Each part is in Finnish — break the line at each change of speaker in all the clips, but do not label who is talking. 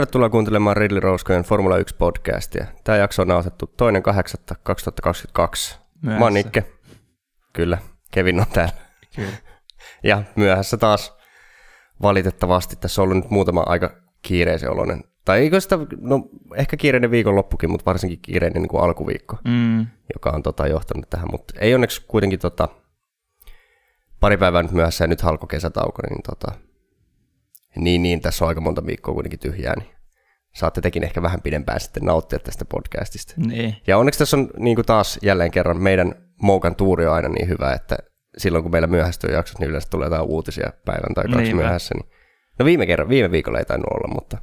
Tervetuloa kuuntelemaan Ridley Rouskojen Formula 1 podcastia. Tämä jakso on nauhoitettu toinen 8.2022. Mä oon Nikke. Kyllä, Kevin on täällä.
Kyllä.
Ja myöhässä taas valitettavasti. Tässä on ollut nyt muutama aika kiireisen oloinen. Tai eikö sitä, no ehkä kiireinen viikonloppukin, mutta varsinkin kiireinen niin kuin alkuviikko,
Mm.
joka on tota, johtanut tähän. Mutta ei onneksi kuitenkin tota, pari päivää nyt myöhässä ja nyt halko kesätauko, niin, tota, niin, niin tässä on aika monta viikkoa kuitenkin tyhjää, niin saatte tekin ehkä vähän pidempään sitten nauttia tästä podcastista.
Niin.
Ja onneksi tässä on niin kuin taas jälleen kerran meidän Moukan tuuri on aina niin hyvä, että silloin kun meillä myöhästyy jaksot, niin yleensä tulee jotain uutisia päivän tai kaksi
Niinpä.
myöhässä. Niin... No viime, kerran, viime viikolla ei tainnut olla, mutta,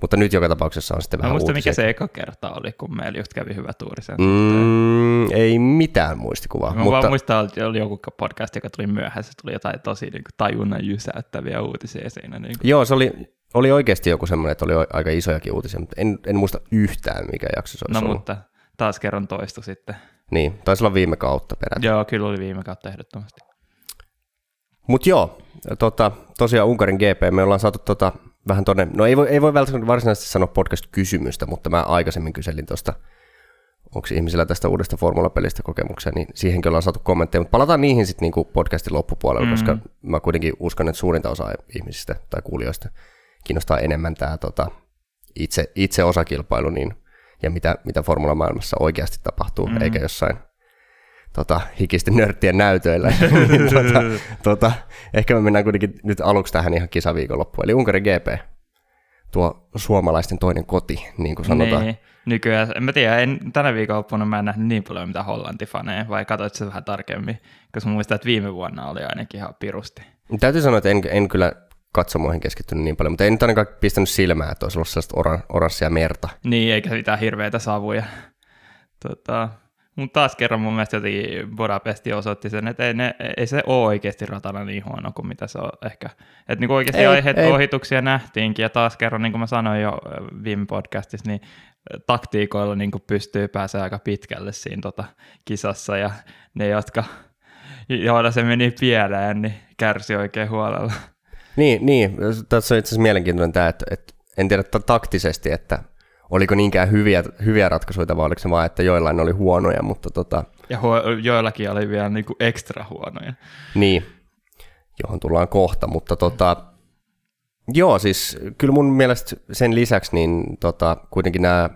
mutta nyt joka tapauksessa on sitten
Mä
vähän
muista, mikä se eka kerta oli, kun meillä just kävi hyvä tuuri sen suhteen.
Mm, ei mitään muistikuvaa,
Mä
mutta
vaan muistan, että oli joku podcast, joka tuli myöhässä, tuli jotain tosi niin kuin, tajunnan jysäyttäviä uutisia siinä. Niin kuin.
joo, se oli, oli oikeasti joku semmoinen, että oli aika isojakin uutisia, mutta en, en muista yhtään, mikä jakso se olisi
No
ollut.
mutta taas kerran toistu sitten.
Niin, taisi olla viime kautta peräti.
Joo, kyllä oli viime kautta ehdottomasti.
Mutta joo, tota, tosiaan Unkarin GP, me ollaan saatu tota, vähän tonne, no ei voi, ei voi välttämättä varsinaisesti sanoa podcast-kysymystä, mutta mä aikaisemmin kyselin tuosta, onko ihmisillä tästä uudesta formulapelistä kokemuksia, niin siihenkin ollaan saatu kommentteja, mutta palataan niihin sitten niinku podcastin loppupuolella, mm. koska mä kuitenkin uskon, että suurinta osa ihmisistä tai kuulijoista kiinnostaa enemmän tämä tota, itse, itse osakilpailu niin, ja mitä, mitä formulamaailmassa oikeasti tapahtuu, mm. eikä jossain tota, hikisten nörttien näytöillä. niin, tota, tota, ehkä me mennään kuitenkin nyt aluksi tähän ihan kisaviikonloppuun. Eli Unkarin GP, tuo suomalaisten toinen koti, niin kuin sanotaan.
Niin. Nykyään, en mä tiedä, en, tänä viikonloppuna mä en nähnyt niin paljon mitä hollantifaneja, vai katsoit se vähän tarkemmin? Koska mä muistan, että viime vuonna oli ainakin ihan pirusti.
Täytyy sanoa, että en, en kyllä katsomoihin keskittynyt niin paljon, mutta ei nyt ainakaan pistänyt silmää, että olisi ollut sellaista oran, oranssia merta.
Niin, eikä mitään hirveitä savuja. Tota, mutta taas kerran mun mielestä jotenkin Budapesti osoitti sen, että ei, ne, ei se ole oikeasti ratana niin huono kuin mitä se on ehkä. Että niin oikeasti
Ei,
aiheet
ei.
ohituksia nähtiinkin, ja taas kerran, niin kuin mä sanoin jo viime podcastissa, niin taktiikoilla niin kuin pystyy pääsemään aika pitkälle siinä tota, kisassa, ja ne, jotka, joilla se meni pieleen, niin kärsi oikein huolella.
Niin, niin, tässä on itse asiassa mielenkiintoinen tämä, että, että en tiedä taktisesti, että oliko niinkään hyviä, hyviä ratkaisuja, vai oliko se vaan, että joillain oli huonoja, mutta tota,
Ja huo- joillakin oli vielä niin kuin ekstra huonoja.
Niin, johon tullaan kohta, mutta tota, joo, siis kyllä mun mielestä sen lisäksi niin tota, kuitenkin nämä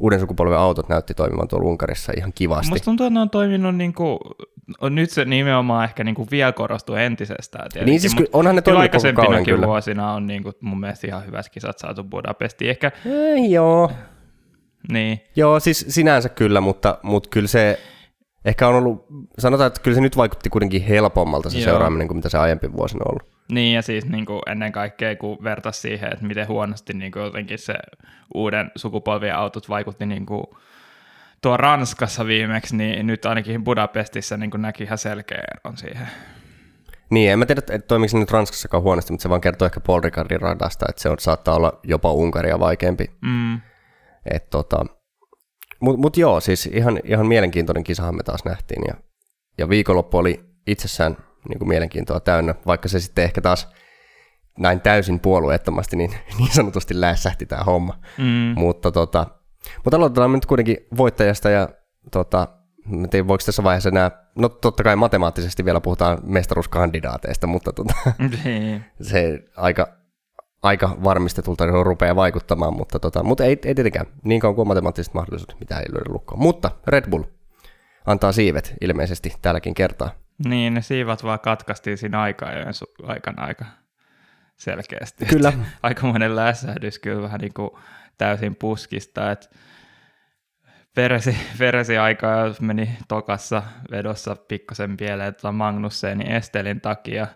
uuden sukupolven autot näytti toimivan tuolla Unkarissa ihan kivasti.
Musta tuntuu, että ne on toiminut niinku, nyt se nimenomaan ehkä niinku vielä korostuu entisestään. Tietenkin,
Niin siis
mut
onhan ne toiminut koko kauden kyllä.
vuosina on niinku mun mielestä ihan hyvät kisat saatu Budapestiin. Ehkä,
Eh, joo,
niin,
joo, siis sinänsä kyllä, mutta, mutta kyllä se ehkä on ollut, sanotaan, että kyllä se nyt vaikutti kuitenkin helpommalta se
Joo.
seuraaminen kuin mitä se aiempi vuosina on ollut.
Niin ja siis niinku ennen kaikkea kun vertaisi siihen, että miten huonosti niinku jotenkin se uuden sukupolvien autot vaikutti niinku tuo Ranskassa viimeksi, niin nyt ainakin Budapestissa niinku näki ihan selkeä eron siihen.
Niin, en mä tiedä, että toimiko se nyt Ranskassakaan huonosti, mutta se vaan kertoo ehkä Paul Ricardin radasta, että se on, saattaa olla jopa Unkaria vaikeampi
Mm.
Et tota, Mutta mut joo, siis ihan, ihan mielenkiintoinen kisahan me taas nähtiin ja, ja viikonloppu oli itsessään niin kuin mielenkiintoa täynnä, vaikka se sitten ehkä taas näin täysin puolueettomasti niin, niin sanotusti lässähti tämä homma.
Mm.
Mutta tota, mut aloitetaan nyt kuitenkin voittajasta ja tota, en tiedä, voiko tässä vaiheessa nämä, no totta kai matemaattisesti vielä puhutaan mestaruuskandidaateista, mutta tota,
Niin.
se aika, aika varmistetulta rupeaa vaikuttamaan, mutta, tota, mutta ei, ei tietenkään niin kauan kuin matemaattiset mahdollisuudet, mitä ei löydä lukkoon. Mutta Red Bull antaa siivet ilmeisesti tälläkin kertaa.
Niin, ne siivat vaan katkaistiin siinä aika-ajojen su- aikana aika selkeästi.
Kyllä.
Aika monen lässähdys kyllä vähän niin kuin täysin puskista, että Peresi, Peresi aikaa meni tokassa vedossa pikkasen pieleen tuota Magnussenin Estelin takia,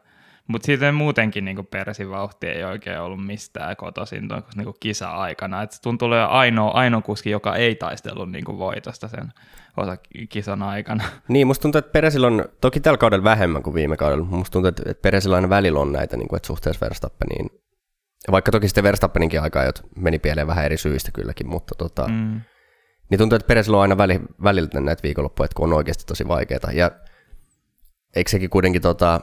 mutta sitten muutenkin niin Peresin vauhti ei oikein ollut mistään kotoisin tuon niin kisa-aikana. Et se tuntuu olevan ainoa, ainoa kuski, joka ei taistellut niin voitosta sen osa kisan aikana.
Niin, musta tuntuu, että Peresillä on, toki tällä kaudella vähemmän kuin viime kaudella, mutta musta tuntuu, että Peresillä aina välillä on näitä, niin kuin, että suhteessa Verstappeniin, vaikka toki sitten Verstappeninkin aikaa, meni pieleen vähän eri syistä kylläkin, mutta tota,
Mm.
niin tuntuu, että Peresillä on aina väli, välillä näitä viikonloppuja, että kun on oikeasti tosi vaikeita. Ja eikö sekin kuitenkin tota,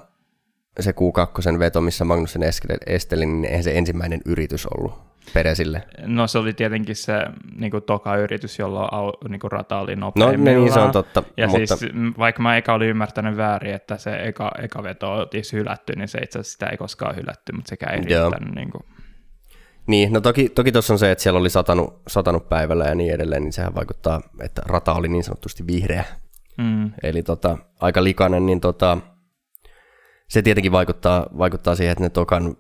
se Q2 veto, missä Magnussen Estelin, niin eihän se ensimmäinen yritys ollut. Peresille.
No se oli tietenkin se niin kuin toka yritys, jolla au, niin kuin rata oli
No
nopeimmillaan.
niin, se on totta.
Ja
mutta,
siis vaikka mä eka olin ymmärtänyt väärin, että se eka, eka veto olisi hylätty, niin se itse asiassa sitä ei koskaan hylätty, mutta sekään ei
Joo.
riittänyt. Niin kuin,
Niin, no toki, toki tuossa on se, että siellä oli satanut, satanut päivällä ja niin edelleen, niin sehän vaikuttaa, että rata oli niin sanotusti vihreä,
mm,
eli tota, aika likainen, niin tota, se tietenkin vaikuttaa, vaikuttaa siihen, että ne tokan,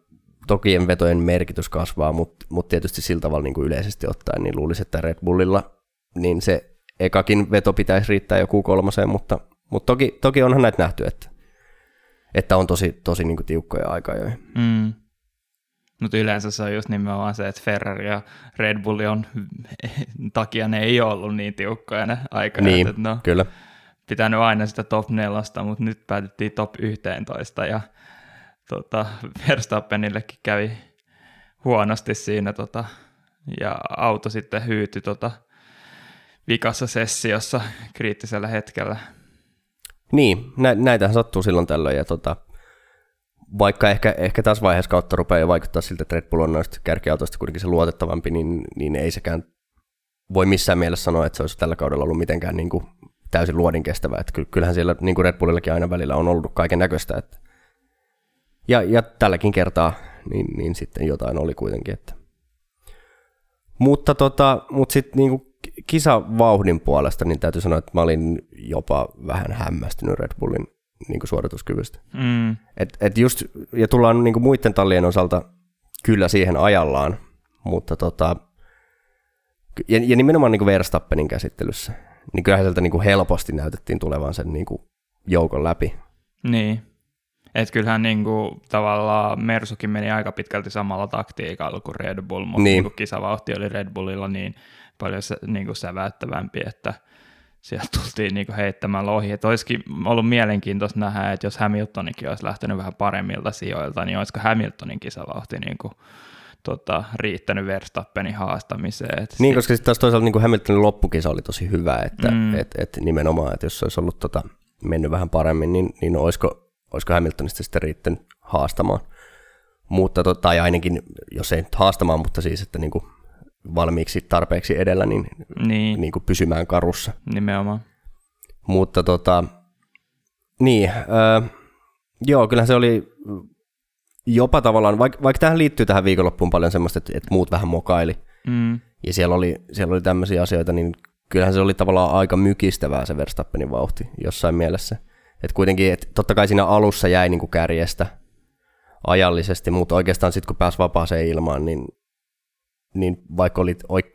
tokien vetojen merkitys kasvaa, mutta mut tietysti sillä tavalla niin kuin yleisesti ottaen, niin luulisin, että Red Bullilla niin se ekakin veto pitäisi riittää joku kolmoseen, mutta, mutta toki, toki onhan näitä nähty, että, että on tosi, tosi niin kuin tiukkoja aikajoja.
mm. Mutta yleensä se on just nimenomaan se, että Ferrari ja Red Bull on takia ne ei ole ollut niin tiukkoja ne aikaa.
Niin,
Että no,
kyllä.
Pitänyt aina sitä top nelosta, mutta nyt päätettiin top 11 ja tota, Verstappenillekin kävi huonosti siinä tota, ja auto sitten hyytyi tota, vikassa sessiossa kriittisellä hetkellä.
Niin, nä, näitähän sattuu silloin tällöin, ja tota, vaikka ehkä, ehkä tässä vaiheessa kautta rupeaa vaikuttaa siltä, että Red Bull on noista kärkiautoista kuitenkin se luotettavampi, niin, niin ei sekään voi missään mielessä sanoa, että se olisi tällä kaudella ollut mitenkään niin kuin täysin luodin kestävä. Että ky- kyllähän siellä niin kuin Red Bullillakin aina välillä on ollut kaiken näköistä. Että ja, ja tälläkin kertaa niin, niin sitten jotain oli kuitenkin. Että. Mutta, tota, mutta sitten niin kisavauhdin puolesta niin täytyy sanoa, että mä olin jopa vähän hämmästynyt Red Bullin niin kuin suorituskyvystä.
Mm,
Et, et just, ja tullaan niin kuin muiden tallien osalta kyllä siihen ajallaan, mutta tota, ja, ja nimenomaan niin kuin Verstappenin käsittelyssä, niin kyllähän sieltä niin kuin helposti näytettiin tulevan sen niin kuin joukon läpi.
niin. Että kyllähän niinku, tavallaan Mersukin meni aika pitkälti samalla taktiikalla kuin Red Bull, mutta
Niin.
niin. niinku, kisavauhti oli Red Bullilla niin paljon se, niinku säväyttävämpi, että sieltä tultiin niinku heittämällä ohi. Että olisikin ollut mielenkiintoista nähdä, että jos Hamiltonikin olisi lähtenyt vähän paremmilta sijoilta, niin olisiko Hamiltonin kisavauhti niinku, tota, riittänyt Verstappenin haastamiseen. Et
Niin, koska sitten taas toisaalta niin kuin Hamiltonin loppukisa oli tosi hyvä, että
Mm.
et, et nimenomaan, että jos se olisi ollut tota, mennyt vähän paremmin, niin, niin olisiko, olisiko Hamiltonista sitten riittänyt haastamaan. Mutta, to- tai ainakin, jos ei nyt haastamaan, mutta siis, että niin kuin valmiiksi tarpeeksi edellä, niin,
niin,
niin kuin pysymään karussa.
nimenomaan.
Mutta tota, niin, öö, joo, kyllähän se oli jopa tavallaan, vaikka, vaikka tähän liittyy tähän viikonloppuun paljon semmoista, että, että muut vähän mokaili,
Mm,
ja siellä oli, siellä oli tämmöisiä asioita, niin kyllähän se oli tavallaan aika mykistävää se Verstappenin vauhti jossain mielessä. Että kuitenkin, että totta kai siinä alussa jäi niin kuin kärjestä ajallisesti, mutta oikeastaan sitten kun pääsi vapaaseen ilmaan, niin, niin vaikka olit, oik,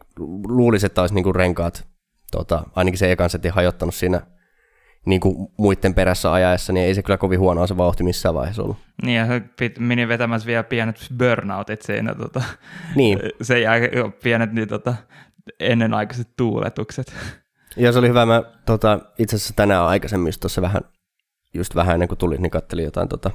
luulisi, että olisi niin kuin renkaat, tota, ainakin se ekan setin hajottanut siinä niin kuin muiden perässä ajaessa, niin ei se kyllä kovin huonoa se vauhti missään vaiheessa ollut.
Niin, ja se meni vetämässä vielä pienet burnoutit siinä. Tota,
Niin,
se jää pienet niin, tota, ennenaikaiset tuuletukset.
Ja se oli hyvä, mä tota, itse asiassa tänään aikaisemmin tuossa vähän, just vähän ennen kuin tuli, niin kattelin jotain, tota,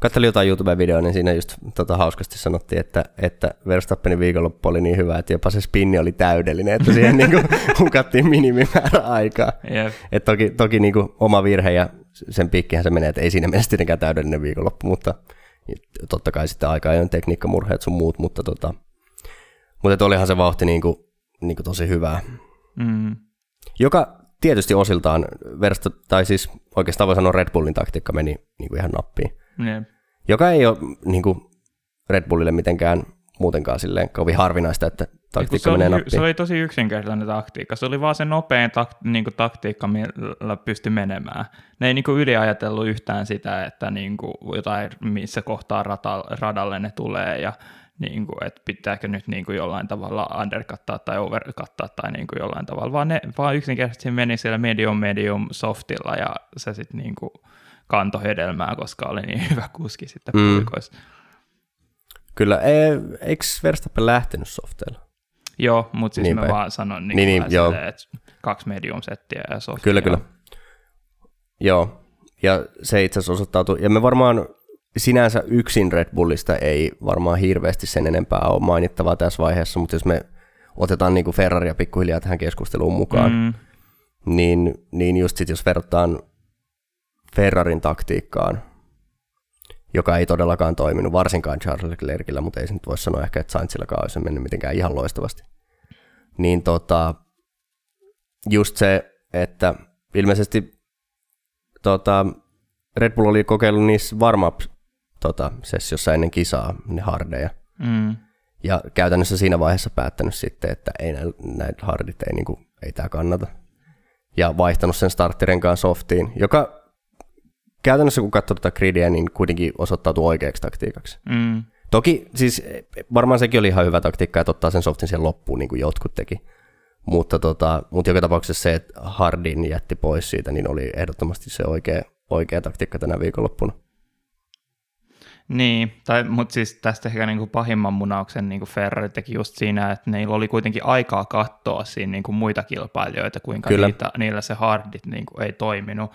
kattelin jotain YouTube-videoa, niin siinä just tota, hauskasti sanottiin, että, että Verstappenin viikonloppu oli niin hyvä, että jopa se spinni oli täydellinen, että siihen niin kuin, hukattiin minimimäärä aikaa.
Jep.
Et toki toki niin kuin, oma virhe ja sen piikkihän se menee, että ei siinä mielessä tietenkään täydellinen viikonloppu, mutta totta kai sitten aika ajoin tekniikkamurheet sun muut, mutta, tota, mutta olihan se vauhti niin kuin, niin kuin tosi hyvää.
Mm.
Joka tietysti osiltaan, versta, tai siis oikeastaan voi sanoa Red Bullin taktiikka meni niin kuin ihan nappiin.
Jep.
Joka ei ole niin kuin Red Bullille mitenkään muutenkaan silleen kovin harvinaista, että taktiikka
se,
menee
oli,
nappiin.
se oli tosi yksinkertainen taktiikka. Se oli vaan se nopein tak, niin kuin taktiikka, millä pystyi menemään. Ne ei niin kuin yliajatellut yhtään sitä, että niin kuin jotain, missä kohtaa rata, radalle ne tulee ja niin kuin, että pitääkö nyt niin kuin jollain tavalla undercuttaa tai overcuttaa tai niin kuin jollain tavalla, vaan ne vaan yksinkertaisesti meni siellä medium medium softilla ja se sitten niin kuin kantoi hedelmää, koska oli niin hyvä kuski sitten
Mm.
puikoissa.
Kyllä, ei, eikö Verstappen lähtenyt softeilla?
Joo, mutta siis
Niin
mä vaan sanon niin,
Niin,
niin,
joo.
silleen, että kaksi medium settiä ja soft.
Kyllä, kyllä. Joo, ja se itse asiassa osoittautui, ja me varmaan sinänsä yksin Red Bullista ei varmaan hirveästi sen enempää ole mainittavaa tässä vaiheessa, mutta jos me otetaan niin kuin Ferraria pikkuhiljaa tähän keskusteluun mukaan,
Mm,
niin, niin just sit jos verrataan Ferrarin taktiikkaan joka ei todellakaan toiminut, varsinkaan Charles Leclercillä, mutta ei se nyt voi sanoa ehkä, että Sainzillakaan olisi mennyt mitenkään ihan loistavasti. Niin tota, just se, että ilmeisesti tota, Red Bull oli kokeillut niissä warm tota, sessiossa ennen kisaa ne hardeja.
Mm.
Ja käytännössä siinä vaiheessa päättänyt sitten, että ei näitä hardit ei, niin kuin, ei tämä kannata. Ja vaihtanut sen starttirenkaan softiin, joka käytännössä kun katsoo tätä gridiä, niin kuitenkin osoittautuu oikeaksi taktiikaksi.
Mm.
Toki siis varmaan sekin oli ihan hyvä taktiikka, että ottaa sen softin siihen loppuun, niin kuin jotkut teki. Mutta, tota, mutta joka tapauksessa se, että Hardin jätti pois siitä, niin oli ehdottomasti se oikea, oikea taktiikka tänä viikonloppuna.
Niin, tai, mutta siis tästä ehkä niin kuin pahimman munauksen niin kuin Ferrari teki just siinä, että neillä oli kuitenkin aikaa katsoa siinä niin kuin muita kilpailijoita, kuinka niitä, niillä se hardit niin kuin ei toiminut.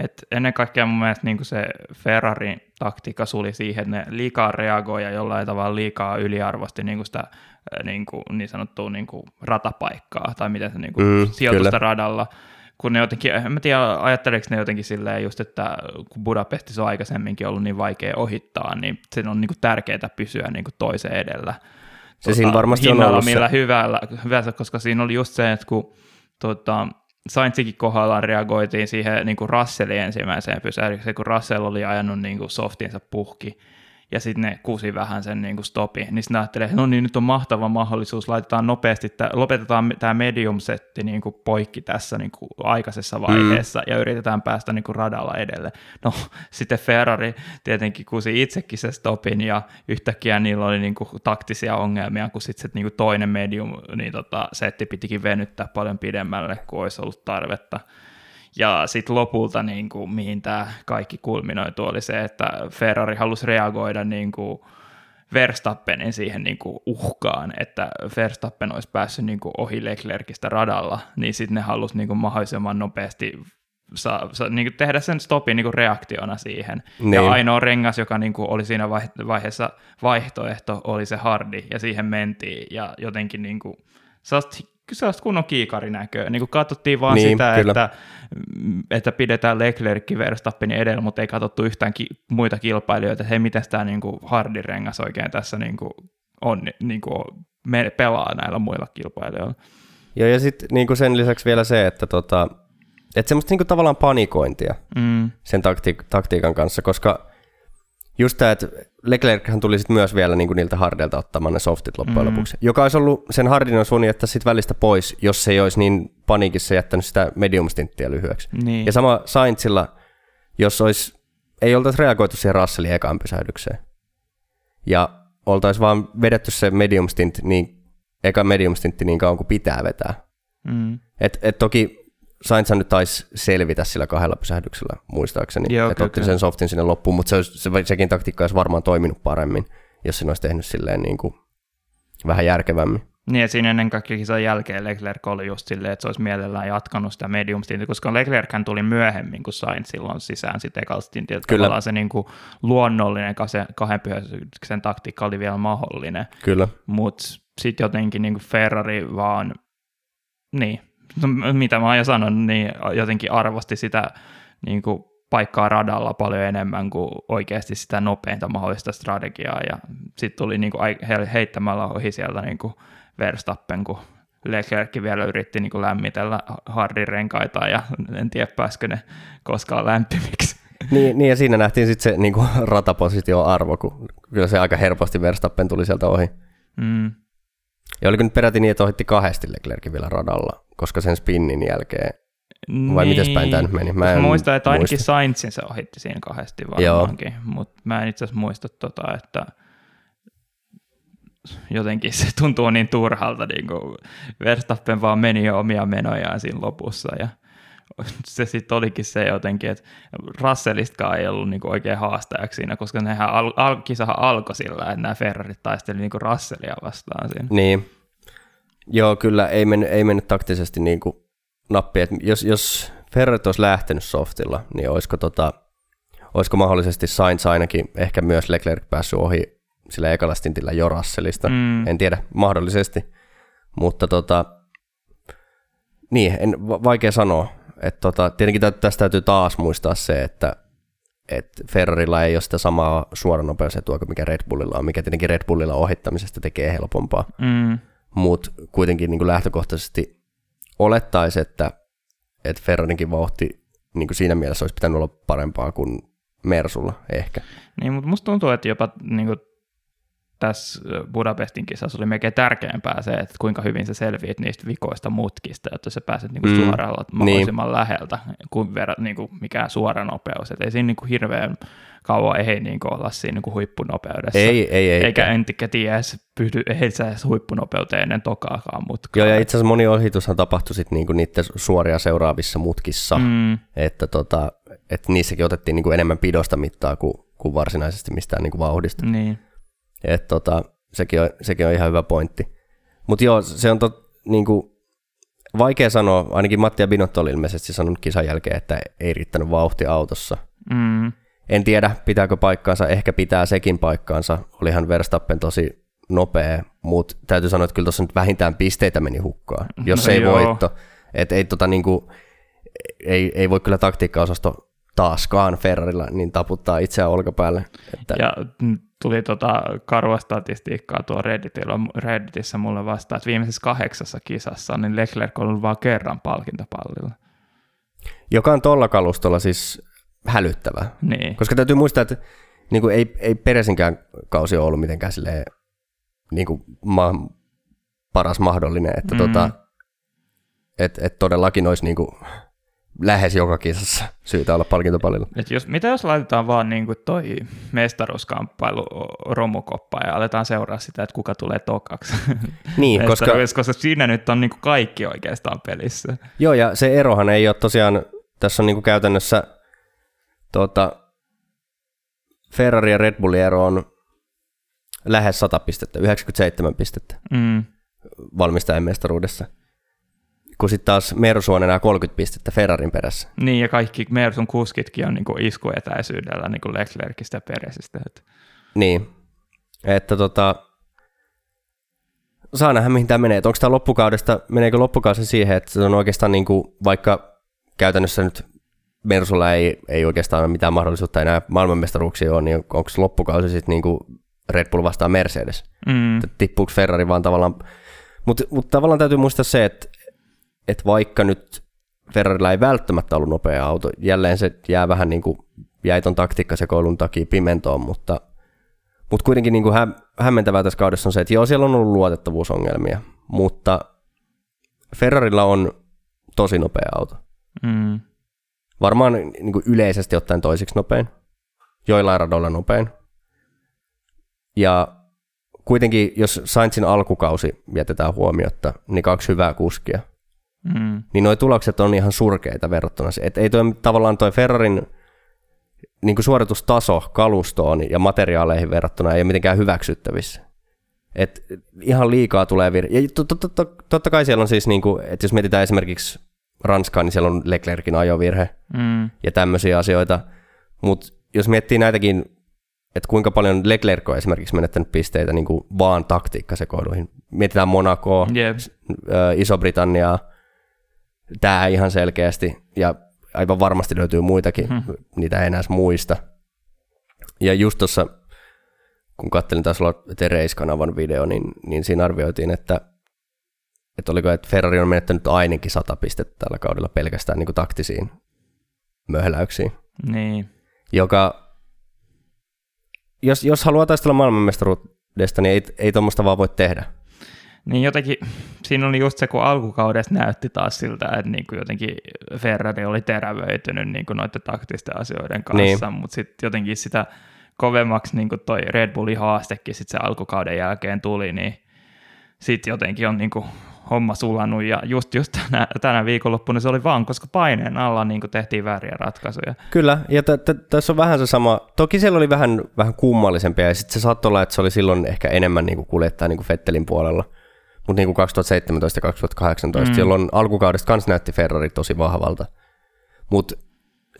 Et ennen kaikkea mun mielestä niin se Ferrarin taktiikka suli siihen, että ne liikaa reagoi ja jollain tavalla liikaa yliarvosti niin sitä niin, kuin, niin sanottua niin kuin ratapaikkaa, tai miten se niin kuin mm, sijoitusta kyllä. radalla kun ne jotenkin, en mä tiedä, ajatteleeko ne jotenkin silleen just, että kun Budapestissa on aikaisemminkin ollut niin vaikea ohittaa, niin sen on niin kuin tärkeää pysyä niin kuin toisen edellä.
Se tota, siinä varmasti on ollut
millä se. hyvällä, hyvällä, koska siinä oli just se, että kun tota, Saintsikin kohdallaan reagoitiin siihen niin kuin Russellin ensimmäiseen pysähdykseen, kun Russell oli ajanut niin kuin softinsa puhki, ja sitten ne kusi vähän sen niin kuin stopi, niin sitten ajattelee, että no niin, nyt on mahtava mahdollisuus, laitetaan nopeasti, tää, lopetetaan tämä medium-setti niin kuin poikki tässä niin kuin aikaisessa mm. vaiheessa mm. ja yritetään päästä niin kuin radalla edelle. No sitten Ferrari tietenkin kusi itsekin se stopin ja yhtäkkiä niillä oli niin kuin taktisia ongelmia, kun sitten se niin kuin toinen medium niin tota, setti pitikin venyttää paljon pidemmälle kuin olisi ollut tarvetta. Ja sitten lopulta, niin kuin, mihin tämä kaikki kulminoitu, oli se, että Ferrari halusi reagoida niin kuin Verstappenin siihen niin kuin uhkaan, että Verstappen olisi päässyt niin kuin ohi Leclercistä radalla, niin sitten ne halusi niin kuin mahdollisimman nopeasti saa, saa niin kuin tehdä sen stopin niin kuin reaktiona siihen. Niin. Ja ainoa rengas, joka niin kuin oli siinä vaiheessa vaihtoehto, oli se hardi, ja siihen mentiin, ja jotenkin niin kuin, sellaista kunnon kiikarinäköä. Niin kuin katsottiin vaan niin, sitä, että, että pidetään Leclerc Verstappenin edellä, mutta ei katsottu yhtään ki- muita kilpailijoita, että hei, miten tämä niin hardin rengas oikein tässä niin kuin on, niin kuin me pelaa näillä muilla kilpailijoilla.
Joo, ja sitten niin sen lisäksi vielä se, että tota, että semmoista niin kuin tavallaan panikointia mm. sen takti- taktiikan kanssa, koska just tämä, että Leclerchän tuli sitten myös vielä niin kuin niiltä hardeilta ottamaan ne softit loppujen mm. lopuksi, joka olisi ollut sen hardin on suunni jättää sitten välistä pois, jos se ei olisi niin paniikissa jättänyt sitä medium stinttiä lyhyeksi.
Niin.
Ja sama Sainzilla, jos olisi, ei oltaisi reagoitu siihen Russellin ekaan pysähdykseen. Ja oltaisiin vaan vedetty se medium stint, niin, eka medium stintti niin kauan kuin pitää vetää.
Mm.
Et, et toki Sainz nyt taisi selvitä sillä kahdella pysähdyksellä, muistaakseni, Joo, että otti sen softin sinne loppuun, mutta se olisi, se, sekin taktiikka olisi varmaan toiminut paremmin, jos sen olisi tehnyt silleen niin kuin vähän järkevämmin.
Niin, että siinä ennen kaikkea kisan jälkeen Leclerc oli just silleen, että se olisi mielellään jatkanut sitä medium koska Leclerc tuli myöhemmin, kun sain silloin sisään sitten ekalla stintiltä. Kyllä. se niin kuin luonnollinen kahden pyhäisen taktiikka oli vielä mahdollinen.
Kyllä.
Mutta sitten jotenkin niin kuin Ferrari vaan, niin, mitä mä oon jo sanonut, niin jotenkin arvosti sitä niin kuin paikkaa radalla paljon enemmän kuin oikeasti sitä nopeinta mahdollista strategiaa, ja sitten tuli niin kuin heittämällä ohi sieltä niin kuin Verstappen, kun Leclerc vielä yritti niin kuin lämmitellä hardin renkaita, ja en tiedä pääskö ne koskaan lämpimiksi.
Niin, niin ja siinä nähtiin sitten se niin kuin ratapositio arvo, kun kyllä se aika helposti Verstappen tuli sieltä ohi.
Mm.
Ja oliko nyt peräti niin, että ohitti kahdesti Leclerc vielä radalla, koska sen spinnin jälkeen vai niin. miten päin tämä nyt meni?
Mä en muistan, että ainakin muista. Sainzin se ohitti siinä kahdesti varmaankin, mutta mä en itse asiassa muista tota, että jotenkin se tuntuu niin turhalta, niin kuin Verstappen vaan meni jo omia menojaan siinä lopussa ja se sitten olikin se jotenkin, että Russellistakaan ei ollut niinku oikein haastajaksi siinä, koska nehän al- al- kisahan alkoi sillä, että nämä Ferrarit taisteli niinku Russellia vastaan siinä.
Niin. Joo, kyllä ei mennyt, ei mennyt taktisesti niinku nappi. Et jos, jos Ferrarit olisi lähtenyt softilla, niin olisiko, tota, olisiko mahdollisesti Sainz ainakin, ehkä myös Leclerc päässyt ohi sillä ekalla stintillä jo Russellista. Mm. En tiedä, mahdollisesti. Mutta tota, niin, en, vaikea sanoa. Et tota, tietenkin tästä täytyy taas muistaa se, että että Ferrarilla ei ole sitä samaa suoranopeusetua kuin mikä Red Bullilla on, mikä tietenkin Red Bullilla ohittamisesta tekee helpompaa.
Mm.
Mutta kuitenkin niin kuin lähtökohtaisesti olettaisi, että, että Ferrarinkin vauhti niin kuin siinä mielessä olisi pitänyt olla parempaa kuin Mersulla ehkä.
Niin, mutta musta tuntuu, että jopa niin kuin tässä Budapestin kisassa oli melkein tärkeämpää se, että kuinka hyvin sä selviit niistä vikoista mutkista, että sä pääset niinku
Mm.
suoralla
Niin.
mahdollisimman läheltä, kuin verrat niinku mikään suora nopeus. Et ei siinä niinku hirveän kauan ei niinku olla siinä niinku huippunopeudessa.
Ei, ei, ei.
Eikä entikä tiedä edes pysty, edes huippunopeuteen ennen tokaakaan mutkaa.
Joo, ja itse asiassa moni ohitushan tapahtui sitten niinku niiden suoria seuraavissa mutkissa, mm. Että, tota, että niissäkin otettiin niinku enemmän pidosta mittaa kuin, kuin varsinaisesti mistään niinku vauhdista.
niin.
Et tota, sekin, on, sekin on ihan hyvä pointti. Mutta joo, se on tot, niinku, vaikea sanoa, ainakin Matti ja Binotto oli ilmeisesti sanonut kisan jälkeen, että ei riittänyt vauhti autossa.
Mm,
En tiedä, pitääkö paikkaansa, ehkä pitää sekin paikkaansa. Olihan Verstappen tosi nopea, mutta täytyy sanoa, että kyllä tuossa nyt vähintään pisteitä meni hukkaan, jos
No
ei
joo.
voitto. Et ei, tota, niinku, ei, ei voi kyllä taktiikkaosasto taaskaan Ferrarilla niin taputtaa itseään olkapäälle. Että,
ja tuli tota karua statistiikkaa tuo Redditillä, Redditissä mulle vastaan, että viimeisessä kahdeksassa kisassa niin Leclerc on ollut vain kerran palkintopallilla.
joka on tuolla kalustolla siis hälyttävää.
Niin.
Koska täytyy muistaa, että niin kuin ei, ei Peresinkään kausi ole ollut mitenkään silleen, niin kuin ma- paras mahdollinen, että
mm.
tota, et, et todellakin olisi niin kuin lähes joka kisassa syytä olla palkintopallilla.
Et jos, mitä jos laitetaan vaan niin kuin toi mestaruuskamppailu romukoppa ja aletaan seuraa sitä, että kuka tulee tokaksi.
Niin, koska,
koska siinä nyt on niin kuin kaikki oikeastaan pelissä.
joo, ja se erohan ei ole tosiaan, tässä on niin kuin käytännössä tota, Ferrari ja Red Bullin ero on lähes 100 pistettä, 97 pistettä.
Mm.
valmistajan mestaruudessa. Kun sitten taas Mersu on enää 30 pistettä Ferrarin perässä.
Niin, ja kaikki Mersun kuskitkin on niin kuin iskuetäisyydellä niin kuin Leclercistä ja Peresistä.
Niin. Että tota, saa nähdä mihin tämä menee. Onko tämä loppukaudesta, meneekö loppukausi siihen, että se on oikeastaan niin kuin, vaikka käytännössä nyt Mersulla ei, ei oikeastaan ole mitään mahdollisuutta enää maailmanmestaruuksia ole, niin onko loppukausi sitten niin kuin Red Bull vastaan Mercedes?
mm.
tippuuko Ferrari vaan tavallaan, mutta mut tavallaan täytyy muistaa se, että et vaikka nyt Ferrarilla ei välttämättä ollut nopea auto, jälleen se jää vähän niin kuin, jäi ton taktiikkasekoilun takia pimentoon, mutta, mutta kuitenkin niin kuin hä, hämmentävää tässä kaudessa on se, että joo, siellä on ollut luotettavuusongelmia, mutta Ferrarilla on tosi nopea auto.
Mm.
Varmaan niin kuin yleisesti ottaen toisiksi nopein, joillain radoilla nopein. Ja kuitenkin, jos Sainzin alkukausi jätetään huomiotta, niin kaksi hyvää kuskia,
Mm.
niin nuo tulokset on ihan surkeita verrattuna. Et ei toi, tavallaan toi Ferrarin niin kuin suoritustaso kalustoon ja materiaaleihin verrattuna ei ole mitenkään hyväksyttävissä. Et ihan liikaa tulee vir- Ja to- to- to- to- totta kai siellä on siis, niin kuin, että jos mietitään esimerkiksi Ranskaa, niin siellä on Leclerkin ajovirhe
Mm.
ja tämmöisiä asioita. Mutta jos miettii näitäkin, että kuinka paljon Leclerc on esimerkiksi menettänyt pisteitä niin kuin vaan taktiikkasekoiluihin. Mietitään Monacoa,
Jep.
ö, Iso-Britanniaa, tämä ihan selkeästi, ja aivan varmasti löytyy muitakin,
Hmm.
niitä ei enää muista. Ja just tuossa, kun kattelin taas olla The Race-kanavan video, niin, niin siinä arvioitiin, että, että oliko, että Ferrari on menettänyt ainakin 100 pistettä tällä kaudella pelkästään niin kuin taktisiin möhläyksiin,
Niin.
joka, jos, jos haluaa taistella maailmanmestaruudesta, niin ei, ei tuommoista vaan voi tehdä.
Niin jotenkin, siinä oli just se, kun alkukaudesta näytti taas siltä, että niin kuin jotenkin Ferrari oli terävöitynyt niin kuin noiden taktisten asioiden kanssa, niin. mutta sitten jotenkin sitä kovemmaksi niin kuin toi Red Bullin haastekin sitten se alkukauden jälkeen tuli, niin sitten jotenkin on niin kuin homma sulannut ja just, just tänä, tänä viikonloppuna se oli vaan, koska paineen alla niin kuin tehtiin vääriä ratkaisuja.
Kyllä, ja t- t- tässä on vähän se sama, toki siellä oli vähän, vähän kummallisempia, ja sitten se saattoi olla, että se oli silloin ehkä enemmän niin kuin kuljettaa niin kuin Fettelin puolella, mutta niin kuin 2017 ja 2018,
Mm.
jolloin alkukaudesta kans näytti Ferrari tosi vahvalta, mutta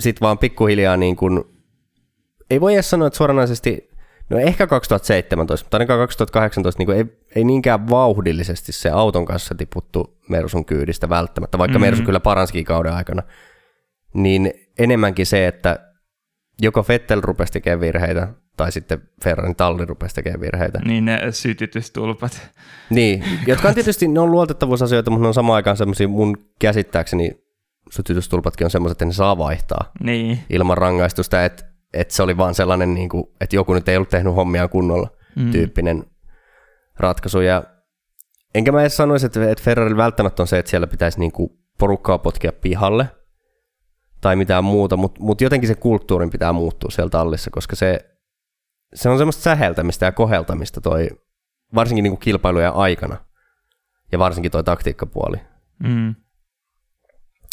sitten vaan pikkuhiljaa niin kuin, ei voi edes sanoa, että suoranaisesti, no ehkä 2017, mutta ainakaan 2018 niin kuin ei, ei niinkään vauhdillisesti se auton kanssa tiputtu Mersun kyydistä välttämättä, vaikka
Mm.
mm. Mersu kyllä paransikin kauden aikana, niin enemmänkin se, että joko Vettel rupesi tekemään virheitä, tai sitten Ferrarin talli rupesi tekemään virheitä.
Niin ne sytytystulpat.
Niin, jotka on tietysti, ne on luotettavuusasioita, mutta ne on samaan aikaan semmoisia mun käsittääkseni sytytystulpatkin on semmoiset, että ne saa vaihtaa
Niin.
ilman rangaistusta, että, että se oli vaan sellainen, niin kuin, että joku nyt ei ollut tehnyt hommia kunnolla
Mm.
tyyppinen ratkaisu. Ja enkä mä edes sanoisi, että, että Ferrari välttämättä on se, että siellä pitäisi niin kuin porukkaa potkia pihalle tai mitään muuta, mutta mut jotenkin se kulttuurin pitää muuttua siellä tallissa, koska se, se on semmoista säheltämistä ja koheltamista toi, varsinkin niin kuin kilpailujen aikana ja varsinkin toi taktiikkapuoli.
Mm.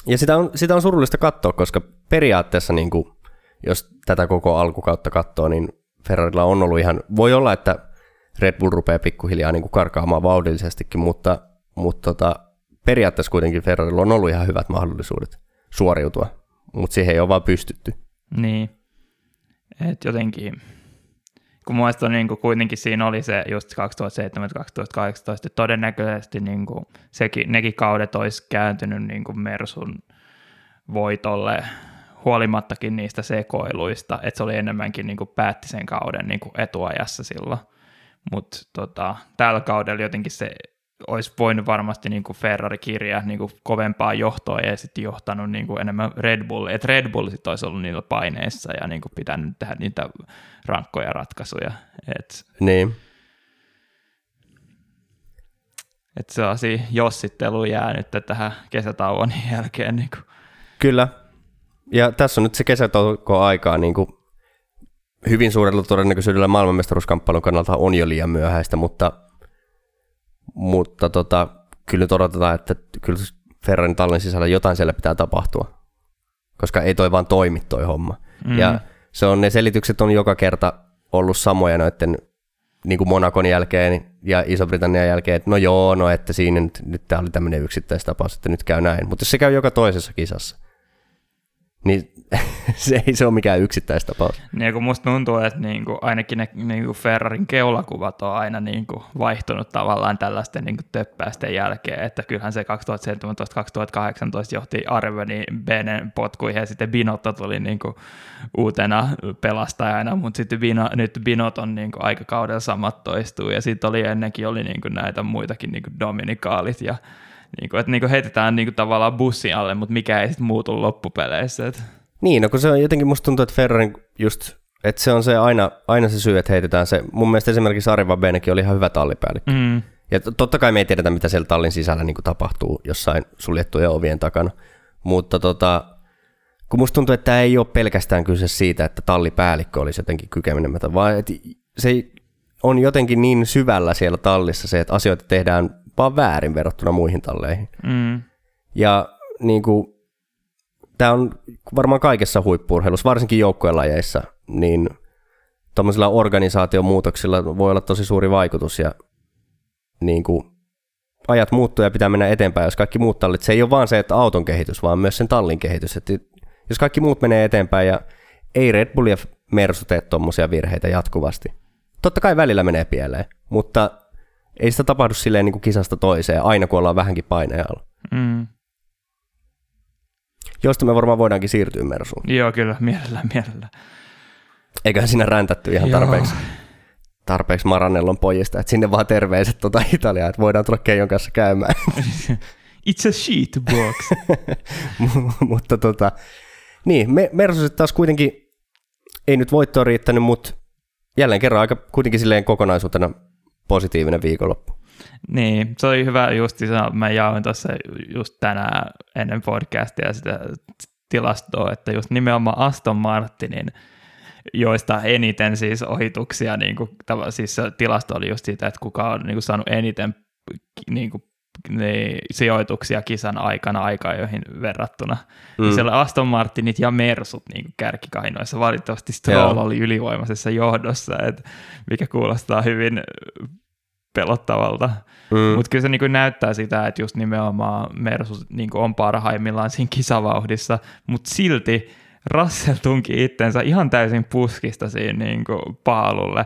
Ja sitä on, sitä on surullista katsoa, koska periaatteessa, niin kuin, jos tätä koko alkukautta katsoo, niin Ferrarilla on ollut ihan, voi olla, että Red Bull rupeaa pikkuhiljaa niin kuin karkaamaan vauhdillisestikin, mutta, mutta tota, periaatteessa kuitenkin Ferrarilla on ollut ihan hyvät mahdollisuudet suoriutua, mutta siihen ei ole vaan pystytty.
Niin. Et jotenkin, kun muista niin kuin kuitenkin siinä oli se just 2007-2018, että todennäköisesti niin kuin sekin, nekin kaudet olisi kääntynyt niin kuin Mersun voitolle huolimattakin niistä sekoiluista, että se oli enemmänkin niin kuin päätti sen kauden niin kuin etuajassa silloin. Mutta tota, tällä kaudella jotenkin se olisi voinut varmasti niin kuin Ferrari kirjaa niin kuin kovempaa johtoa ja sitten johtanut niin kuin enemmän Red Bull, että Red Bull sit olisi ollut niillä paineissa ja niin kuin pitänyt tehdä niitä rankkoja ratkaisuja. Et,
Niin,
et sellaisia jossittelu jää nyt tähän kesätauon jälkeen. Niin kuin.
kyllä. Ja tässä on nyt se kesätauko aikaa niin kuin hyvin suurella todennäköisyydellä maailmanmestaruuskamppailun kannalta on jo liian myöhäistä, mutta, mutta tota, kyllä nyt odotetaan, että kyllä Ferrarin tallin sisällä jotain siellä pitää tapahtua, koska ei toi vaan toimi toi homma. Mm. Ja se on, ne selitykset on joka kerta ollut samoja noiden niin kuin Monakon jälkeen ja Iso-Britannian jälkeen, että no joo, no että siinä nyt, nyt tämä oli tämmöinen yksittäistapaus, että nyt käy näin. Mutta se käy joka toisessa kisassa, niin se ei se ole mikään yksittäistapaus.
Niin kun musta tuntuu, että niinku, ainakin ne niinku Ferrarin keulakuvat on aina niinku vaihtunut tavallaan tällaisten niinku töppäisten jälkeen, että kyllähän se 2017-2018 johti Arveni Benen potkuihin ja sitten Binotto tuli niinku uutena pelastajana, mutta sitten Bino, nyt Binot on niinku aikakaudella samat toistuu. Ja sitten oli ennenkin oli niinku näitä muitakin niinku Dominikaalit ja niinku, että niinku heitetään niinku tavallaan bussin alle, mutta mikä ei sitten muutu loppupeleissä. Et.
Niin, no kun se on jotenkin musta tuntuu, että Ferrarin just, että se on se aina, aina se syy, että heitetään se. Mun mielestä esimerkiksi Ari Vabenekin oli ihan hyvä tallipäällikkö.
Mm.
Ja to- totta kai me ei tiedetä, mitä siellä tallin sisällä niin tapahtuu jossain suljettujen ovien takana. Mutta tota, kun musta tuntuu, että tämä ei ole pelkästään kyse siitä, että tallipäällikkö olisi jotenkin kykenemätön, vaan että se on jotenkin niin syvällä siellä tallissa se, että asioita tehdään vaan väärin verrattuna muihin talleihin.
Mm.
Ja niin kuin, tämä on varmaan kaikessa huippurheilussa, varsinkin joukkuelajeissa, niin tuommoisilla organisaatiomuutoksilla voi olla tosi suuri vaikutus ja niin kuin, ajat muuttuu ja pitää mennä eteenpäin, jos kaikki muut tallit, se ei ole vaan se, että auton kehitys, vaan myös sen tallin kehitys. Että jos kaikki muut menee eteenpäin ja ei Red Bull ja Mersu tee tuommoisia virheitä jatkuvasti. Totta kai välillä menee pieleen, mutta ei sitä tapahdu silleen niin kuin kisasta toiseen, aina kun ollaan vähänkin paineen
Mm.
Josta me varmaan voidaankin siirtyä Mersuun.
Joo, kyllä, mielellään, mielellään.
Eiköhän siinä räntätty ihan
Joo.
tarpeeksi, tarpeeksi Maranellon pojista, että sinne vaan terveiset tuota Italiaa, että voidaan tulla Keijon kanssa käymään.
It's a sheet box.
mutta tota, niin, me, Mersu taas kuitenkin ei nyt voittoa riittänyt, mutta jälleen kerran aika kuitenkin silleen kokonaisuutena positiivinen viikonloppu.
niin, se oli hyvä just, mä jaoin tuossa just tänään ennen podcastia sitä tilastoa, että just nimenomaan Aston Martinin joista eniten siis ohituksia, niin kuin, siis se tilasto oli just siitä, että kuka on niin kuin, saanut eniten niin kuin, niin, sijoituksia kisan aikana aikajoihin verrattuna. Mm. Ja siellä Aston Martinit ja Mersut niin kärkikainoissa. Valitettavasti Stroll
Joo.
oli ylivoimaisessa johdossa, et, mikä kuulostaa hyvin pelottavalta.
Mm.
Mutta kyllä se niin näyttää sitä, että just nimenomaan Mersu niin on parhaimmillaan siinä kisavauhdissa, mutta silti Russell tunki itsensä ihan täysin puskista siinä niin paalulle.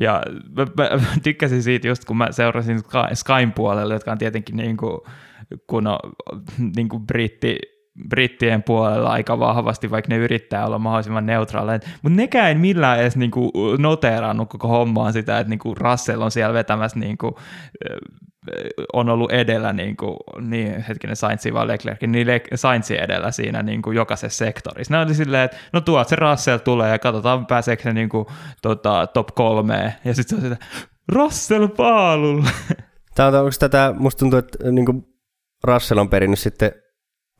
Ja mä, mä, tykkäsin siitä just, kun mä seurasin Sky- Skyn puolelle, jotka on tietenkin niin kuin, kun on niin kuin britti brittien puolella aika vahvasti, vaikka ne yrittää olla mahdollisimman neutraaleja. Mutta nekään ei millään edes niinku noteerannut koko hommaan sitä, että niinku Russell on siellä vetämässä niinku, on ollut edellä, niin, kuin, niin hetkinen Saintsi vai Leclerc, niin Saintsi edellä siinä niin kuin jokaisessa sektorissa. Ne oli silleen, että no tuot se Russell tulee ja katsotaan pääseekö se niin kuin, tota, top kolmeen. Ja sitten se on sitä, Russell paalulle.
Tämä on, onko tätä, musta tuntuu, että niin kuin Russell on perinnyt sitten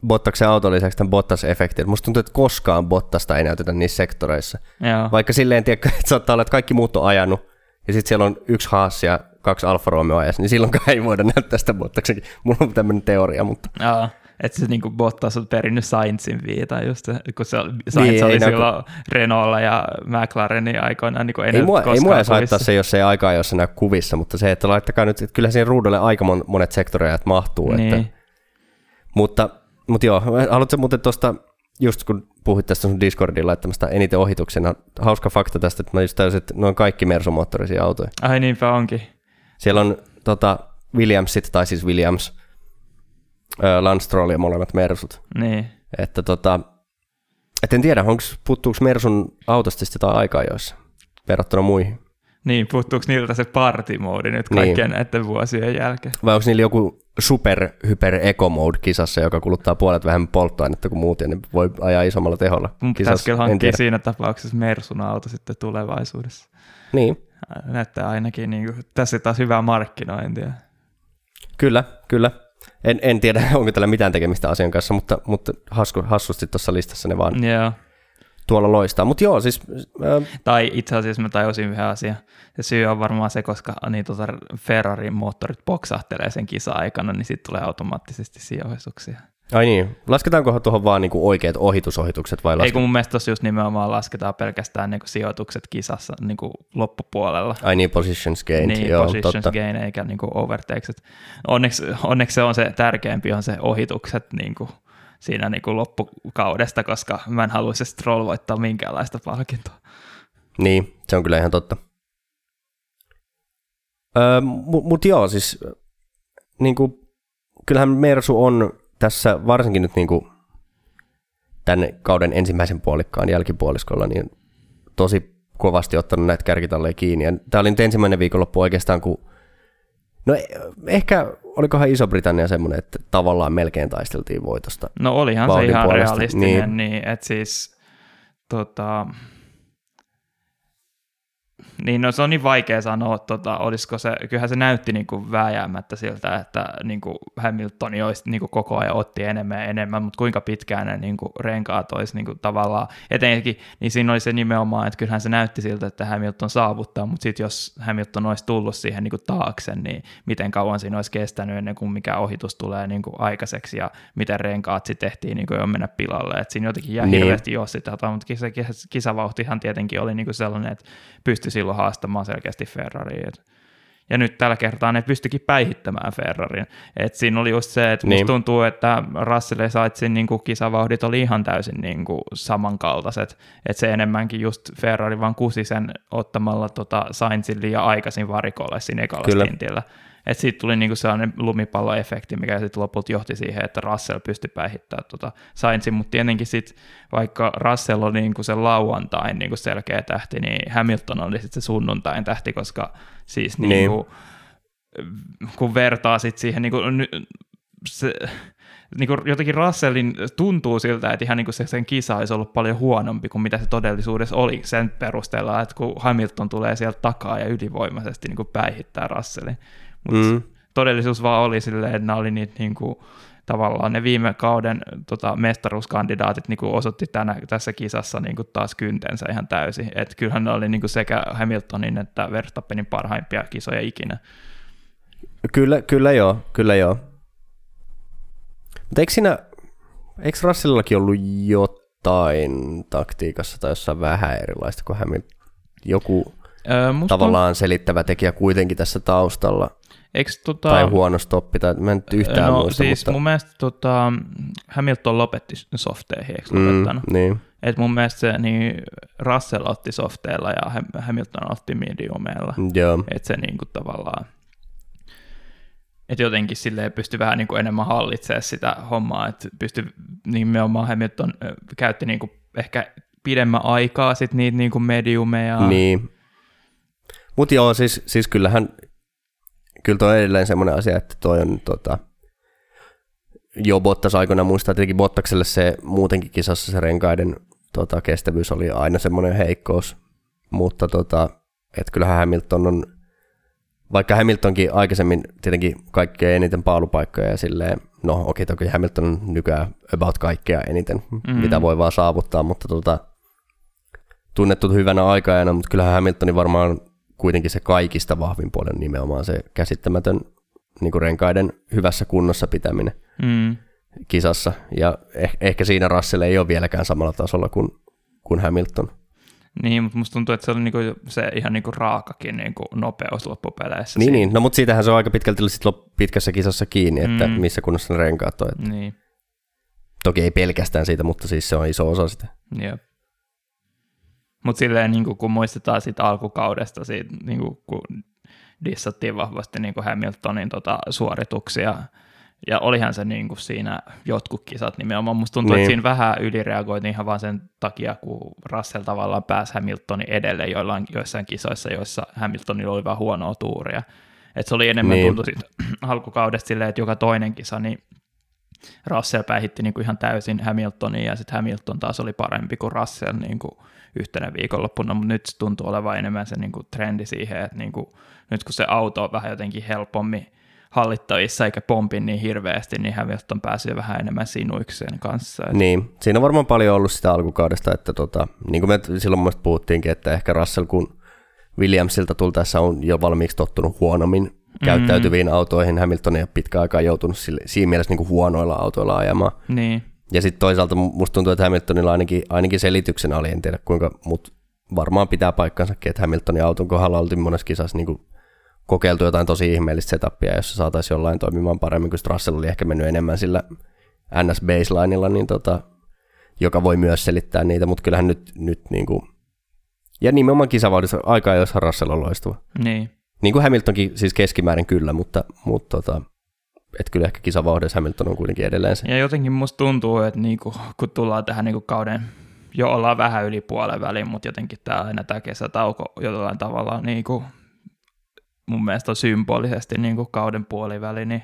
Bottaksen auton lisäksi tämän Bottas-efektin. Musta tuntuu, että koskaan Bottasta ei näytetä niissä sektoreissa.
Joo.
Vaikka silleen, tiedä, että saattaa olla, että kaikki muut on ajanut, ja sitten siellä on yksi Haas ja kaksi Alfa Romeo ajassa, niin silloinkaan ei voida näyttää sitä Bottaksenkin. Mulla on tämmöinen teoria, mutta...
Joo. Että se niin Bottas on perinnyt Sainzin viita, just kun se, Sainz niin, oli ei silloin näy... Renaultilla ja McLarenin aikoinaan niin
ei, mua, ei mua edes haittaa se, jos ei aikaa jos se näy kuvissa, mutta se, että laittakaa nyt, että kyllä siihen ruudulle aika monet sektoreja mahtuu. Niin. Että, mutta, mutta joo, haluatko muuten tuosta, just kun puhuit tästä sun Discordin laittamasta eniten ohituksena, hauska fakta tästä, että mä just täysin, että ne on kaikki Mersu-moottorisia autoja.
Ai niinpä onkin.
Siellä on tota, Williamsit, tai siis Williams, äh, Lance Stroll ja molemmat Mersut.
Niin.
Että tota, et en tiedä, onko puuttuuko Mersun autosta jotain aikaa joissa verrattuna muihin.
Niin, puuttuuko niiltä se partimoodi nyt niin. kaikkien niin. näiden vuosien jälkeen?
Vai onko niillä joku super hyper eco mode kisassa, joka kuluttaa puolet vähemmän polttoainetta kuin muut, ja ne voi ajaa isommalla teholla
pitäisi kyllä hankkia siinä tapauksessa Mersun auto sitten tulevaisuudessa.
Niin.
Näyttää ainakin, niin kuin, tässä taas hyvää markkinointia.
Kyllä, kyllä. En, en tiedä, onko tällä mitään tekemistä asian kanssa, mutta, mutta hassu, hassusti tuossa listassa ne vaan
yeah.
tuolla loistaa. Mutta joo, siis...
Äh, tai itse asiassa mä tajusin yhden asian. Se syy on varmaan se, koska niin, tota Ferrarin moottorit poksahtelee sen kisa-aikana, niin sitten tulee automaattisesti sijoituksia.
Ai niin, lasketaankohan tuohon vaan niinku oikeat ohitusohitukset vai lasket...
Ei kun mun mielestä tuossa just nimenomaan lasketaan pelkästään niinku sijoitukset kisassa niinku loppupuolella.
Ai niin, positions gain.
Niin,
joo,
positions
totta.
gain eikä niinku overtakes. Onneksi, onneksi se on se tärkeämpi on se ohitukset niinku siinä niinku loppukaudesta, koska mä en haluaisi Stroll voittaa minkäänlaista palkintoa.
Niin, se on kyllä ihan totta. Öö, Mutta mut joo, siis niinku, kyllähän Mersu on tässä varsinkin nyt niin kuin tämän kauden ensimmäisen puolikkaan jälkipuoliskolla niin tosi kovasti ottanut näitä kärkitalleja kiinni. Ja tämä oli nyt ensimmäinen viikonloppu oikeastaan, kun No ehkä, olikohan Iso-Britannia semmoinen, että tavallaan melkein taisteltiin voitosta.
No olihan se ihan puolesta. realistinen, niin, niin että siis tota, niin, no se on niin vaikea sanoa, tota, olisiko se, kyllähän se näytti niin kuin vääjäämättä siltä, että niin kuin Hamiltoni olisi niin kuin koko ajan otti enemmän ja enemmän, mutta kuinka pitkään ne niin kuin renkaat olisi niin kuin tavallaan, etenkin, niin siinä oli se nimenomaan, että kyllähän se näytti siltä, että Hamilton saavuttaa, mutta sitten jos Hamilton olisi tullut siihen niin kuin taakse, niin miten kauan siinä olisi kestänyt ennen kuin mikä ohitus tulee niin kuin aikaiseksi ja miten renkaat sitten tehtiin niin kuin jo mennä pilalle, että siinä jotenkin jäi niin. hirveästi jossita, mutta kisa, kisavauhtihan tietenkin oli niin kuin sellainen, että pystyi silloin haastamaan selkeästi Ferrariin. Ja nyt tällä kertaa ne pystyikin päihittämään Ferrarin. Et siinä oli just se, että niin. musta tuntuu, että Russell ja Saitsin niin kisavauhdit oli ihan täysin niin kuin samankaltaiset. Että se enemmänkin just Ferrari vaan kusi sen ottamalla tota Sainzin liian aikaisin varikolle siinä ekalla stintillä. Että siitä tuli niinku sellainen lumipalloefekti, mikä sitten lopulta johti siihen, että Russell pystyi päihittämään tuota Sainzin, mutta tietenkin sitten vaikka Russell oli niinku se lauantain niinku selkeä tähti, niin Hamilton oli sitten se sunnuntain tähti, koska siis niinku, niin. kun vertaa sitten siihen niinku, se, niin kuin jotenkin Russellin tuntuu siltä, että ihan niin kuin se, sen kisa olisi ollut paljon huonompi kuin mitä se todellisuudessa oli sen perusteella, että kun Hamilton tulee sieltä takaa ja ylivoimaisesti niin kuin päihittää Russellin. Mutta mm. todellisuus vaan oli silleen, että nämä oli niitä niin kuin, tavallaan ne viime kauden tota, mestaruuskandidaatit niin kuin osoitti tänä, tässä kisassa niin kuin taas kyntensä ihan täysin. Että kyllähän ne oli niin kuin sekä Hamiltonin että Verstappenin parhaimpia kisoja ikinä.
Kyllä, kyllä joo, kyllä joo. Mutta eikö siinä, eikö Russellillakin ollut jotain taktiikassa tai jossain vähän erilaista kuin Hamilton? Joku öö, tavallaan on... selittävä tekijä kuitenkin tässä taustalla.
Eikö, tota,
tai huono stoppi, tai mä en yhtään no, muista.
Siis
mutta...
mun mielestä tota, Hamilton lopetti softeihin, eikö mm, lopettanut?
niin.
Et mun mielestä se, niin Russell otti softeilla ja Hamilton otti mediumeilla.
Joo.
Et se niinku tavallaan... että jotenkin sille pysty vähän niin kuin enemmän hallitsemaan sitä hommaa, että pysty nimenomaan Hamilton käytti niin kuin ehkä pidemmän aikaa sit niitä niin kuin mediumeja.
Niin. Mutta joo, siis, siis kyllähän, kyllä toi on edelleen semmoinen asia, että toi on tota, jo Bottas aikoina muistaa tietenkin Bottakselle se muutenkin kisassa se renkaiden tota, kestävyys oli aina semmoinen heikkous, mutta tota, et kyllähän Hamilton on, vaikka Hamiltonkin aikaisemmin tietenkin kaikkein eniten paalupaikkoja ja silleen, no okei okay, toki Hamilton on nykyään about kaikkea eniten, mm. mitä voi vaan saavuttaa, mutta tota, tunnettu hyvänä aikajana, mutta kyllähän Hamiltonin varmaan kuitenkin se kaikista vahvin puolen nimenomaan se käsittämätön niin kuin renkaiden hyvässä kunnossa pitäminen
Mm.
kisassa. Ja eh- ehkä siinä Russell ei ole vieläkään samalla tasolla kuin, kuin Hamilton.
Niin, mutta musta tuntuu, että se oli niinku se ihan niinku raakakin niinku nopeus loppupeleissä.
Niin,
siinä.
niin. No, mutta siitähän se on aika pitkälti sit lop- pitkässä kisassa kiinni, että
Mm.
missä kunnossa ne renkaat on. Että
Niin,
Toki ei pelkästään siitä, mutta siis se on iso osa sitä.
jep. Mutta silleen niin kun muistetaan siitä alkukaudesta, siitä, niin kun dissattiin vahvasti niin Hamiltonin tota, suorituksia, ja olihan se niin kuin siinä jotkut kisat nimenomaan. Musta tuntuu,
Niin.
että siinä vähän ylireagoitiin ihan vaan sen takia, kun Russell tavallaan pääsi Hamiltonin edelle joillain, joissain kisoissa, joissa Hamiltonilla oli vähän huonoa tuuria. Et se oli enemmän
Niin.
tuntui siitä alkukaudesta silleen, että joka toinen kisa, niin Russell päihitti niin kuin ihan täysin Hamiltonia, ja sitten Hamilton taas oli parempi kuin Russell niin kuin yhtenä viikonloppuna, mutta nyt se tuntuu olevan enemmän se niin kuin trendi siihen, että niin kuin, nyt kun se auto on vähän jotenkin helpommin hallittavissa eikä pompi niin hirveästi, niin Hamilton pääsee vähän enemmän sinuikseen kanssa. Et,
Niin, siinä on varmaan paljon ollut sitä alkukaudesta, että tota, niin kuin me silloin mielestä puhuttiinkin, että ehkä Russell kun Williamsilta tultaessa on jo valmiiksi tottunut huonommin käyttäytyviin autoihin. Hamilton ei ole pitkään aikaa joutunut sille, siinä mielessä niin kuin huonoilla autoilla ajamaan.
niin,
Ja sitten toisaalta mu- musta tuntuu, että Hamiltonilla ainakin, ainakin selityksenä oli, en tiedä kuinka, mutta varmaan pitää paikkansakin, että Hamiltonin auton kohdalla oltiin monessa kisassa niin kuin kokeiltu jotain tosi ihmeellistä setupia, jossa saataisiin jollain toimimaan paremmin, kun sit Russell oli ehkä mennyt enemmän sillä NS baselineilla, niin tota, joka voi myös selittää niitä, mutta kyllähän nyt, nyt niin kuin, ja nimenomaan kisavauhdissa aikaa, jos Russell on loistava.
niin,
Niin kuin Hamiltonkin siis keskimäärin kyllä, mutta, mutta tota, et kyllä ehkä kisavauhdissa Hamilton on kuitenkin edelleen se.
Ja jotenkin musta tuntuu, että niinku, kun tullaan tähän niinku kauden, jo ollaan vähän yli puolen väliin, mutta jotenkin tämä aina tämä kesätauko jollain tavalla niinku, mun mielestä on symbolisesti niinku kauden puoliväli, niin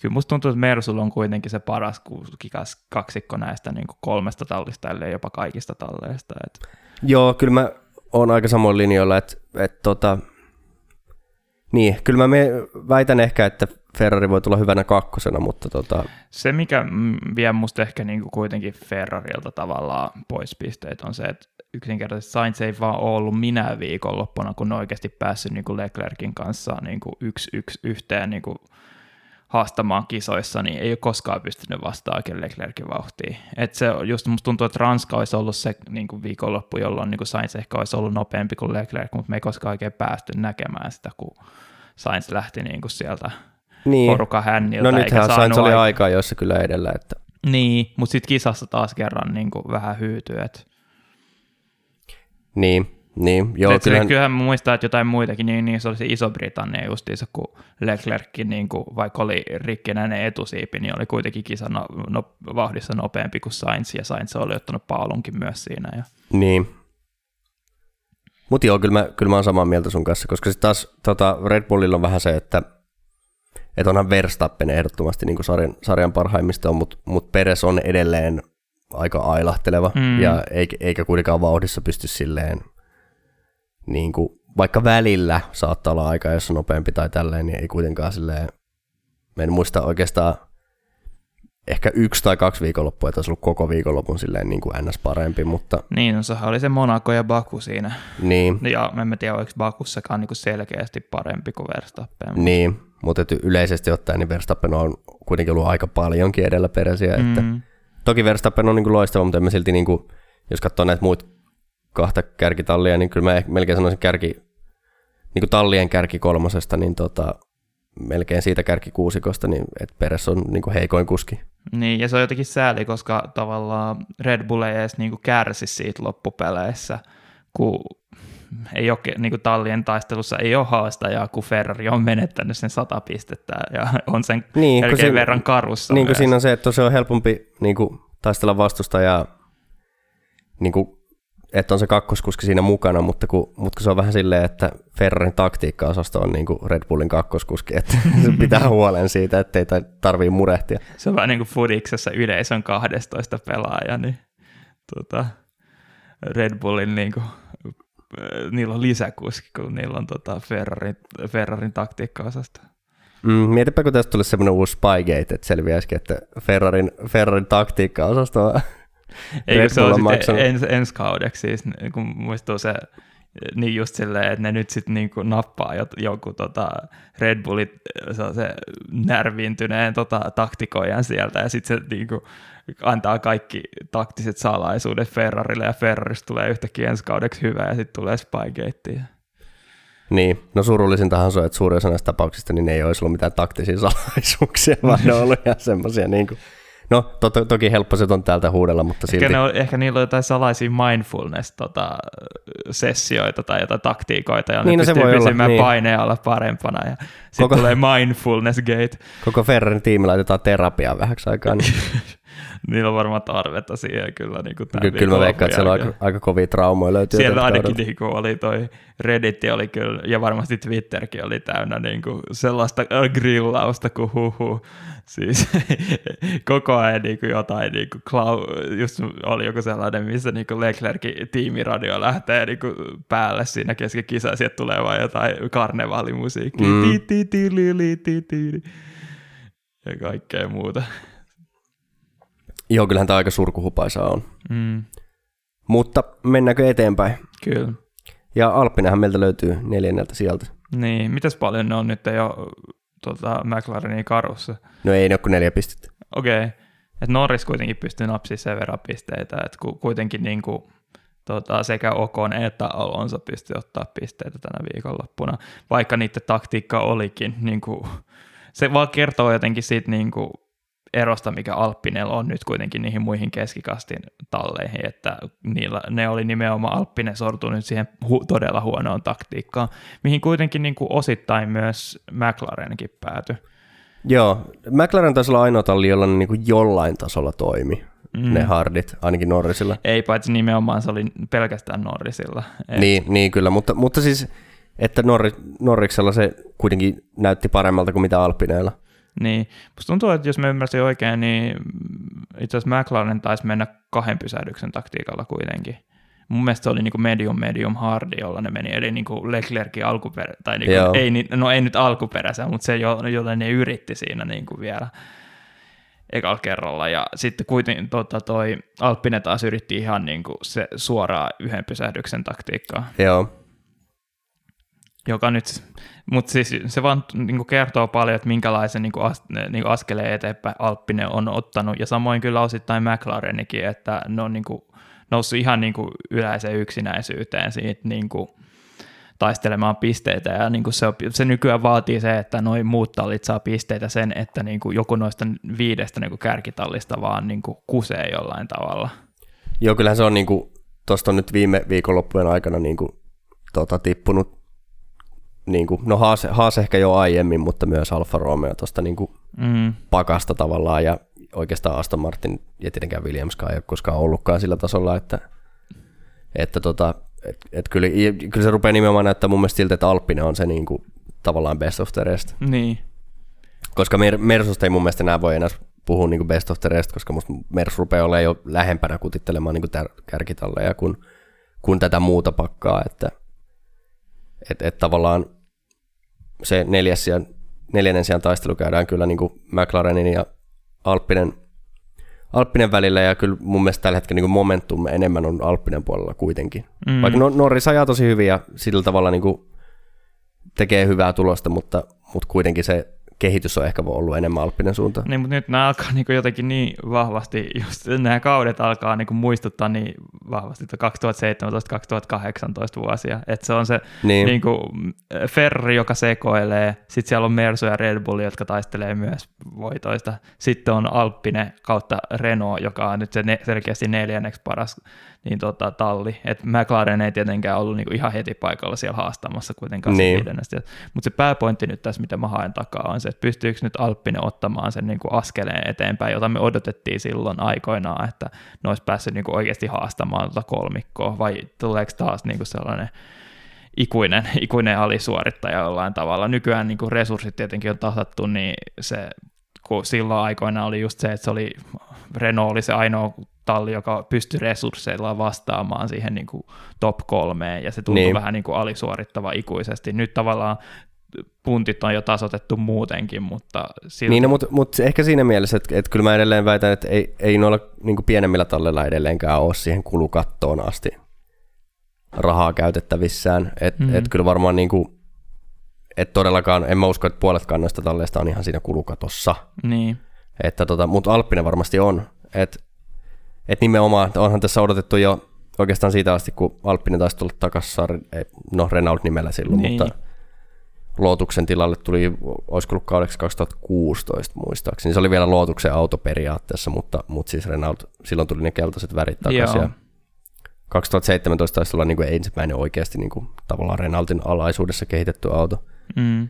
kyllä musta tuntuu, että Mersulla on kuitenkin se paras kikas kaksikko näistä niinku kolmesta tallista, ellei jopa kaikista talleista. Et,
Joo, kyllä mä oon aika samoin linjoilla, että et, tota, niin, kyllä mä me, väitän ehkä, että Ferrari voi tulla hyvänä kakkosena, mutta tota,
se, mikä vie musta ehkä niinku kuitenkin Ferrarilta tavallaan pois pisteet, on se, että yksinkertaisesti Sainz ei vaan ollut minä viikonloppuna, kun ne oikeasti päässyt niinku Leclerkin kanssa niinku yksi, yksi yhteen niinku haastamaan kisoissa, niin ei ole koskaan pystynyt vastaamaan Leclerkin vauhtiin. Et se just musta tuntuu, että Ranska olisi ollut se niin kuin viikonloppu, jolloin niin kuin Sainz ehkä olisi ollut nopeampi kuin Leclerc, mutta me ei koskaan oikein päästy näkemään sitä, kun Sainz lähti niin kuin sieltä
niin.
porukan hänniltä.
No nythän Sainz oli
aik-
aikaa joissa kyllä edellä, että
Niin, mutta sitten kisassa taas kerran niin kuin vähän hyytyy. Et,
niin, niin, joo,
et se,
kyllähän,
kyllähän mä muistan, että jotain muitakin, niin, niin se oli se Iso-Britannia justiinsa, kun Leclerc, niin kuin, vaikka oli rikkinäinen etusiipi, niin oli kuitenkin kisa no, no, vauhdissa nopeampi kuin Sainz, ja Sainz oli ottanut paalunkin myös siinä. Ja,
Niin. Mutta joo, kyllä mä, kyllä mä oon samaa mieltä sun kanssa, koska sitten taas tota, Red Bullilla on vähän se, että et onhan Verstappen ehdottomasti niin sarjan, sarjan parhaimmista, mutta mut Peres on edelleen aika ailahteleva,
Mm.
ja eikä, eikä kuitenkaan vauhdissa pysty silleen, niin kuin, vaikka välillä saattaa olla aika, jos on nopeampi tai tälleen, niin ei kuitenkaan silleen, mä en muista oikeastaan ehkä yksi tai kaksi viikonloppua, että olisi ollut koko viikonlopun silleen niin kuin ns. parempi, mutta
niin, no, sehän oli se Monaco ja Baku siinä.
niin,
Ja mä en tiedä, oliko Bakussakaan niin kuin selkeästi parempi kuin Verstappen.
Niin, mutta yleisesti ottaen niin Verstappen on kuitenkin ollut aika paljonkin edellä peräsiä. Mm. Että toki Verstappen on niin kuin loistava, mutta en mä silti, niin kuin, jos katsoo näitä muita kahta kärkitallia, niin kyllä mä melkein sanoisin kärki, niin kuin tallien kärki kolmosesta, niin tota, melkein siitä kärki kuusikosta, niin että Peres on niin kuin heikoin kuski.
Niin, ja se on jotenkin sääli, koska tavallaan Red Bull ei edes niinku kärsi siitä loppupeleissä, kun ei ole niin kuin tallien taistelussa ei ole haastajaa, kun Ferrari on menettänyt sen sata pistettä ja on sen niin, melkein siinä, verran karussa
Niin kuin siinä on se, että se on helpompi niin kuin, taistella vastustajaa niin kuin että on se kakkoskuski siinä mukana, mutta kun, mutta kun se on vähän silleen, että Ferrarin taktiikka-osasto on niin kuin Red Bullin kakkoskuski, että se pitää huolen siitä, ettei tarvii murehtia.
Se on vähän niin kuin Fudiksessa yleisön 12 pelaaja, niin tota, Red Bullin niin kuin, niillä on lisäkuski, kun niillä on tota Ferrarin, Ferrarin taktiikka-osasto.
Mm, mietipä, kun tästä tulisi semmoinen uusi Spygate, että selviäisikin, että Ferrarin, Ferrarin taktiikka-osasto on
Eikö se on sitten ens, ensi kaudeksi siis, kun muistuu se, niin just silleen, että ne nyt sitten niinku nappaa joku tota Red Bullit se närviintyneen tota, taktikoijan sieltä ja sitten se niinku antaa kaikki taktiset salaisuudet Ferrarille ja Ferrarista tulee yhtäkkiä ensi kaudeksi hyvä ja sitten tulee Spygate.
Niin, no surullisintahan se on, että suurin osa näistä tapauksista niin ei olisi ollut mitään taktisia salaisuuksia, vaan ne on ollut ihan semmoisia niin kuin No, to, to, toki helppo se on täältä huudella, mutta silti.
Ehkä, on, ehkä niillä on jotain salaisia mindfulness-sessioita tota, tai jotain taktiikoita, ja niin, ne no, pystyy voi pysymään niin. painealla parempana, ja sitten tulee mindfulness gate.
Koko Ferrarin tiimi laitetaan terapiaa vähäksi aikaa. Niin.
Niillä on varmaan tarvetta siihen kyllä. Niin kuin
kyllä, kyllä mä veikkaan, että siellä on aika, aika kovia traumoja löytyy.
Siellä ainakin niin kuin oli toi Reddit oli kyllä, ja varmasti Twitterkin oli täynnä niin kuin sellaista grillausta kuin huhu. Siis koko ajan niin kuin jotain, niin kuin Clau, just oli joku sellainen, missä niin kuin Leclerkin tiimiradio lähtee niin kuin päälle siinä kesken kisaa, sieltä tulee vaan jotain karnevaalimusiikkia. Mm. Ja kaikkea muuta.
Joo, kyllähän tämä aika surkuhupaisaa on. Mm. Mutta mennäänkö eteenpäin?
Kyllä.
Ja Alppinenhan meiltä löytyy neljänneltä sieltä.
Niin, mitäs paljon ne on nyt jo tota, McLarenin karussa?
No ei ne ole kuin neljä pistettä.
Okei. Okay. Et Norris kuitenkin pystyy napsimaan sen verran pisteitä, että kuitenkin niin kuin, tota, sekä Okon että Alonso pystyy ottaa pisteitä tänä viikonloppuna, vaikka niiden taktiikka olikin, niin kuin, se vaan kertoo jotenkin siitä niin kuin, erosta, mikä Alppinella on nyt kuitenkin niihin muihin keskikastin talleihin, että niillä, ne oli nimenomaan Alppinen sortunut siihen hu- todella huonoon taktiikkaan, mihin kuitenkin niin kuin osittain myös McLarenkin päätyi.
Joo, McLaren taisi olla ainoa talli, jolla ne niin kuin jollain tasolla toimi, mm. ne hardit, ainakin Norrisilla.
Ei, paitsi nimenomaan se oli pelkästään Norrisilla.
Et... Niin, niin, kyllä, mutta, mutta siis, että Norri, Norriksella se kuitenkin näytti paremmalta kuin mitä Alpineilla.
Niin, musta tuntuu, että jos mä ymmärsin oikein, niin itse asiassa McLaren taisi mennä kahden pysähdyksen taktiikalla kuitenkin. Mun mielestä se oli niin medium, medium, hard, jolla ne meni, eli niin kuin Leclerkin alkuperä, tai niin kuin, ei, no ei nyt alkuperäisen, mutta se, jolle ne yritti siinä niin kuin vielä ekalla kerralla, ja sitten kuitenkin tota, toi Alppinen taas yritti ihan niin kuin se suoraan yhden pysähdyksen taktiikkaa.
Joo
joka nyt, mutta siis se vaan niin kertoo paljon, että minkälaisen niin as, niin askeleen eteenpäin Alppinen on ottanut, ja samoin kyllä osittain McLarenikin, että ne on niin kuin noussut ihan niin kuin yleiseen yksinäisyyteen siitä niin kuin taistelemaan pisteitä, ja niin kuin se, se nykyään vaatii se, että noin muut tallit saa pisteitä sen, että niin kuin joku noista viidestä niin kuin kärkitallista vaan niin kuin kusee jollain tavalla.
Joo, kyllähän se on niin kuin, tuosta on nyt viime viikonloppujen aikana niin kuin, tota, tippunut niin kuin, no Haas, Haas ehkä jo aiemmin, mutta myös Alfa Romeo tuosta niin kuin mm. pakasta tavallaan ja oikeastaan Aston Martin ja tietenkään Williamskaan ei ole koskaan ollutkaan sillä tasolla, että, että tota, et, et kyllä, kyllä, se rupeaa nimenomaan näyttää mun mielestä siltä, että Alppinen on se niin kuin, tavallaan best of the rest.
Niin.
Koska Mer- Mersusta ei mun mielestä enää voi enää puhua niin kuin best of the rest, koska musta Mers rupeaa olemaan jo lähempänä kutittelemaan niin kuin tär- kärkitalleja kuin, kuin tätä muuta pakkaa, että et, et tavallaan se neljäs sijaan, neljännen sijaan taistelu käydään kyllä niin kuin McLarenin ja Alppinen, Alppinen välillä, ja kyllä mun mielestä tällä hetkellä niin momentum enemmän on Alppinen puolella kuitenkin. Mm. Vaikka Norris ajaa tosi hyvin ja sillä tavalla niin kuin tekee hyvää tulosta, mutta, mutta kuitenkin se kehitys on ehkä ollut enemmän Alppinen suunta.
Niin, mutta nyt nämä alkaa niin jotenkin niin vahvasti, just nämä kaudet alkaa niin muistuttaa niin vahvasti 2017-2018 vuosia. Että se on se niin. Niin kuin Ferrari, joka sekoilee, sitten siellä on Mersu ja Red Bull, jotka taistelee myös voitoista. Sitten on Alppinen kautta Renault, joka on nyt se ne, selkeästi neljänneksi paras niin tota, talli. Et McLaren ei tietenkään ollut niinku ihan heti paikalla siellä haastamassa kuitenkaan
Niin.
viidennestä. Mutta se pääpointti nyt tässä, mitä mä haen takaa, on se, että pystyykö nyt Alppinen ottamaan sen niinku askeleen eteenpäin, jota me odotettiin silloin aikoinaan, että ne olisi päässyt niinku oikeasti haastamaan tuota kolmikkoa, vai tuleeko taas niinku sellainen ikuinen, ikuinen alisuorittaja jollain tavalla. Nykyään niin kuin resurssit tietenkin on tasattu, niin se, kun silloin aikoina oli just se, että se oli, Renault oli se ainoa talli, joka pystyi resursseilla vastaamaan siihen niin kuin top kolmeen, ja se tuntui
Niin.
vähän niin kuin alisuorittava ikuisesti. Nyt tavallaan puntit on jo tasotettu muutenkin, mutta silti,
Niin, no, mutta mut ehkä siinä mielessä, että, että kyllä mä edelleen väitän, että ei, ei noilla niin kuin pienemmillä tallilla edelleenkään ole siihen kulukattoon asti rahaa käytettävissään. Että
Mhm.
et kyllä varmaan niin kuin, et todellakaan, en mä usko, että puoletkaan noista talleista on ihan siinä kulukatossa.
niin,
Että tota, mutta Alppinen varmasti on. Että et nimenomaan, onhan tässä odotettu jo oikeastaan siitä asti, kun Alppinen taisi tulla takaisin, no Renault-nimellä silloin,
Niin.
mutta Lootuksen tilalle tuli, olisiko ollut kaudeksi 2016 muistaakseni. Se oli vielä Lootuksen auto periaatteessa, mutta, mutta siis Renault, silloin tuli ne keltaiset värit takaisin.
Joo.
Ja 2017 taisi olla niin kuin ensimmäinen oikeasti niin kuin, tavallaan Renaultin alaisuudessa kehitetty auto.
mm,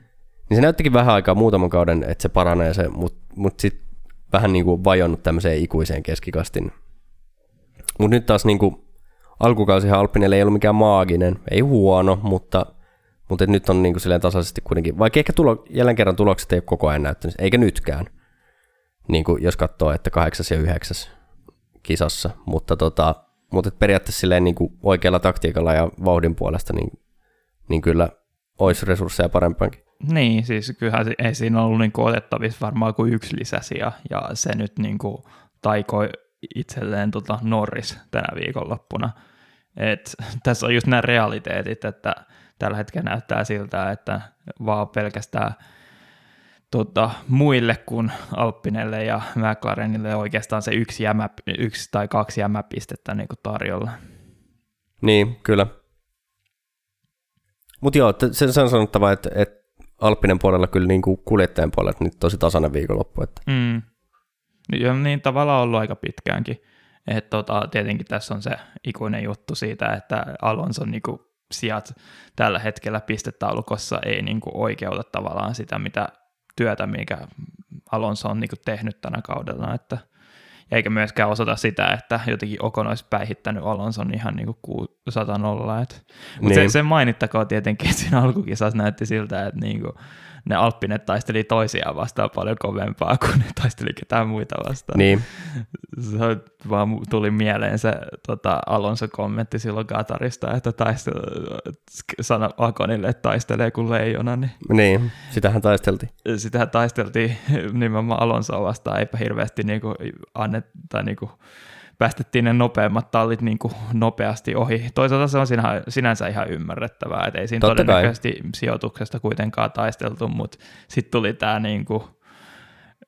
Niin se näyttikin vähän aikaa muutaman kauden, että se paranee se, mutta mut sitten vähän niin kuin vajonnut tämmöiseen ikuiseen keskikastin. Mutta nyt taas niin kuin alkukausihan Alppinelle ei ollut mikään maaginen, ei huono, mutta, mutta et nyt on niin kuin silleen tasaisesti kuitenkin, vaikka ehkä tulo, jälleen kerran tulokset ei ole koko ajan näyttänyt, eikä nytkään, niin kuin jos katsoo, että kahdeksas ja yhdeksäs kisassa, mutta, tota, mutta et periaatteessa silleen niin kuin oikealla taktiikalla ja vauhdin puolesta, niin, niin kyllä olisi resursseja parempaankin.
Niin, siis kyllähän ei siinä ollut niinku otettavissa varmaan kuin yksi lisäsi ja, se nyt niinku taikoi itselleen tota Norris tänä viikonloppuna. Et, tässä on just nämä realiteetit, että tällä hetkellä näyttää siltä, että vaan pelkästään tota, muille kuin Alppinelle ja McLarenille oikeastaan se yksi, jämä, yksi tai kaksi jämäpistettä niinku tarjolla.
Niin, kyllä. Mutta joo, että se, se on sanottava, että, että Alppinen puolella kyllä niin kuin kuljettajan puolella nyt tosi tasainen viikonloppu. Että.
Mm. Ja niin tavallaan ollut aika pitkäänkin. Et tota, tietenkin tässä on se ikuinen juttu siitä, että Alonson niinku sijat tällä hetkellä pistetaulukossa ei niinku oikeuta tavallaan sitä mitä työtä, mikä Alonso on niinku tehnyt tänä kaudella. Että, eikä myöskään osata sitä, että jotenkin Okon olisi päihittänyt Alonson ihan niinku 100 nolla. Mutta
Niin.
se, se mainittakoon tietenkin, että siinä alkukisassa näytti siltä, että niinku, ne Alppinet taisteli toisiaan vastaan paljon kovempaa kuin ne taisteli ketään muita vastaan.
Niin,
Se vaan tuli mieleen se tota, Alonso kommentti silloin Katarista, että taistelu, sana Akonille, että taistelee kuin leijona, niin
niin, sitähän taisteltiin.
sitähän taisteltiin nimenomaan Alonsoa vastaan, eipä hirveästi niinku annet, tai niinku päästettiin ne nopeammat tallit niinku nopeasti ohi. Toisaalta se on sinä, sinänsä ihan ymmärrettävää, että ei siinä
Totta kai.
todennäköisesti sijoituksesta kuitenkaan taisteltu, mutta sitten tuli tämä niinku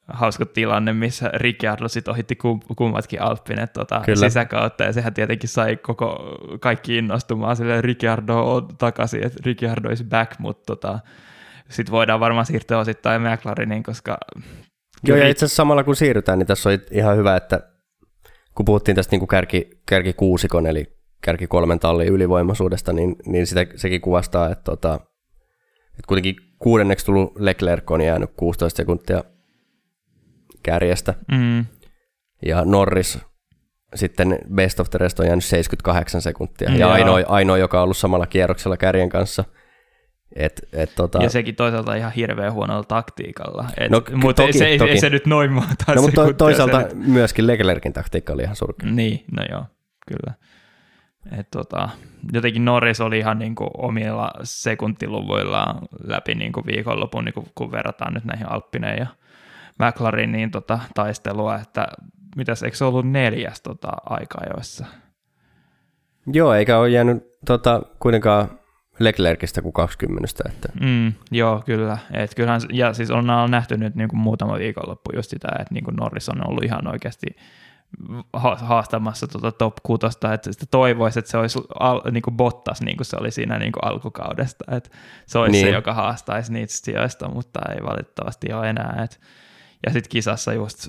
hauska tilanne, missä Ricciardo sitten ohitti kum, kummatkin Alppinet tota,
Kyllä.
sisäkautta, ja sehän tietenkin sai koko, kaikki innostumaan sille Ricciardo on takaisin, että Ricciardo is back, mutta tota, sitten voidaan varmaan siirtyä osittain McLareniin, koska
Joo, ja itse asiassa samalla kun siirrytään, niin tässä on ihan hyvä, että kun puhuttiin tästä niin kuin kärki, kärki kuusikon, eli kärki kolmen tallin ylivoimaisuudesta, niin, niin sitä, sekin kuvastaa, että, tota, että kuitenkin kuudenneksi tullut Leclerc on jäänyt 16 sekuntia kärjestä,
mm,
ja Norris sitten best of the rest on jäänyt 78 sekuntia, ja
Joo.
ainoa, ainoa, joka on ollut samalla kierroksella kärjen kanssa. Et, et, tota,
ja sekin toisaalta ihan hirveän huonolla taktiikalla, Et,
No,
mutta
toki,
se, ei,
toki.
ei se nyt noin monta
no, mutta to, toisaalta
se nyt-
myöskin Leclercin taktiikka oli ihan surkea.
Niin, no joo, kyllä. Et tota, jotenkin Norris oli ihan niinku omilla sekuntiluvuillaan läpi niinku viikonlopun, niinku, kun verrataan nyt näihin Alppineen ja McLareniin tota, taistelua, että mitäs, eikö se ollut neljäs tota, aika-ajoissa?
Joo, eikä ole jäänyt tota, kuitenkaan Leclercistä kuin 20. Että,
Mm, joo, kyllä. Et kyllähän, ja siis on nähty nyt niin kuin muutama viikonloppu just sitä, että niin kuin Norris on ollut ihan oikeasti ha- haastamassa tuota top kutosta, että sitä toivoisi, että se olisi al, niin kuin Bottas, niin kuin se oli siinä niin kuin alkukaudesta, että se olisi niin. se, joka haastaisi niistä sijoista, mutta ei valitettavasti ole enää. Et, Ja sitten kisassa just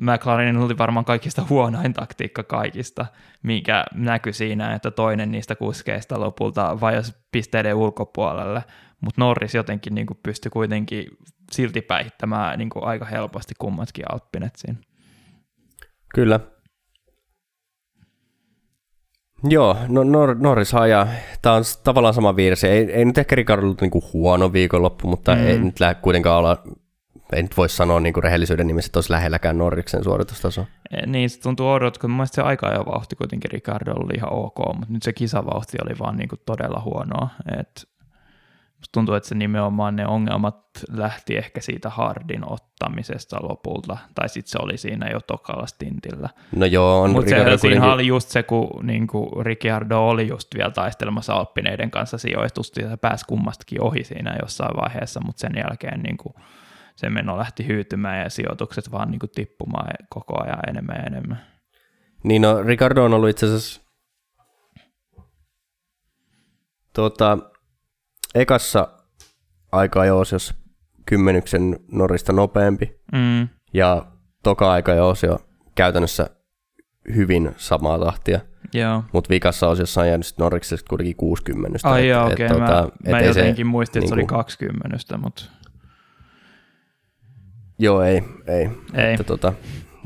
McLarenin oli varmaan kaikista huonoin taktiikka kaikista, mikä näkyi siinä, että toinen niistä kuskeista lopulta vajosi pisteiden ulkopuolelle, mutta Norris jotenkin niin kuin pystyi kuitenkin silti päihittämään niin kuin aika helposti kummatkin alppinet siinä.
Kyllä. Joo, no Nor- Norris ajaa. Tämä on tavallaan sama virsi. Ei, ei nyt ehkä Ricardo ollut niinku huono viikonloppu, mutta mm. ei nyt lähde kuitenkaan olla ei nyt voi sanoa niin kuin rehellisyyden nimessä, että olisi lähelläkään Norriksen suoritustaso.
E, niin, se tuntuu oudolta, kun mun se aika ajan vauhti kuitenkin Ricardo oli ihan ok, mutta nyt se kisavauhti oli vaan niin kuin todella huonoa. Et Musta tuntuu, että se nimenomaan ne ongelmat lähti ehkä siitä hardin ottamisesta lopulta, tai sitten se oli siinä jo tokalla stintillä.
No joo, on
Mutta se, kuitenkin... siinä oli just se, kun niin kuin Ricciardo oli just vielä taistelemassa Alppineiden kanssa sijoitusta, ja se pääsi kummastakin ohi siinä jossain vaiheessa, mutta sen jälkeen niin kuin se meno lähti hyytymään ja sijoitukset vaan niin kuin tippumaan koko ajan enemmän ja enemmän.
Niin no, Ricardo on ollut itse asiassa tuota, ekassa aika jos kymmenyksen Norista nopeampi,
mm.
ja toka aika jo käytännössä hyvin samaa tahtia. Mutta vikassa osiossa on jäänyt Norriksesta kuitenkin 60.
Ai joo, okei. Okay. Tota, mä, mä jotenkin se, muistin, että niin se oli 20, mutta...
Joo, ei, ei.
ei.
Että, tota,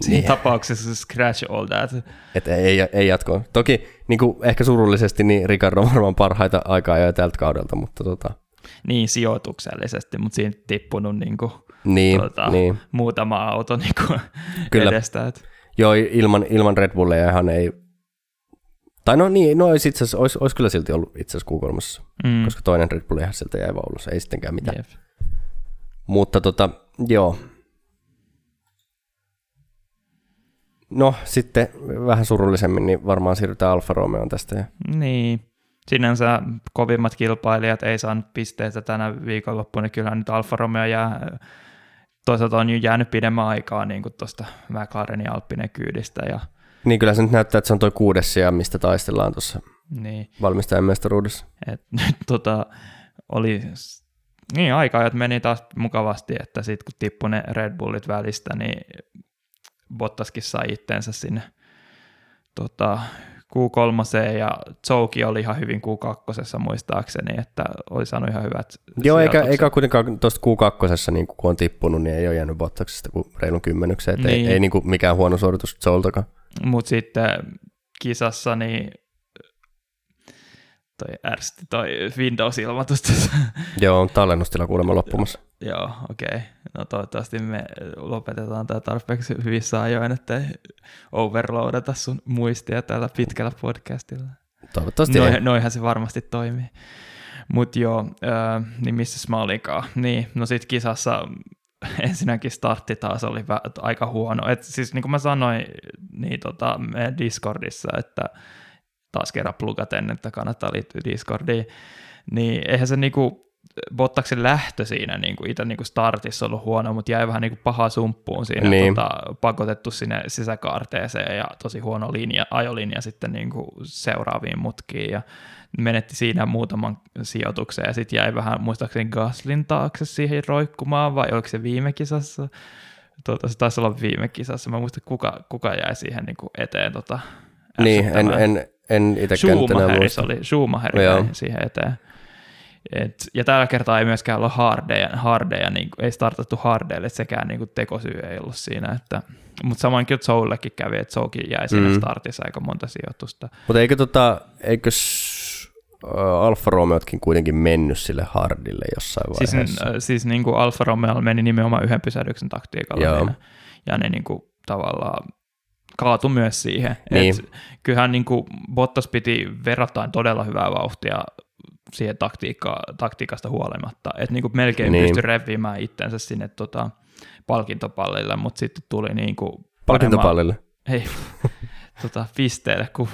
Siinä niin. tapauksessa scratch all that.
Et ei, ei jatkoa. Toki niin kuin ehkä surullisesti, niin Ricardo on varmaan parhaita aikaa jo tältä kaudelta, mutta tota...
Niin, sijoituksellisesti, mutta siinä tippunut niin kuin,
niin, tota, niin.
muutama auto niin kuin Kyllä. edestä. Et.
Joo, ilman, ilman Red Bullia ihan ei... Tai no niin, no olisi, itse asiassa, olisi, olisi kyllä silti ollut itse asiassa q mm. koska toinen Red Bull ihan sieltä jäi vaulussa, ei sittenkään mitään. Jep. Mutta tota, joo, No sitten vähän surullisemmin, niin varmaan siirrytään Alfa Romeoon tästä.
Niin, sinänsä kovimmat kilpailijat ei saanut pisteitä tänä viikonloppuna, niin kyllä nyt Alfa Romeo jää, toisaalta on jo jäänyt pidemmän aikaa niin kuin tuosta McLarenin Alppinen kyydistä. Ja...
Niin kyllä se nyt näyttää, että se on tuo kuudes sija, mistä taistellaan tuossa
niin.
valmistajan mestaruudessa.
Et nyt tota, oli niin aika, meni taas mukavasti, että sitten kun tippui ne Red Bullit välistä, niin Bottaskin sai itteensä sinne tota, Q3 ja Zouki oli ihan hyvin Q2 muistaakseni, että oli saanut ihan hyvät
Joo, eikä, eikä kuitenkaan tuosta Q2, niin kun on tippunut, niin ei ole jäänyt Bottaksesta kuin reilun kymmenykseen, niin. ei, ei niin kuin mikään huono suoritus Zoultakaan.
Mutta sitten kisassa niin toi ärsytti toi Windows-ilmoitus
Joo, on tallennustila kuulemma loppumassa.
Joo, okei. Okay. No toivottavasti me lopetetaan tämä tarpeeksi hyvissä ajoin, ettei overloadata sun muistia tällä pitkällä podcastilla.
Toivottavasti
Noi, Noihan se varmasti toimii. Mutta joo, äh, niin missä mä olinkaan? Niin, no sit kisassa ensinnäkin startti taas oli aika huono. Et siis niin kuin mä sanoin niin tota, Discordissa, että taas kerran plugaten, että kannattaa liittyä Discordiin, niin eihän se niinku Bottaksen lähtö siinä niin kuin itse niin kuin startissa ollut huono, mutta jäi vähän niin kuin paha sumppuun siinä, niin. tota, pakotettu sinne sisäkaarteeseen ja tosi huono linja, ajolinja sitten niin kuin seuraaviin mutkiin ja menetti siinä muutaman sijoituksen ja sitten jäi vähän muistaakseni Gaslin taakse siihen roikkumaan vai oliko se viime kisassa? Tota, se taisi olla viime kisassa. Mä muistan, kuka, kuka jäi siihen niin kuin eteen. Tota,
niin, en, en, en
Schumacher oli, Schumacher jäi siihen eteen. Et, ja tällä kertaa ei myöskään olla hardeja, hardeja niin kuin, ei startattu hardeille, sekään niin kuin, tekosyy ei ollut siinä. Että, mutta samoin kyllä Zoullekin kävi, että Zoukin jäi siinä mm. startissa aika monta sijoitusta.
Mutta eikö, tota, eikö Alfa Romeotkin kuitenkin mennyt sille hardille jossain
siis
vaiheessa?
Siis, siis niin kuin Alfa Romeo meni nimenomaan yhden pysähdyksen taktiikalla Joo. siinä, ja ne niin kuin, tavallaan kaatu myös siihen. Niin. Et kyllähän niin kuin Bottas piti verrattain todella hyvää vauhtia siihen taktiikka, taktiikasta huolimatta. Että niin kuin melkein niin. pystyi reviämään itsensä sinne tota, palkintopallille, mutta sitten tuli niin kuin
Palkintopallille?
Ei, tota, pisteelle, kun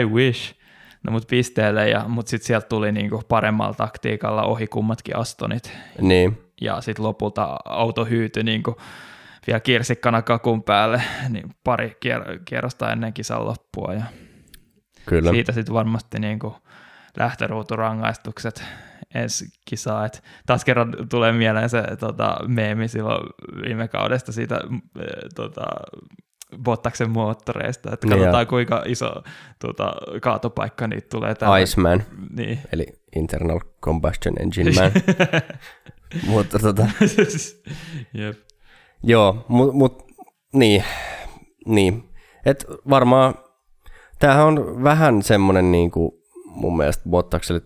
I wish. No mutta pisteelle, ja, mutta sitten sieltä tuli niin kuin paremmalla taktiikalla ohi kummatkin Astonit.
Niin.
Ja sitten lopulta auto hyytyi niin kuin vielä kirsikkana kakun päälle niin pari kier- kierrosta ennen kisan loppua. Ja
Kyllä.
Siitä sitten varmasti niin kuin lähtöruuturangaistukset ensi kisaa. Et taas kerran tulee mieleen se tota, meemi silloin viime kaudesta siitä äh, tota, Bottaksen moottoreista, että
Niin
katsotaan
ja-
kuinka iso tota, kaatopaikka niitä tulee tällä.
Iceman,
Niin.
eli Internal Combustion Engine Man. mutta tota,
Jep.
Joo, mutta mut, niin, niin. Et varmaan, tämähän on vähän semmoinen niinku, mun mielestä Bottakselle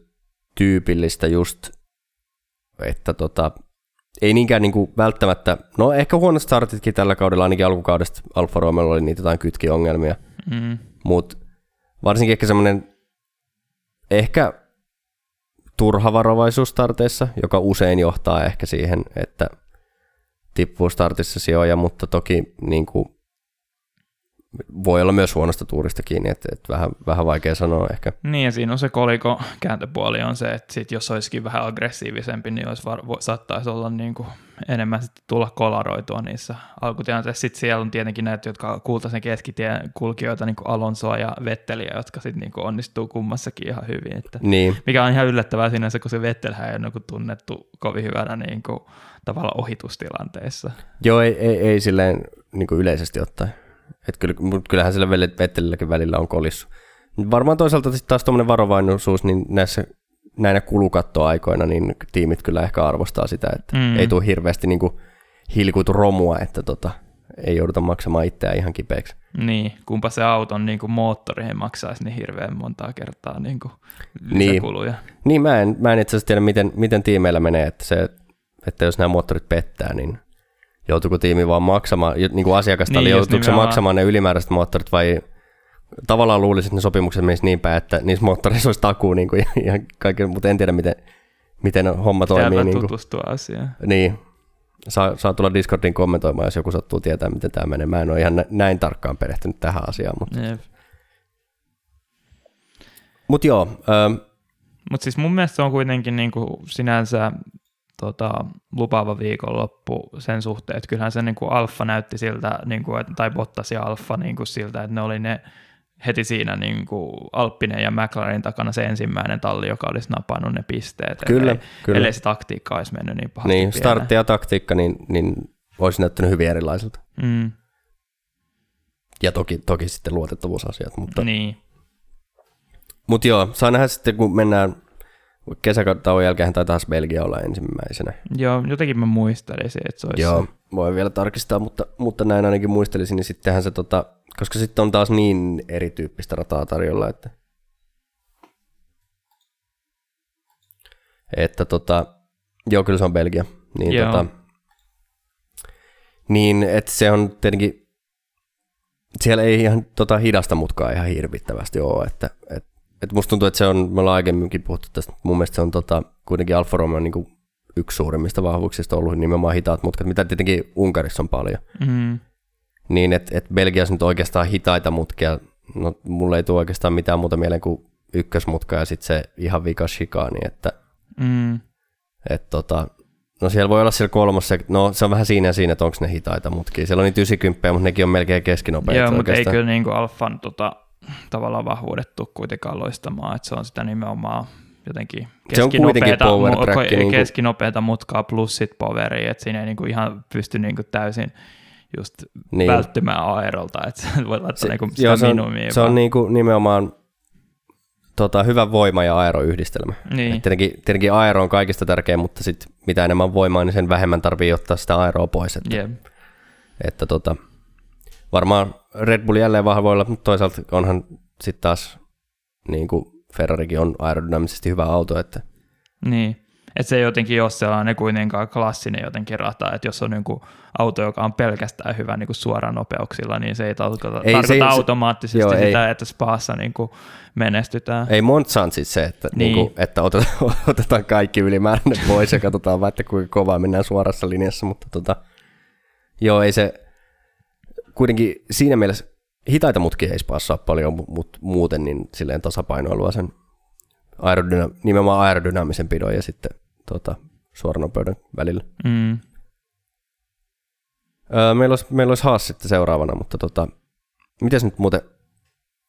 tyypillistä just, että tota, ei niinkään niinku välttämättä, no ehkä huonot startitkin tällä kaudella, ainakin alkukaudesta Alfa Romeolla oli niitä jotain kytkiongelmia,
Mm.
mutta varsinkin ehkä semmoinen ehkä turha varovaisuus starteissa, joka usein johtaa ehkä siihen, että tippuu startissa sijoja, mutta toki niin kuin, voi olla myös huonosta tuurista kiinni, että, että vähän, vähän vaikea sanoa ehkä.
Niin, ja siinä on se koliko kääntöpuoli on se, että sit jos olisikin vähän aggressiivisempi, niin olisi var- saattaisi olla niin kuin enemmän sit tulla kolaroitua niissä alkutilanteissa. Sitten siellä on tietenkin näitä, jotka kultaisen keskitien kulkijoita, niin kuin Alonsoa ja Vetteliä, jotka sitten niin onnistuu kummassakin ihan hyvin. Että
Niin,
mikä on ihan yllättävää sinänsä, kun se Vettelhän ei ole niin tunnettu kovin hyvänä niin kuin, tavallaan ohitustilanteessa.
joo, ei, ei, ei silleen niin kuin yleisesti ottaen. Et kyllä, mut kyllähän sillä Vettelilläkin välillä on kolissu. Varmaan toisaalta sitten taas tuommoinen varovaisuus, niin näissä näinä kulukattoaikoina, niin tiimit kyllä ehkä arvostaa sitä, että
Mm.
ei tule hirveästi niin kuin hilkutu romua, että tota, ei jouduta maksamaan itseään ihan kipeäksi.
Niin, kumpa se auton niin kuin moottoriin maksaisi niin hirveän montaa kertaa niin kuin
Niin.
lisäkuluja.
Niin mä en, mä en itse asiassa tiedä, miten, miten tiimeillä menee, että, se, että jos nämä moottorit pettää, niin joutuuko tiimi vaan maksamaan, niin kuin asiakasta,
Niin,
niin, joutuuko se maksamaan ne ylimääräiset moottorit vai tavallaan luulisin, että ne sopimukset menisivät niin päin, että niissä moottoreissa olisi takuu niin kuin, ja kaiken, mutta en tiedä, miten, miten homma toimii.
Pitää
Niin, kuin,
tutustua asiaan.
niin, saa, saa tulla Discordin kommentoimaan, jos joku sattuu tietää, miten tämä menee. Mä en ole ihan nä- näin tarkkaan perehtynyt tähän asiaan, mutta,
Jep.
mutta joo, ö,
Mutta siis mun mielestä se on kuitenkin niinku sinänsä tota, lupaava viikonloppu sen suhteen, että kyllähän se niinku Alfa näytti siltä, niinku, et, tai Bottas ja Alfa niinku siltä, että ne oli ne heti siinä niinku Alppinen ja McLarenin takana se ensimmäinen talli, joka olisi napannut ne pisteet.
Kyllä,
ellei,
kyllä.
ellei se taktiikka olisi mennyt niin pahasti
niin,
pieleen.
startti ja taktiikka, niin, niin olisi näyttänyt hyvin erilaiselta.
Mm,
Ja toki, toki sitten luotettavuusasiat, mutta,
niin,
mutta joo, saa nähdä sitten, kun mennään kesätauon jälkeen tai taas Belgia olla ensimmäisenä.
joo, jotenkin mä muistelisin, että se olisi
Joo, voi vielä tarkistaa, mutta, mutta näin ainakin muistelisin, niin sittenhän se, tota, koska sitten on taas niin erityyppistä rataa tarjolla, että, että tota, joo, kyllä se on Belgia. Niin,
Joo.
tota, niin että se on tietenkin, siellä ei ihan tota hidasta mutkaa ihan hirvittävästi ole, että et, et musta tuntuu, että se on, me ollaan aiemminkin puhuttu tästä, mun mielestä se on tota, kuitenkin Alfa Romeo niin yksi suurimmista vahvuuksista ollut nimenomaan hitaat mutkat, mitä tietenkin Unkarissa on paljon.
Mm,
Niin, että et Belgiassa nyt oikeastaan hitaita mutkia, no mulle ei tule oikeastaan mitään muuta mieleen kuin ykkösmutka ja sitten se ihan vika shikaani, että
mm,
et tota, no siellä voi olla siellä kolmossa, no se on vähän siinä ja siinä, että onko ne hitaita mutkia. Siellä on niitä 90, mutta nekin on melkein keskinopeita
Joo, mutta kyllä niin kuin Alfan tota, tavallaan vahvuudet tuu kuitenkaan loistamaan, että se on sitä nimenomaan jotenkin
Se on
keskinopeata, mu-
niinku-
keskinopeata mutkaa plus sit poweria, että siinä ei niinku ihan pysty niinku täysin just
Niin.
niin. välttymään aerolta, että voi laittaa
Se,
niinku sitä
joo, se on,
minumia
se on
vaan.
niinku nimenomaan tota, hyvä voima- ja aeroyhdistelmä.
Niin.
Et tietenkin, tietenkin aero on kaikista tärkein, mutta sit mitä enemmän voimaa, niin sen vähemmän tarvii ottaa sitä aeroa pois. Että,
Jep.
että tota, varmaan Red Bull jälleen vahvoilla, mutta toisaalta onhan sitten taas niin kuin Ferrarikin on aerodynaamisesti hyvä auto, että
Niin. Että se ei jotenkin ole sellainen kuitenkaan klassinen jotenkin rata, että jos on niinku auto, joka on pelkästään hyvä niinku suoranopeuksilla, niin se ei tarkoita,
Ei,
ei,
se
tarkoita
ei- se-
automaattisesti
joo, ei.
sitä, että Spaassa niinku menestytään.
ei Montsaan siis se, että, niin.
Niin.
Niin kuin, että otetaan, otetaan kaikki ylimääräinen pois ja katsotaan vaan, että kuinka kovaa mennään suorassa linjassa, mutta tota, joo, ei se, kuitenkin siinä mielessä hitaita mutkia ei spaassa ole paljon, mutta muuten niin silleen tasapainoilua sen aerodyna, nimenomaan aerodynaamisen pidon ja sitten tota, suoranopeuden välillä.
Mm.
Öö, meillä, olisi, meillä olisi Haas sitten seuraavana, mutta tota, mitäs nyt muuten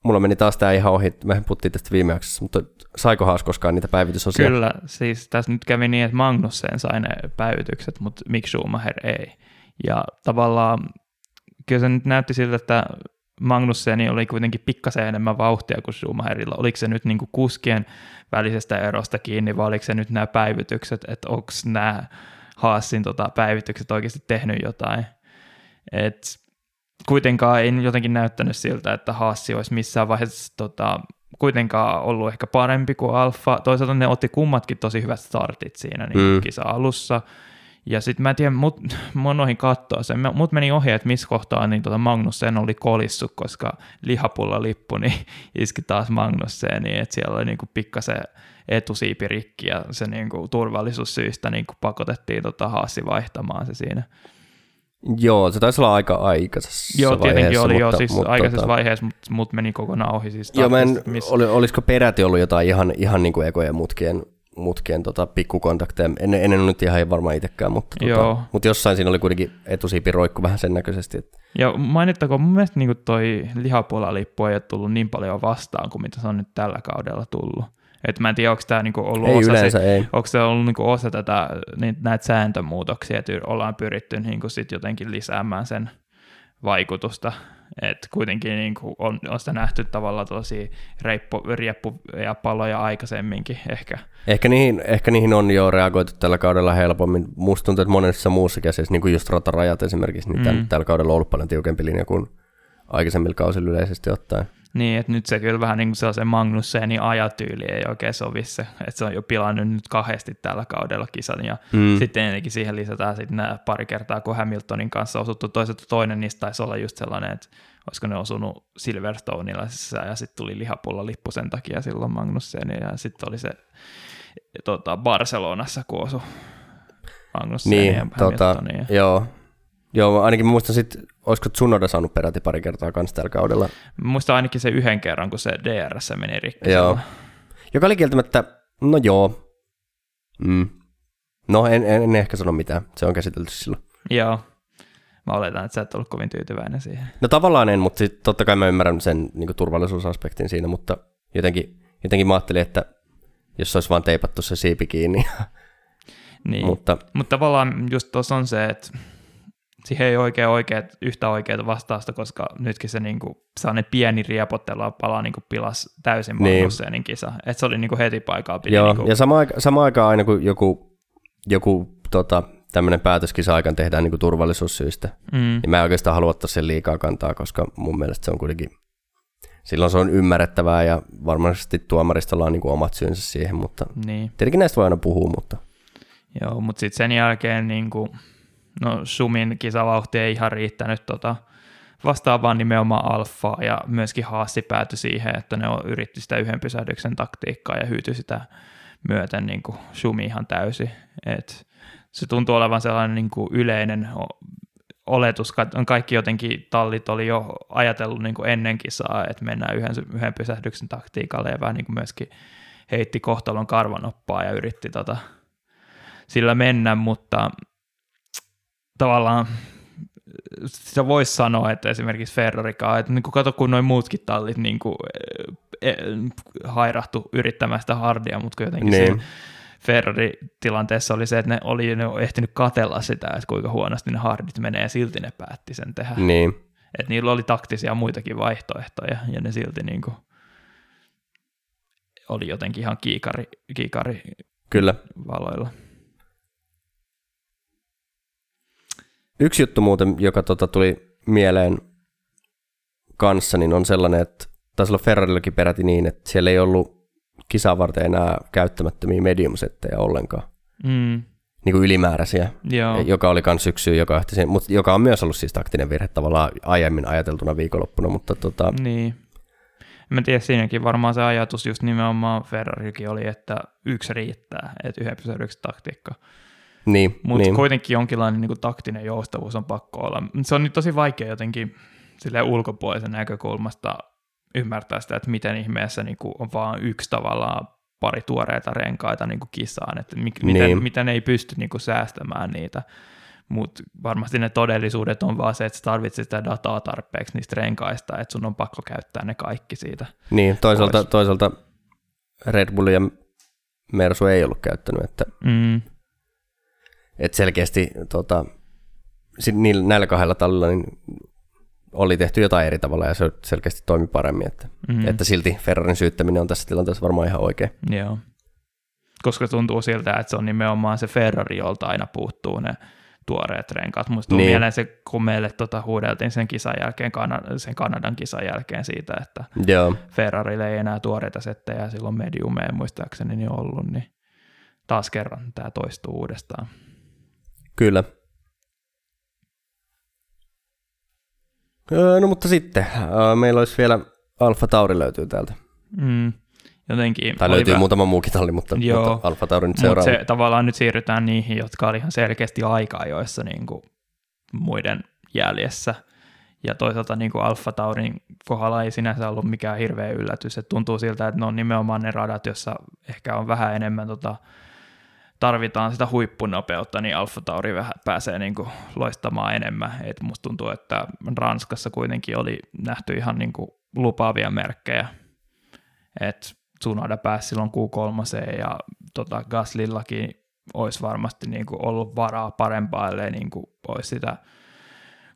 mulla meni taas tämä ihan ohi, me puhuttiin tästä viime jaksossa, mutta saiko Haas koskaan niitä päivitysosia?
Kyllä, siis tässä nyt kävi niin, että Magnussen sai ne päivitykset, mutta Mick Schumacher ei. Ja tavallaan kyllä se nyt näytti siltä, että Magnusseni oli kuitenkin pikkasen enemmän vauhtia kuin Schumacherilla. Oliko se nyt niin kuin kuskien välisestä erosta kiinni vai oliko se nyt nämä päivitykset, että onko nämä Haasin tota, päivitykset oikeasti tehnyt jotain. Et kuitenkaan ei jotenkin näyttänyt siltä, että Haassi olisi missään vaiheessa tota, kuitenkaan ollut ehkä parempi kuin Alfa. Toisaalta ne otti kummatkin tosi hyvät startit siinä niin mm. kisa alussa. Ja sitten mä en tiedä, mut, mä noihin katsoa sen, mut meni ohi, että missä kohtaa niin tota Magnussen oli kolissu, koska lihapulla lippu niin iski taas Magnusseniin, että siellä oli niinku pikkasen etusiipi rikki ja se niinku turvallisuussyistä niinku pakotettiin tota Haassi vaihtamaan se siinä.
Joo, se taisi olla aika aikaisessa
Joo, tietenkin oli
mutta,
jo siis
mutta,
aikaisessa
tota,
vaiheessa, mutta mut meni kokonaan ohi. Siis
Joo, mä en,
missä-
oli, olisiko peräti ollut jotain ihan, ihan niin kuin ekojen mutkien, mutkien tota, pikkukontakteja. En, en ole nyt ihan varmaan itsekään, mutta, tota, mutta jossain siinä oli kuitenkin etusiipi roikku vähän sen näköisesti. Että,
Ja mainittakoon, mun mielestä niin toi lihapuolalippu ei ole tullut niin paljon vastaan kuin mitä se on nyt tällä kaudella tullut. Et mä en tiedä, onko tämä niinku ollut
ei
osa,
yleensä,
se,
ei.
onko ollut niinku osa tätä, niin, näitä sääntömuutoksia, että ollaan pyritty niinku sit jotenkin lisäämään sen vaikutusta. Et kuitenkin niinku on, on sitä nähty tavallaan tosi reippu, rieppu ja paloja aikaisemminkin ehkä.
Ehkä niihin, ehkä niihin on jo reagoitu tällä kaudella helpommin. Musta tuntuu, että monessa muussa käsissä, niin kuin just ratarajat esimerkiksi, niin tämän,
Mm.
tällä kaudella on ollut paljon tiukempi linja kuin aikaisemmilla kausilla yleisesti ottaen.
Niin, että nyt se kyllä vähän niin kuin sellaisen Magnussenin ajatyyli ei oikein sovi se, että se on jo pilannut nyt kahdesti tällä kaudella kisan ja
Mm.
sitten ennenkin siihen lisätään sitten nämä pari kertaa, kun Hamiltonin kanssa osuttu toiselta toinen niistä taisi olla just sellainen, että olisiko ne osunut Silverstoneilla sisään ja sitten tuli lihapulla lippu sen takia silloin Magnussen ja sitten oli se tota, Barcelonassa, kun osui Magnussen
Niin,
ja
tota,
Hamiltonin. Ja...
joo. Joo, ainakin muistan sitten, olisiko Tsunoda saanut peräti pari kertaa kanssa tällä kaudella.
Muistan ainakin se yhden kerran, kun se DRS meni rikki.
Joo. Joka oli kieltämättä, no joo. Mm. No en, en, en, ehkä sano mitään, se on käsitelty silloin.
Joo. Mä oletan, että sä et ollut kovin tyytyväinen siihen.
No tavallaan en, mutta sit totta kai mä ymmärrän sen niin turvallisuusaspektin siinä, mutta jotenkin, jotenkin mä ajattelin, että jos olisi vaan teipattu se siipi kiinni,
Niin.
mutta
Mutta tavallaan just tuossa on se, että siihen ei oikein oikeat, yhtä oikeaa vastausta, koska nytkin se niinku, sellainen pieni riepottelua palaa niinku pilas täysin
Niin.
Magnussenin kisa. Et se oli niinku heti paikaa pidi
joo,
niinku,
ja sama, aika, sama aikaan aina kun joku, joku tota, tämmöinen päätöskisa aikaan tehdään niin turvallisuussyistä,
mm,
niin mä en oikeastaan halua ottaa sen liikaa kantaa, koska mun mielestä se on kuitenkin, silloin se on ymmärrettävää ja varmasti tuomaristolla on niin kuin omat syynsä siihen, mutta
niin.
tietenkin näistä voi aina puhua, mutta
Joo, mutta sitten sen jälkeen niinku, no Sumin kisavauhti ei ihan riittänyt tota, vastaavaan nimenomaan alfaa ja myöskin Haassi päätyi siihen, että ne on- yritti sitä yhden pysähdyksen taktiikkaa ja hyytyi sitä myöten niin kuin Sumi ihan täysin. Et se tuntuu olevan sellainen niin kuin yleinen oletus, ka- kaikki jotenkin tallit oli jo ajatellut niin kuin ennen kisaa, että mennään yhden, yhden pysähdyksen taktiikalle ja vähän niin kuin myöskin heitti kohtalon karvanoppaa ja yritti tota, sillä mennä, mutta tavallaan se voisi sanoa, että esimerkiksi Ferrarikaan, että niin kuin kato kun noin muutkin tallit niin kuin, e, hairahtu yrittämästä hardia, mutta jotenkin Niin. Ferrari-tilanteessa oli se, että ne oli ne oli ehtinyt katella sitä, että kuinka huonosti ne hardit menee ja silti ne päätti sen tehdä.
niin,
Että niillä oli taktisia muitakin vaihtoehtoja ja ne silti niin kuin oli jotenkin ihan kiikari, kiikari
kyllä.
valoilla.
Yksi juttu muuten, joka tota, tuli mieleen kanssa, niin on sellainen, että taisi olla Ferrarillakin peräti niin, että siellä ei ollut kisaa varten enää käyttämättömiä medium-settejä ollenkaan,
Mm,
niin kuin ylimääräisiä,
joo.
joka oli myös syksy, joka, johti siihen, mutta joka on myös ollut siis taktinen virhe tavallaan aiemmin ajateltuna viikonloppuna, mutta tota,
Niin. Mä tiedän, siinäkin varmaan se ajatus just nimenomaan Ferrarikin oli, että yksi riittää, että yhden pysähdyksen taktiikka.
Niin,
Mutta
niin.
kuitenkin jonkinlainen niin kuin taktinen joustavuus on pakko olla. Se on nyt tosi vaikea jotenkin silleen ulkopuolisen näkökulmasta ymmärtää sitä, että miten ihmeessä niin kuin on vaan yksi tavallaan pari tuoreita renkaita niin kuin kisaan, että mik,
Niin.
miten, miten ei pysty niin kuin säästämään niitä. mutta varmasti ne todellisuudet on vaan se, että sä tarvitset sitä dataa tarpeeksi niistä renkaista, että sun on pakko käyttää ne kaikki siitä.
Niin, toisaalta, pois. toisaalta Red Bull ja Mersu ei ollut käyttänyt, että, mm. Että selkeästi tota, niillä, näillä kahdella tallilla niin oli tehty jotain eri tavalla ja se selkeästi toimi paremmin, että, mm. että silti Ferrarin syyttäminen on tässä tilanteessa varmaan ihan oikein.
Joo, koska tuntuu siltä, että se on nimenomaan se Ferrari, jolta aina puuttuu ne tuoreet renkaat. Musta niin. mieleen se, kun meille tota, huudeltiin sen kisan jälkeen, sen Kanadan kisan jälkeen siitä, että Joo. Ferrarille ei enää tuoreita settejä silloin mediumeen muistaakseni niin ollut, niin taas kerran tämä toistuu uudestaan.
Kyllä. No mutta sitten, meillä olisi vielä Alfa Tauri löytyy täältä.
Mm jotenkin...
Tai löytyy vä... muutama muukin talli, mutta, Joo, mutta Alfa Tauri nyt
seuraava. se, tavallaan nyt siirrytään niihin, jotka oli ihan selkeästi aikaa joissa niin kuin muiden jäljessä. Ja toisaalta niin kuin Alfa Taurin kohdalla ei sinänsä ollut mikään hirveä yllätys. että tuntuu siltä, että ne on nimenomaan ne radat, joissa ehkä on vähän enemmän tota, tarvitaan sitä huippunopeutta, niin Alfa Tauri vähän pääsee niin kuin loistamaan enemmän. Et musta tuntuu, että Ranskassa kuitenkin oli nähty ihan niin kuin lupaavia merkkejä. että Tsunoda pääsi silloin Q3 ja tota, Gaslillakin olisi varmasti niin kuin ollut varaa parempaa, ellei niin kuin olisi sitä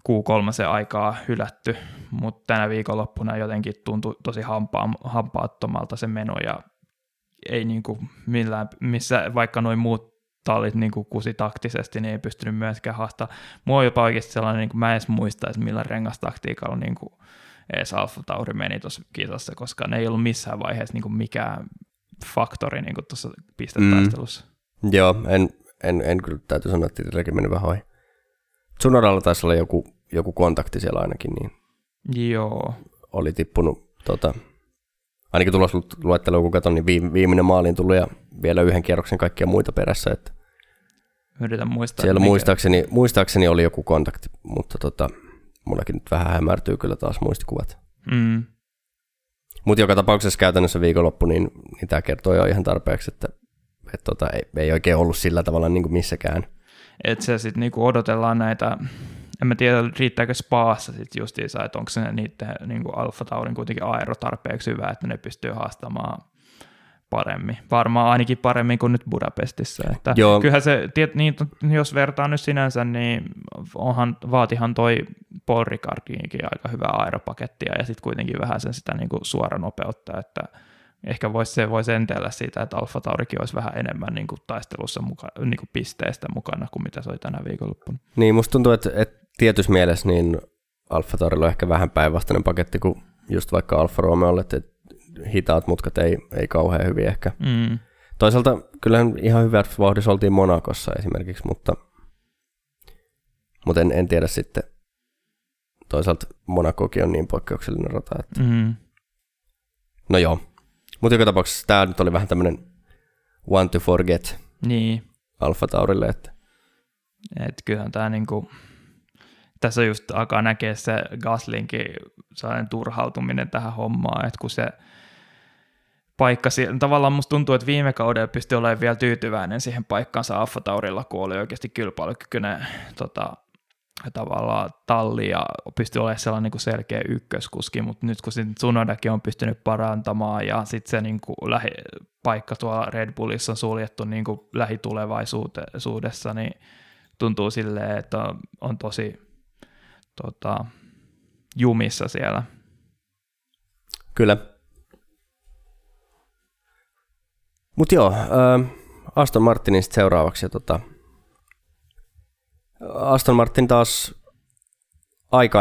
Q3 aikaa hylätty, mutta tänä viikonloppuna jotenkin tuntui tosi hampaa, hampaattomalta se meno ja ei niin kuin millään, missä vaikka noin muut tallit niin kuin kusi taktisesti, niin ei pystynyt myöskään haastaa. Mua on jopa oikeasti sellainen, niin kuin mä en edes muista, että millä rengastaktiikalla niin kuin edes Alfa Tauri meni tuossa kisassa, koska ne ei ollut missään vaiheessa niin kuin mikään faktori niin kuin tuossa pistetaistelussa.
Mm. Joo, en, en, en kyllä täytyy sanoa, että itselläkin meni vähän ohi. Tsunodalla taisi olla joku, joku kontakti siellä ainakin, niin
Joo.
oli tippunut, tota, ainakin tulosluettelo kun katson, niin viimeinen maaliin tullut ja vielä yhden kierroksen kaikkia muita perässä, että
Yritän muistaa.
Siellä mikä... muistaakseni, muistaakseni oli joku kontakti, mutta tota, mullakin nyt vähän hämärtyy kyllä taas muistikuvat. Mm. Mutta joka tapauksessa käytännössä viikonloppu, niin, niin tämä kertoo jo ihan tarpeeksi, että et tota, ei, ei oikein ollut sillä tavalla niin kuin missäkään.
Että se sitten niinku odotellaan näitä, en mä tiedä riittääkö spaassa sitten justiinsa, että onko se niiden niinku Alfa Taurin kuitenkin aero tarpeeksi hyvä, että ne pystyy haastamaan paremmin. Varmaan ainakin paremmin kuin nyt Budapestissa. Että Joo. Kyllähän se, niin, jos vertaa nyt sinänsä, niin onhan, vaatihan toi Paul Ricardinkin aika hyvää aeropakettia ja sitten kuitenkin vähän sen sitä niin kuin suoranopeutta, että ehkä voisi se voisi entellä siitä, että Alfa Taurikin olisi vähän enemmän niin kuin taistelussa muka, niin kuin pisteestä mukana kuin mitä se oli tänä viikonloppuna.
Niin, musta tuntuu, että, että tietyssä mielessä niin Alfa Taurilla on ehkä vähän päinvastainen paketti kuin just vaikka Alfa Romeolle, että hitaat mutkat ei, ei kauhean hyvin ehkä. Mm. Toisaalta kyllähän ihan hyvä vauhdissa oltiin Monakossa esimerkiksi, mutta, mutta en, en tiedä sitten. Toisaalta Monakokin on niin poikkeuksellinen rata, että... Mm. No joo. Mutta joka tapauksessa tämä nyt oli vähän tämmöinen one to forget
niin.
Alfa Taurille, että...
Et kyllähän tämä niinku, tässä just alkaa näkeä se Gaslinkin turhautuminen tähän hommaan, että kun se paikka. Tavallaan musta tuntuu, että viime kaudella pystyi olemaan vielä tyytyväinen siihen paikkaansa Alfa Taurilla, kun oli oikeasti kilpailukykyinen tota, tavallaan talli ja pystyi olemaan sellainen niin selkeä ykköskuski, mutta nyt kun Tsunodakin on pystynyt parantamaan ja sitten se niin kuin lähi, paikka tuolla Red Bullissa on suljettu niin kuin lähitulevaisuudessa, niin tuntuu silleen, että on, on tosi tota, jumissa siellä.
Kyllä, Mutta joo, äh, Aston Martinin sitten seuraavaksi. Ja tota, Aston Martin taas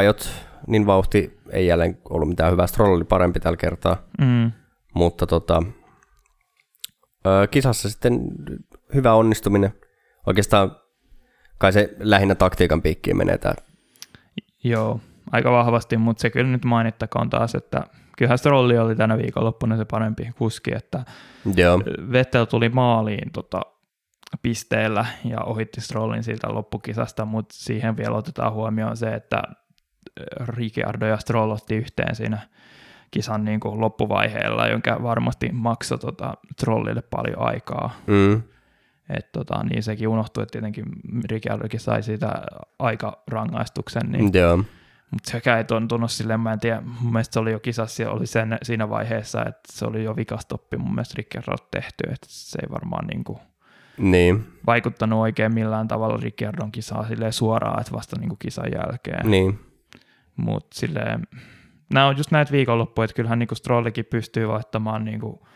jot niin vauhti ei jälleen ollut mitään hyvää. Stroll oli parempi tällä kertaa. Mm. Mutta tota, äh, kisassa sitten hyvä onnistuminen. Oikeastaan kai se lähinnä taktiikan piikkiin menee tämä.
Joo, aika vahvasti, mutta se kyllä nyt mainittakoon taas, että kyllähän Strolli oli tänä viikonloppuna se parempi kuski, että Joo. Vettel tuli maaliin tota, pisteellä ja ohitti Strollin siitä loppukisasta, mutta siihen vielä otetaan huomioon se, että Ricciardo ja Stroll otti yhteen siinä kisan niin kuin loppuvaiheella, jonka varmasti maksoi tota, Strollille paljon aikaa. Mm. Et tota, niin sekin unohtui, että tietenkin Ricciardokin sai siitä aika rangaistuksen, niin,
Joo.
mutta sekään ei tuntunut silleen, mä en tiedä, mun mielestä se oli jo kisassa, oli sen, siinä vaiheessa, että se oli jo vikastoppi mun mielestä Ricciardo tehty, että se ei varmaan niin kuin
Niin,
vaikuttanut oikein millään tavalla Ricciardon kisaa silleen suoraan, että vasta niin kuin kisan jälkeen.
niin.
Mutta silleen, nämä on just näitä viikonloppuja, että kyllähän niinku Strollikin pystyy voittamaan niinku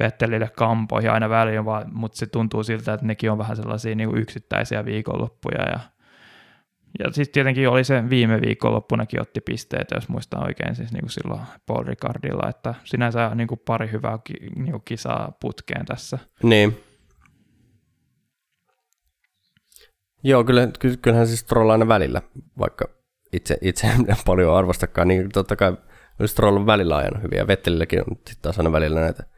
Vettelille kampoihin aina väliin, vaan, mutta se tuntuu siltä, että nekin on vähän sellaisia niinku yksittäisiä viikonloppuja. Ja, ja sitten tietenkin oli se viime viikonloppunakin otti pisteitä, jos muistaa oikein, siis niinku silloin Paul Ricardilla, että sinänsä niinku pari hyvää ki, niinku kisaa putkeen tässä.
Niin. Joo, kyllä, ky- kyllähän siis Stroll aina välillä, vaikka itse, itse en paljon arvostakaan, niin totta kai Stroll on välillä ajanut hyviä. Vettelilläkin on taas aina välillä näitä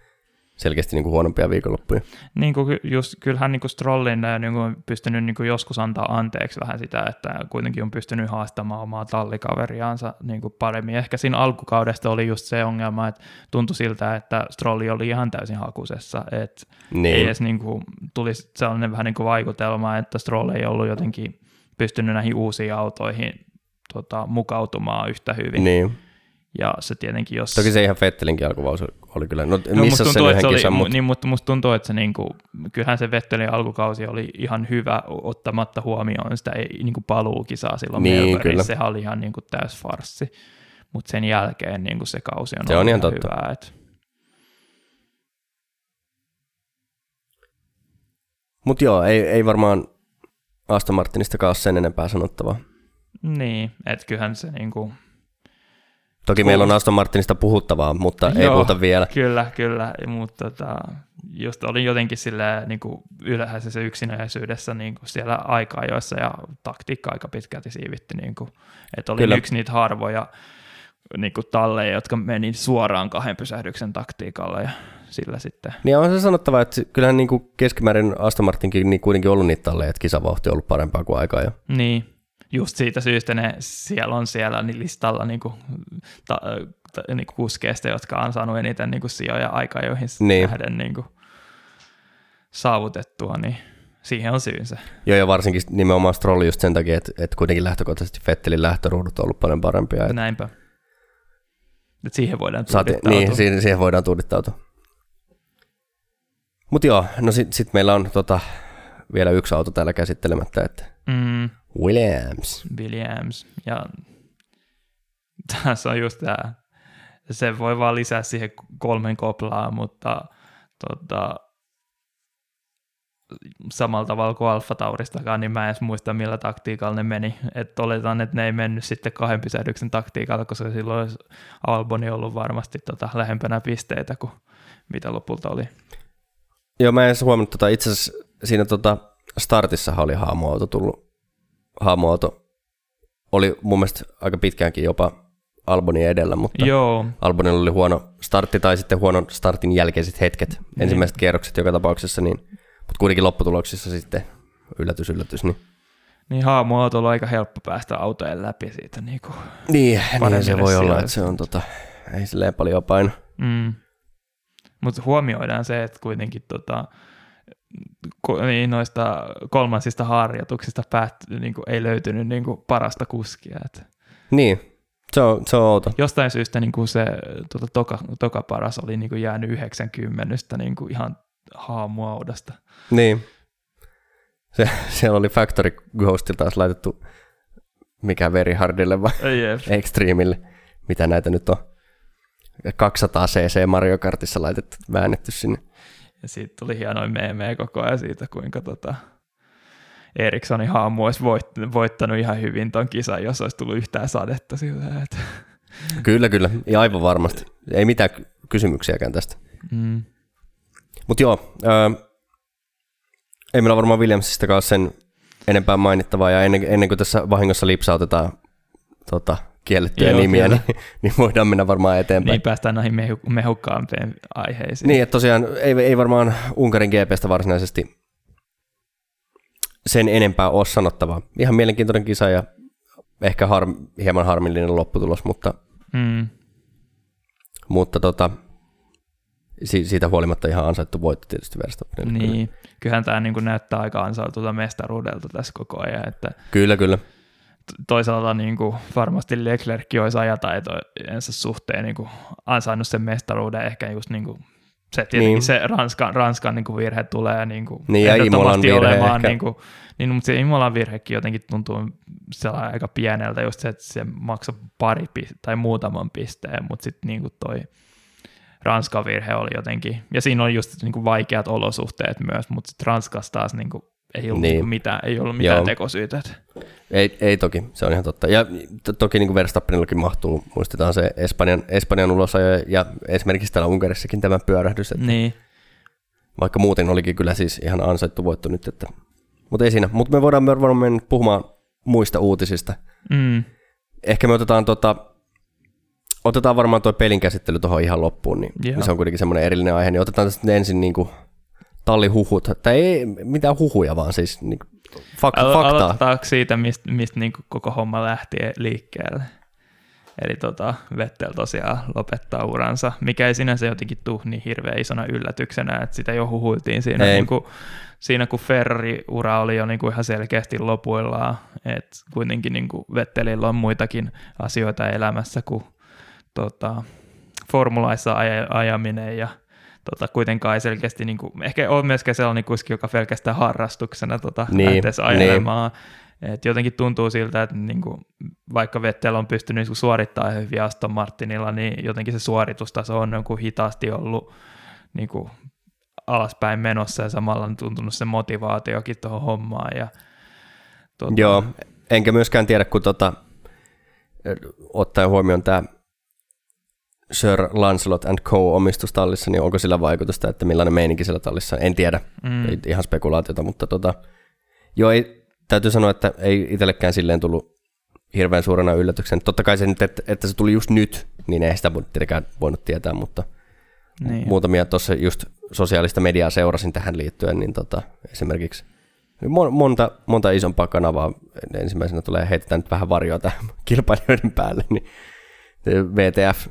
selkeästi niin kuin huonompia viikonloppuja.
Niin kuin just, kyllähän niin kuin Strollin niin kuin on pystynyt niin kuin joskus antaa anteeksi vähän sitä, että kuitenkin on pystynyt haastamaan omaa tallikaveriaansa niin kuin paremmin. Ehkä siinä alkukaudesta oli just se ongelma, että tuntui siltä, että Strolli oli ihan täysin hakusessa, että
Niin.
ei edes niin kuin, tuli sellainen vähän niin kuin vaikutelma, että Stroll ei ollut jotenkin pystynyt näihin uusiin autoihin tota, mukautumaan yhtä hyvin.
Niin.
Ja se tietenkin, jos...
Toki se ihan Fettelinkin alkuvausi oli kyllä. No,
No,
missä
musta
sen
tuntuu,
yhden
että se oli,
kisan, mutta
Niin, mutta musta tuntuu, että se niinku, kyllähän se Vettelin alkukausi oli ihan hyvä ottamatta huomioon sitä ei, niinku paluukisaa silloin
Niin, kyllä.
Sehän oli ihan niinku täys farssi. Mutta sen jälkeen niinku se kausi on
Se
ollut
on ihan totta.
hyvää. Et,
mut joo, ei, ei varmaan Aston Martinistakaan ole sen enempää sanottavaa.
niin, että kyllähän se niinku,
Toki meillä on Aston Martinista puhuttavaa, mutta ei
Joo.
puhuta vielä.
kyllä, kyllä, mutta tota, just oli jotenkin silleen niinku ylhäisessä yksinäisyydessä niinku siellä aika-ajoissa ja taktiikka aika pitkälti siivitty, niinku, että oli
Kyllä.
yksi niitä harvoja niinku talleja, jotka meni suoraan kahden pysähdyksen taktiikalla ja sillä sitten.
Niin on se sanottava, että kyllähän niin kuin keskimäärin Aston Martinkin niin kuitenkin ollut niitä talleja, että kisavauhti on ollut parempaa kuin aikaa jo.
Niin, just siitä syystä ne siellä on siellä niin listalla niinku, ta, ta, niinku kuskeista, jotka on saanut eniten niinku sijoja aika, joihin
Niin.
nähden niinku saavutettua, niin siihen on syynsä.
Joo, ja varsinkin nimenomaan Stroll just sen takia, että, että kuitenkin lähtökohtaisesti Fettelin lähtöruudut on ollut paljon parempia. Että
Näinpä. Et siihen voidaan
saati,
tuudittautua.
niin, siihen, siihen voidaan tuudittautua. Mutta joo, no sitten sit meillä on tota, vielä yksi auto täällä käsittelemättä, että
Mm,
Williams.
Williams. Ja tässä on just tämä, se voi vaan lisää siihen kolmen koplaa, mutta tota, samalla tavalla kuin Alfa Tauristakaan, niin mä en edes muista, millä taktiikalla ne meni. Et oletan, että ne ei mennyt sitten kahden pysähdyksen taktiikalla, koska silloin olisi Alboni ollut varmasti tota lähempänä pisteitä kuin mitä lopulta oli.
Joo, mä en edes huomannut, tota, itse asiassa siinä tota, startissahan oli haamuauto tullut. Haamuauto oli mun mielestä aika pitkäänkin jopa Albonin edellä, mutta
Joo,
Albonilla oli huono startti tai sitten huonon startin jälkeiset hetket, ensimmäiset kierrokset joka tapauksessa, niin, mutta kuitenkin lopputuloksissa sitten yllätys, yllätys. Niin,
niin haamuautolla on aika helppo päästä autojen läpi siitä. Niin kuin.
niin, niin se voi olla, että se on tota, ei silleen paljon paino.
Mm. Mutta huomioidaan se, että kuitenkin tota, niin noista kolmansista harjoituksista päät, niin kuin ei löytynyt niin kuin parasta kuskia. Et
Niin, se on, se on outo.
jostain syystä niin kuin se tota, toka, toka paras oli niin kuin jäänyt 90 niin kuin ihan haamuaudasta.
Niin. Se, siellä oli Factory Ghostilta taas laitettu mikä Very Hardille vai
Jep.
Extremelle, mitä näitä nyt on. 200 cc Mario Kartissa laitettu, väännetty sinne.
Ja siitä tuli hienoja meemejä koko ajan siitä, kuinka tota, Erikssonin haamu olisi voit, voittanut ihan hyvin ton kisan, jos olisi tullut yhtään sadetta sillä. Että,
Kyllä, kyllä. Ja aivan varmasti. Ei mitään ky- kysymyksiäkään tästä.
mm.
Mutta joo, ää, ei meillä varmaan Williamsistakaan ole sen enempää mainittavaa, ja ennen, ennen kuin tässä vahingossa lipsautetaan tota, kiellettyjä
Joo,
nimiä,
kyllä.
niin, niin voidaan mennä varmaan eteenpäin.
Niin päästään näihin mehu, mehukkaampiin aiheisiin.
Niin, että tosiaan ei, ei varmaan Unkarin GPstä varsinaisesti sen enempää ole sanottavaa. Ihan mielenkiintoinen kisa ja ehkä har, hieman harmillinen lopputulos, mutta,
Mm.
mutta tota, si- siitä huolimatta ihan ansaittu voitto tietysti Verstappenille.
Niin, kyllähän tämä niin näyttää aika ansaitulta mestaruudelta tässä koko ajan, että
Kyllä, kyllä.
Toisaalta niin kuin varmasti Leclerc olisi ajataitojensa suhteen niin kuin ansainnut sen mestaruuden ehkä just niin kuin se tietenkin niin. se Ranskan, Ranskan niin kuin virhe tulee niin kuin
niin, ja Imolan virhe olemaan,
ehkä. niin, kuin, niin, mutta se Imolan virhekin jotenkin tuntuu sellainen aika pieneltä, just se, että se maksoi pari tai muutaman pisteen, mutta sitten niin kuin toi Ranskan virhe oli jotenkin, ja siinä oli just niin kuin vaikeat olosuhteet myös, mutta sitten Ranskassa taas niin kuin ei ollut niin. mitään, ei ollut mitään tekosyitä.
Ei, ei toki, se on ihan totta. Ja to, toki niin kuin Verstappenillakin mahtuu, muistetaan se Espanjan, Espanjan ulosajo ja esimerkiksi täällä Unkarissakin tämä pyörähdys. Että
niin.
Vaikka muuten olikin kyllä siis ihan ansaittu voitto nyt, että, mutta ei siinä. Mutta me voidaan varmaan mennä puhumaan muista uutisista.
Mm.
Ehkä me otetaan, tota, otetaan varmaan tuo pelin käsittely tuohon ihan loppuun, niin, niin se on kuitenkin semmoinen erillinen aihe, niin otetaan tästä ensin niin kuin tallihuhut, tai ei mitään huhuja, vaan siis niin, fak- Alo- faktaa.
Aloitetaanko siitä, mistä mist niin koko homma lähti liikkeelle? Eli tota, Vettel tosiaan lopettaa uransa, mikä ei sinänsä jotenkin tule niin hirveän isona yllätyksenä, että sitä jo huhuiltiin siinä, niin kuin, siinä kun Ferrari-ura oli jo niin kuin ihan selkeästi lopuillaan, että kuitenkin niin kuin Vettelillä on muitakin asioita elämässä kuin tota, formulaissa ajaminen ja tota, kuitenkaan ei selkeästi, niin kuin, ehkä ole myöskään sellainen kuski, joka pelkästään harrastuksena tota, niin, lähtee ajelemaan. Niin. Et jotenkin tuntuu siltä, että niin kuin, vaikka Vettel on pystynyt niin suorittamaan hyvin Aston Martinilla, niin jotenkin se suoritustaso on niin kuin hitaasti ollut niin kuin, alaspäin menossa ja samalla on tuntunut se motivaatiokin tuohon hommaan. Ja,
tuota... Joo, enkä myöskään tiedä, kun tota, ottaen huomioon tämä Sir Lancelot and Co. omistustallissa, niin onko sillä vaikutusta, että millainen meininki sillä tallissa En tiedä, mm. ei, ihan spekulaatiota, mutta tota, joo, ei, täytyy sanoa, että ei itsellekään silleen tullut hirveän suurena yllätyksen. Totta kai se nyt, että, että se tuli just nyt, niin ei sitä tietenkään voinut tietää, mutta niin. muutamia tuossa just sosiaalista mediaa seurasin tähän liittyen, niin tota, esimerkiksi monta, monta isompaa kanavaa ensimmäisenä tulee heitetään nyt vähän varjoa tähän kilpailijoiden päälle, niin VTF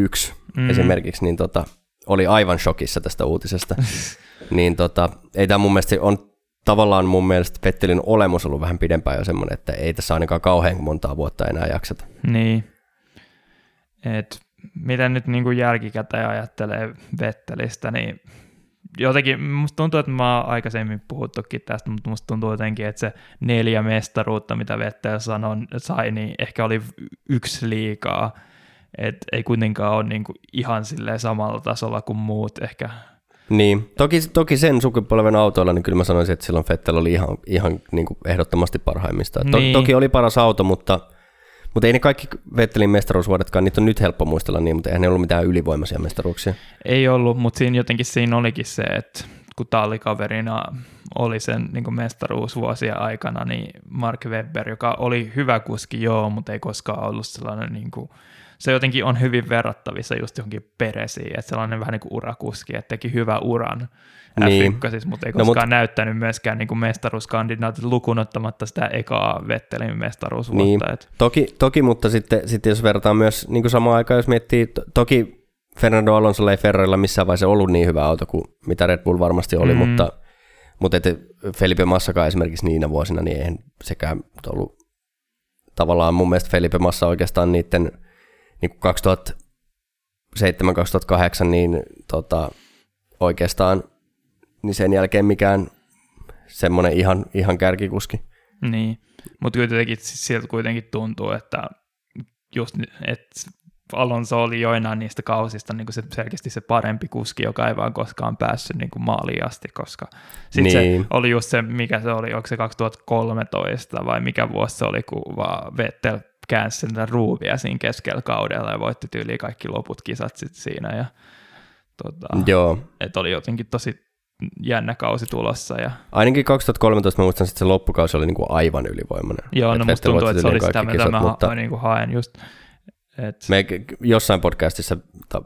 yksi mm. esimerkiksi, niin tota, oli aivan shokissa tästä uutisesta. niin tota, ei tämä mun mielestä on tavallaan mun mielestä Vettelin olemus ollut vähän pidempään jo semmoinen, että ei tässä ainakaan kauhean montaa vuotta enää jakseta.
Niin. Et miten nyt niin kuin jälkikäteen ajattelee Vettelistä, niin jotenkin musta tuntuu, että mä oon aikaisemmin puhuttukin tästä, mutta musta tuntuu jotenkin, että se neljä mestaruutta, mitä Vettel sanoi, sai, niin ehkä oli yksi liikaa. Et ei kuitenkaan ole niinku ihan samalla tasolla kuin muut ehkä.
Niin, toki, toki sen sukupolven autoilla, niin kyllä mä sanoisin, että silloin Fettel oli ihan, ihan niin kuin ehdottomasti parhaimmista. To, niin. Toki oli paras auto, mutta, mutta ei ne kaikki Vettelin mestaruusvuodetkaan, niitä on nyt helppo muistella niin, mutta eihän ne ollut mitään ylivoimaisia mestaruuksia.
Ei ollut, mutta siinä jotenkin siinä olikin se, että kun tallikaverina oli sen niin mestaruusvuosien aikana, niin Mark Webber, joka oli hyvä kuski, joo, mutta ei koskaan ollut sellainen niin kuin, se jotenkin on hyvin verrattavissa just johonkin peresiin, että sellainen vähän niin kuin urakuski, että teki hyvä uran niin. F1, mutta ei no, koskaan no, näyttänyt myöskään niin kuin mestaruuskandidaatit lukunottamatta sitä ekaa Vettelin mestaruusvuotta. Niin.
Et. Toki, toki, mutta sitten, sitten jos verrataan myös niin kuin samaan aikaan, jos miettii, to, toki Fernando Alonso ei Ferrarilla missään vaiheessa ollut niin hyvä auto kuin mitä Red Bull varmasti oli, mm. mutta, mutta että Felipe Massakaan esimerkiksi niinä vuosina, niin eihän sekään ollut tavallaan mun mielestä Felipe Massa oikeastaan niiden niin 2007-2008, niin tota, oikeastaan niin sen jälkeen mikään semmoinen ihan, ihan kärkikuski.
Niin, mutta kuitenkin sieltä kuitenkin tuntuu, että just, että Alonso oli joinain niistä kausista niin se selkeästi se parempi kuski, joka ei vaan koskaan päässyt niin kuin maaliin asti, koska sitten niin. se oli just se, mikä se oli, onko se 2013 vai mikä vuosi se oli, kun vaan Vettel käänsi sen ruuvia siinä keskellä kaudella ja voitti tyyliin kaikki loput kisat sit siinä. Ja, tota,
Joo.
Et oli jotenkin tosi jännä kausi tulossa. Ja...
Ainakin 2013 mä muistan, että se loppukausi oli niinku aivan ylivoimainen.
Joo, no musta tuntuu, että se oli sitä, mitä mä mutta... niinku haen just.
Et... Me jossain podcastissa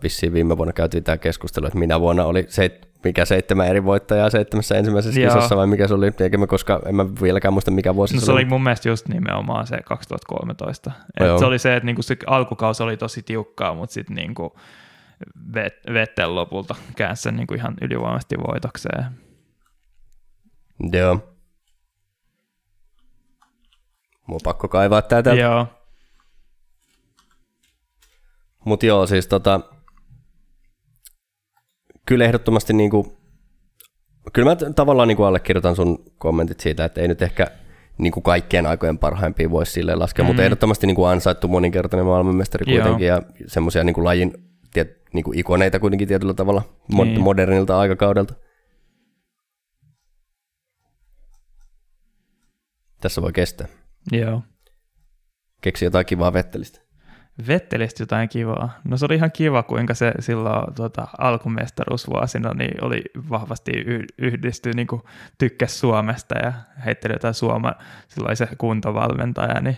vissiin viime vuonna käytiin tämä keskustelu, että minä vuonna oli se, mikä seitsemän eri voittajaa seitsemässä ensimmäisessä Joo. kisassa vai mikä se oli, eikä mä koska en mä vieläkään muista mikä vuosi
no, se, se oli. oli mun mielestä just nimenomaan se 2013. Et se oli se, että niinku se alkukausi oli tosi tiukkaa, mutta sitten niinku Vettel lopulta käänsi sen niin kuin ihan ylivoimaisesti voitokseen.
Joo. Mun pakko kaivaa täältä.
Joo.
Mut joo, siis tota, kyllä ehdottomasti niinku, kyllä mä tavallaan niinku allekirjoitan sun kommentit siitä, että ei nyt ehkä niinku kaikkien aikojen parhaimpia voisi silleen laskea, mm. mutta ehdottomasti niinku ansaittu moninkertainen maailmanmestari kuitenkin joo. ja semmoisia niinku lajin tiet, niinku ikoneita kuitenkin tietyllä tavalla niin. modernilta aikakaudelta. Tässä voi kestää.
Joo.
Keksi jotain kivaa Vettelistä.
Vettelistä jotain kivaa. No se oli ihan kiva, kuinka se silloin tota, alkumestaruusvuosina niin oli vahvasti yhdisty, niin tykkäs Suomesta ja heitteli jotain Suoma, silloin se kuntovalmentaja, niin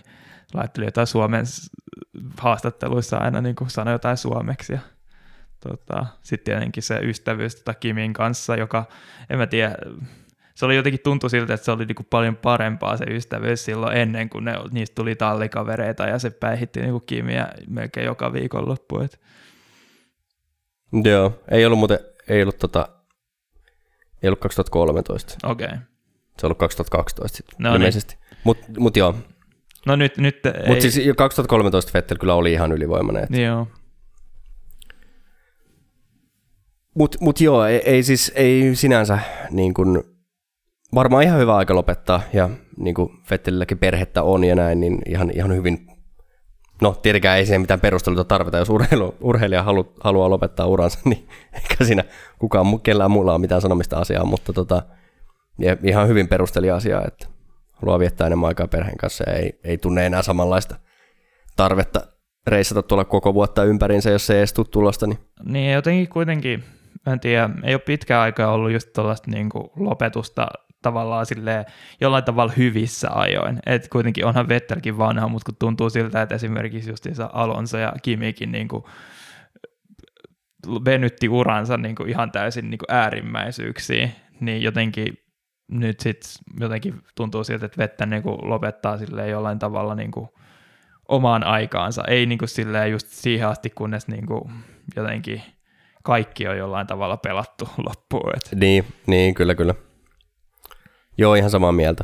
laitteli jotain Suomen haastatteluissa aina niin kuin sanoi jotain suomeksi. Ja, tota, sitten tietenkin se ystävyys tota Kimin kanssa, joka, en mä tiedä, se oli jotenkin tuntui siltä, että se oli niinku paljon parempaa se ystävyys silloin ennen kuin ne, niistä tuli tallikavereita ja se päihitti niinku Kimiä melkein joka viikonloppu. Et.
Joo, ei ollut muuten, ei ollut, tota, ei ollut 2013.
Okei. Okay.
Se on ollut 2012 sitten no ilmeisesti. Niin. Mutta mut joo.
No nyt, nyt
Mutta siis 2013 Vettel kyllä oli ihan ylivoimainen. Että...
Joo.
Mutta mut joo, ei, ei siis ei sinänsä niin kuin, varmaan ihan hyvä aika lopettaa, ja niin kuin Fettelilläkin perhettä on ja näin, niin ihan, ihan hyvin, no tietenkään ei siihen mitään perusteluta tarvita, jos urheilu, urheilija halu, haluaa lopettaa uransa, niin eikä siinä kukaan kellään muulla ole mitään sanomista asiaa, mutta tota, ja ihan hyvin perusteli asiaa, että haluaa viettää enemmän aikaa perheen kanssa ja ei, ei tunne enää samanlaista tarvetta reissata tuolla koko vuotta ympäriinsä, jos ei edes tule tulosta. Niin.
niin jotenkin kuitenkin, en tiedä, ei ole pitkään aikaa ollut just tuollaista niin lopetusta tavallaan silleen, jollain tavalla hyvissä ajoin. Et kuitenkin onhan Vettelkin vanha, mutta kun tuntuu siltä, että esimerkiksi justiinsa Alonso ja Kimikin niin kuin venytti uransa niin kuin ihan täysin niin kuin äärimmäisyyksiin, niin jotenkin nyt sitten jotenkin tuntuu siltä, että vettä niin kuin lopettaa silleen jollain tavalla niin kuin omaan aikaansa. Ei niin kuin silleen just siihen asti, kunnes niin kuin jotenkin kaikki on jollain tavalla pelattu loppuun. Et.
Niin, niin, kyllä, kyllä. Joo, ihan samaa mieltä.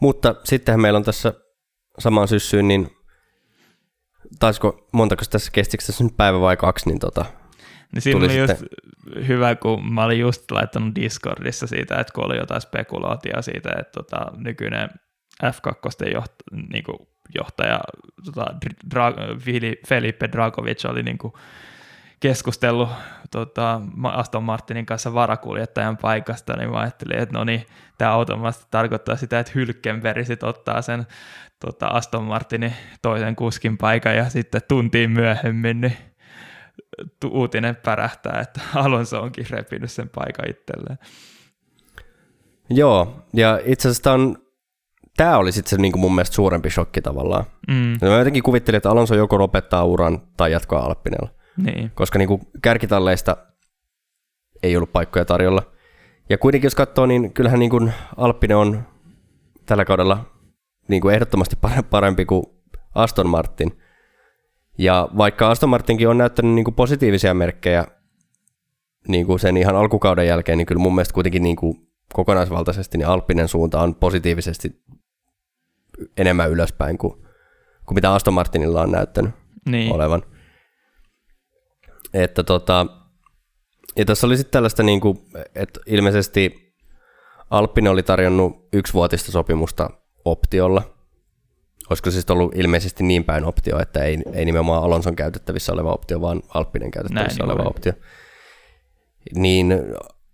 Mutta sittenhän meillä on tässä samaan syssyyn, niin taisiko, montako tässä kestikö tässä nyt päivä vai kaksi, niin tota,
niin siinä oli sitten... just hyvä, kun mä olin just laittanut Discordissa siitä, että kun oli jotain spekulaatioa siitä, että tota, nykyinen F2 johtaja, niin johtaja tota, Dra- Felipe Dragovic oli niin kuin, keskustellut tota, Aston Martinin kanssa varakuljettajan paikasta, niin mä ajattelin, että no niin, tämä automaattisesti tarkoittaa sitä, että Hylkenberg sit ottaa sen tota, Aston Martinin toisen kuskin paikan ja sitten tuntiin myöhemmin niin uutinen pärähtää, että Alonso onkin repinyt sen paikan itselleen.
Joo, ja itse asiassa tämä on tämä oli sitten se niin kuin mun mielestä suurempi shokki tavallaan. Mm. Mä jotenkin kuvittelin, että Alonso joko lopettaa uran tai jatkaa Alppinella.
Niin.
Koska niin kuin kärkitalleista ei ollut paikkoja tarjolla. Ja kuitenkin jos katsoo, niin kyllähän niin kuin Alppinen on tällä kaudella niin kuin ehdottomasti parempi kuin Aston Martin. Ja vaikka Aston Martinkin on näyttänyt niin kuin positiivisia merkkejä niin kuin sen ihan alkukauden jälkeen, niin kyllä mun mielestä kuitenkin niin kuin kokonaisvaltaisesti niin Alppinen suunta on positiivisesti enemmän ylöspäin kuin, kuin mitä Aston Martinilla on näyttänyt niin. olevan. Että tota, ja tässä oli sitten tällaista, niin kuin, että ilmeisesti Alppinen oli tarjonnut yksivuotista sopimusta optiolla. Olisiko siis ollut ilmeisesti niin päin optio, että ei, ei nimenomaan Alonson käytettävissä oleva optio, vaan Alppinen käytettävissä Näin, oleva niin optio. Niin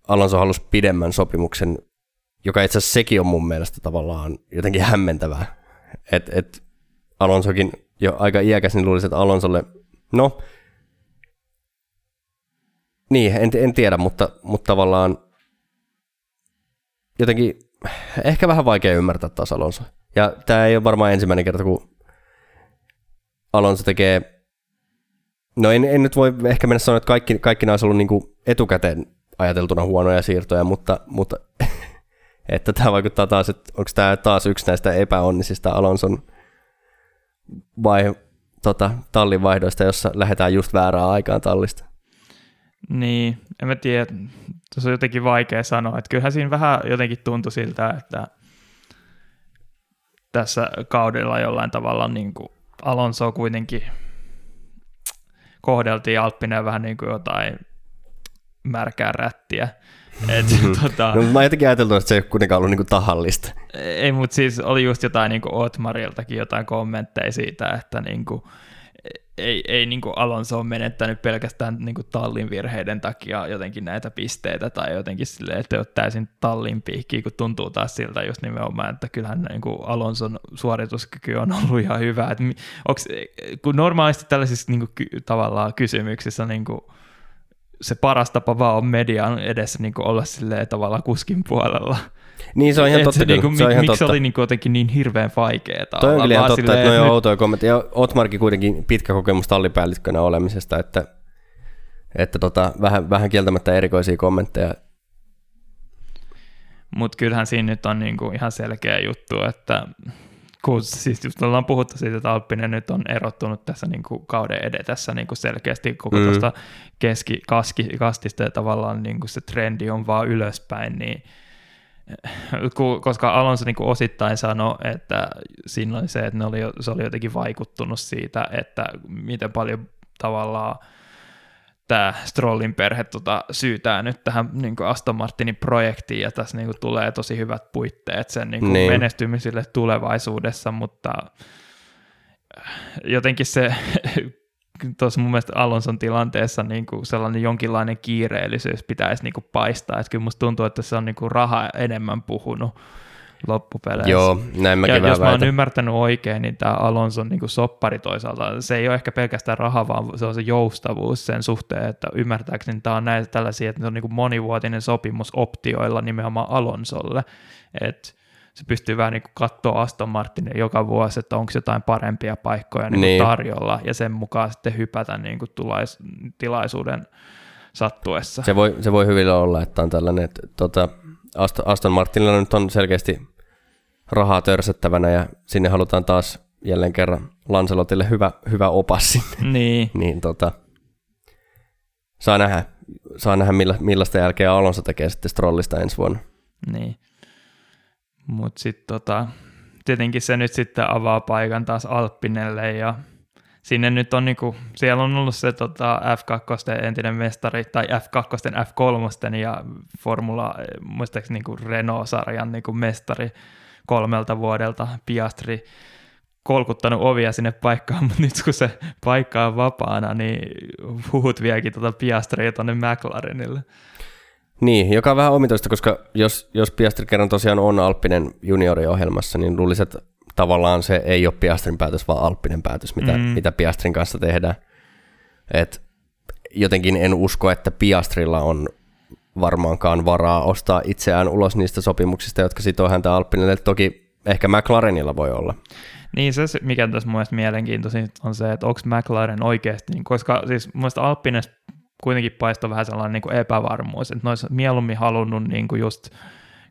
Alonso halusi pidemmän sopimuksen, joka itse asiassa sekin on mun mielestä tavallaan jotenkin hämmentävää. Että et Alonsokin jo aika iäkäs, niin luulisi, että Alonsolle, no niin, en, en tiedä, mutta, mutta tavallaan jotenkin ehkä vähän vaikea ymmärtää taas Alonso. Ja tämä ei ole varmaan ensimmäinen kerta, kun Alonso tekee, no en, en nyt voi ehkä mennä sanoa, että kaikki, kaikki nämä olisi ollut niin kuin etukäteen ajateltuna huonoja siirtoja, mutta, mutta että tämä vaikuttaa taas, että onko tämä taas yksi näistä epäonnisista Alonson vai tota, tallin vaihdoista, jossa lähdetään just väärään aikaan tallista.
Niin, en mä tiedä, tuossa on jotenkin vaikea sanoa, että kyllähän siinä vähän jotenkin tuntui siltä, että tässä kaudella jollain tavalla niin kuin Alonso kuitenkin kohdeltiin Alppinen vähän niin kuin jotain märkää rättiä. Et,
tota, no, mä jotenkin ajatellut, että se ei ole kuitenkaan ollut niinku tahallista.
Ei, mutta siis oli just jotain niinku Otmariltakin jotain kommentteja siitä, että niinku, ei, ei niin kuin Alonso ole menettänyt pelkästään niin kuin tallin virheiden takia jotenkin näitä pisteitä tai jotenkin silleen, että ole täysin tallin piikkiä, kun tuntuu taas siltä just nimenomaan, että kyllähän niin kuin Alonson suorituskyky on ollut ihan hyvä. Että onks, kun normaalisti tällaisissa niin kuin, tavallaan kysymyksissä niin kuin, se paras tapa vaan on median edessä niin kuin olla silleen tavallaan kuskin puolella.
Niin se on ihan totta. Se,
niinku, se on ihan miksi totta. oli niinku jotenkin niin hirveän vaikeaa?
Toi on ihan totta, silleen, että ne on outoja kommentteja. Ja Otmarkin kuitenkin pitkä kokemus tallipäällikkönä olemisesta, että, että tota, vähän, vähän kieltämättä erikoisia kommentteja.
Mutta kyllähän siinä nyt on niinku ihan selkeä juttu, että kun siis just ollaan puhuttu siitä, että Alppinen nyt on erottunut tässä niin kuin kauden edetessä niin kuin selkeästi koko mm. tuosta keski, kaski, kastista ja tavallaan niin kuin se trendi on vaan ylöspäin, niin koska Alonso niin osittain sanoi, että siinä oli se, että ne oli, se oli jotenkin vaikuttunut siitä, että miten paljon tavallaan tämä Strollin perhe tota, syytää nyt tähän niin Aston Martinin projektiin, ja tässä niin kuin, tulee tosi hyvät puitteet sen niin kuin, niin. menestymiselle tulevaisuudessa, mutta jotenkin se tuossa mun mielestä Alonson tilanteessa niin kuin sellainen jonkinlainen kiireellisyys pitäisi niin kuin paistaa. Että kyllä musta tuntuu, että se on niin kuin raha enemmän puhunut loppupeleissä.
Joo, näin mäkin
ja jos
mä
oon ymmärtänyt oikein, niin tämä Alonson niin soppari toisaalta, se ei ole ehkä pelkästään raha, vaan se on se joustavuus sen suhteen, että ymmärtääkseni tämä on näitä tällaisia, että se on niin kuin monivuotinen sopimus optioilla nimenomaan Alonsolle. Että se pystyy vähän niin katsoa Aston Martinin joka vuosi, että onko jotain parempia paikkoja niin niin. tarjolla, ja sen mukaan sitten hypätä niin kuin tulais, tilaisuuden sattuessa.
Se voi, se voi hyvin olla, että on tällainen, että tota, Aston Martinilla nyt on selkeästi rahaa törsättävänä, ja sinne halutaan taas jälleen kerran Lancelotille hyvä, hyvä opas sinne.
Niin.
niin tota, saa nähdä, saa nähdä milla, millaista jälkeä Alonso tekee sitten Strollista ensi vuonna.
Niin. Mutta sitten tota, tietenkin se nyt sitten avaa paikan taas Alppinelle ja sinne nyt on niinku, siellä on ollut se tota, F2 entinen mestari tai F2 F3 ja Formula, muistaakseni niinku Renault-sarjan niinku mestari kolmelta vuodelta Piastri kolkuttanut ovia sinne paikkaan, mutta nyt kun se paikka on vapaana, niin huhut viekin tuota Piastria tuonne McLarenille.
Niin, joka on vähän omituista, koska jos, jos Piastri kerran tosiaan on Alppinen junioriohjelmassa, niin luulisin, että tavallaan se ei ole Piastrin päätös, vaan Alppinen päätös, mitä, mm. mitä Piastrin kanssa tehdään. Et jotenkin en usko, että Piastrilla on varmaankaan varaa ostaa itseään ulos niistä sopimuksista, jotka sitoo häntä Alppinelle. Toki ehkä McLarenilla voi olla.
Niin se, mikä tässä mun mielestä mielenkiintoisinta on se, että onko McLaren oikeasti, niin koska siis mun mielestä Alppinen kuitenkin paistoi vähän sellainen niin kuin epävarmuus, että ne olisi mieluummin halunnut niin kuin just,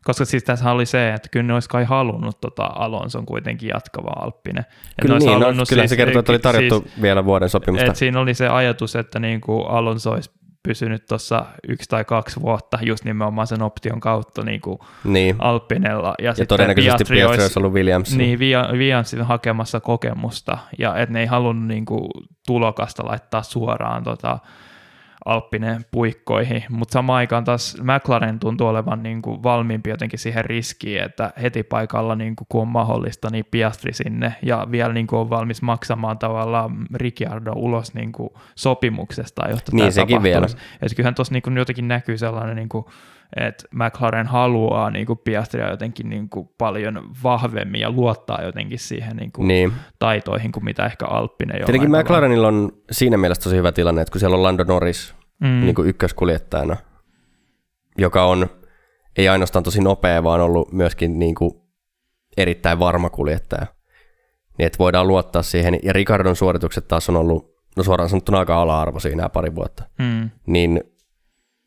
koska siis tässä oli se, että kyllä ne olisi kai halunnut tota Alonson kuitenkin jatkava Alppinen.
Kyllä, niin, no, kyllä siis, se kertoo, että oli tarjottu siis, vielä vuoden sopimusta.
Et siinä oli se ajatus, että niin kuin Alonso olisi pysynyt tuossa yksi tai kaksi vuotta just nimenomaan sen option kautta niin kuin niin. Alppinella.
Ja, ja sitten todennäköisesti Piastri olisi, olisi ollut Williams.
Niin, Williamsin hakemassa kokemusta, ja että ne ei halunnut niin kuin, tulokasta laittaa suoraan tota, Alppinen puikkoihin, mutta samaan aikaan taas McLaren tuntuu olevan niin kuin valmiimpi jotenkin siihen riskiin, että heti paikalla niin kuin, kun on mahdollista, niin Piastri sinne ja vielä niin kuin on valmis maksamaan tavallaan Ricciardo ulos niin kuin sopimuksesta, jotta
niin, sekin vielä.
Ja kyllähän tuossa niin jotenkin näkyy sellainen niin kuin, että McLaren haluaa niin kuin Piastria jotenkin niin kuin paljon vahvemmin ja luottaa jotenkin siihen niin kuin niin. taitoihin kuin mitä ehkä Alppinen jo.
Tietenkin McLarenilla on siinä mielessä tosi hyvä tilanne, että kun siellä on Lando Norris mm. niin kuin ykköskuljettajana, joka on ei ainoastaan tosi nopea, vaan ollut myöskin niin kuin erittäin varma kuljettaja. Niin että voidaan luottaa siihen. Ja Ricardon suoritukset taas on ollut, no suoraan sanottuna aika ala-arvoisia nämä pari vuotta. Mm. Niin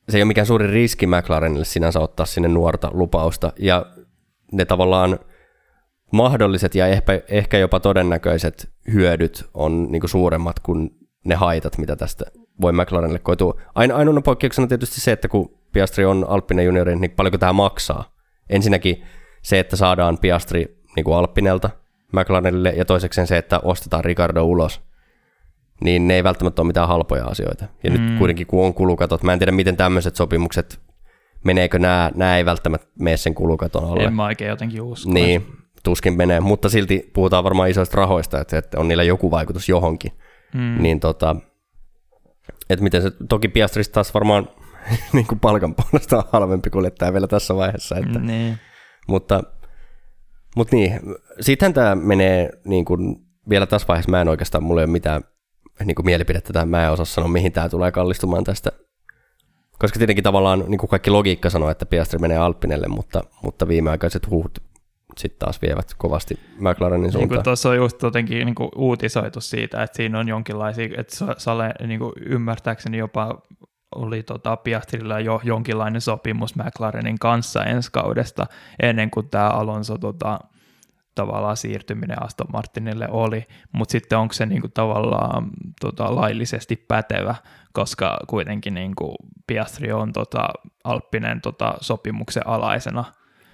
se ei ole mikään suuri riski McLarenille sinänsä ottaa sinne nuorta lupausta, ja ne tavallaan mahdolliset ja ehkä, ehkä jopa todennäköiset hyödyt on niin kuin suuremmat kuin ne haitat, mitä tästä voi McLarenille koitua. Aino, ainoana poikkeuksena on tietysti se, että kun Piastri on Alppinen juniori, niin paljonko tämä maksaa. Ensinnäkin se, että saadaan Piastri niin kuin Alppinelta McLarenille, ja toiseksi se, että ostetaan Ricardo ulos, niin ne ei välttämättä ole mitään halpoja asioita. Ja mm. nyt kuitenkin kun on kulukatot, mä en tiedä miten tämmöiset sopimukset, meneekö nämä, nämä ei välttämättä mene sen kulukaton alle.
En mä oikein jotenkin usko.
Niin, tuskin menee, mutta silti puhutaan varmaan isoista rahoista, että, että on niillä joku vaikutus johonkin. Mm. Niin tota, että miten se, toki Piastrista taas varmaan niin kuin palkan puolesta on halvempi kuljettaja vielä tässä vaiheessa. Että,
niin.
Mutta, mutta niin, sittenhän tämä menee niin kuin, vielä tässä vaiheessa, mä en oikeastaan, mulla ei ole mitään niin kuin mielipidettä tähän, mä en osaa sanoa, mihin tämä tulee kallistumaan tästä. Koska tietenkin tavallaan niin kuin kaikki logiikka sanoo, että Piastri menee Alppinelle, mutta, mutta viimeaikaiset huhut sitten taas vievät kovasti McLarenin suuntaan.
Niin tuossa on just jotenkin niin kuin uutisoitu siitä, että siinä on jonkinlaisia, että Sale niin kuin ymmärtääkseni jopa oli tota Piastrilla jo jonkinlainen sopimus McLarenin kanssa ensi kaudesta, ennen kuin tämä Alonso tota, tavallaan siirtyminen Aston Martinille oli, mutta sitten onko se niinku tavallaan tota, laillisesti pätevä, koska kuitenkin niinku Piastri on tota, Alppinen tota, sopimuksen alaisena.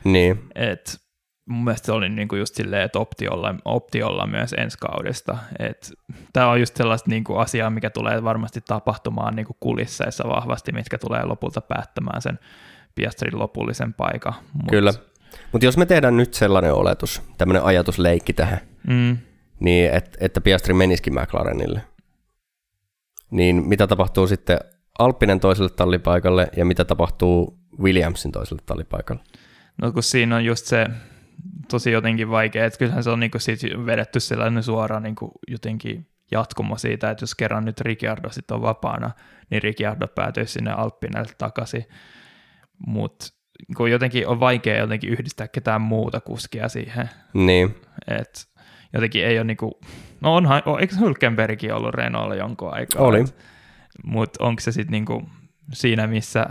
Niin.
Et mun mielestä se oli niinku just silleen, että optiolla, optiolla myös ensi kaudesta. Tämä on just sellaista niinku asiaa, mikä tulee varmasti tapahtumaan niinku kulisseissa vahvasti, mitkä tulee lopulta päättämään sen Piastrin lopullisen paikan.
Mut... Kyllä, mutta jos me tehdään nyt sellainen oletus, tämmöinen ajatusleikki tähän,
mm.
niin et, että Piastri menisikin McLarenille, niin mitä tapahtuu sitten Alppinen toiselle tallipaikalle ja mitä tapahtuu Williamsin toiselle tallipaikalle?
No kun siinä on just se tosi jotenkin vaikea, että kyllähän se on niinku siitä vedetty sellainen suora niinku jotenkin jatkumo siitä, että jos kerran nyt Ricciardo sitten on vapaana, niin Ricciardo päätyisi sinne Alppinelle takaisin, mutta kun jotenkin on vaikea jotenkin yhdistää ketään muuta kuskia siihen.
Niin.
Et jotenkin ei ole niinku, no onhan, eikö Hülkenbergkin ollut Renaultilla jonkun aikaa?
Oli.
Mutta onko se sitten niinku siinä, missä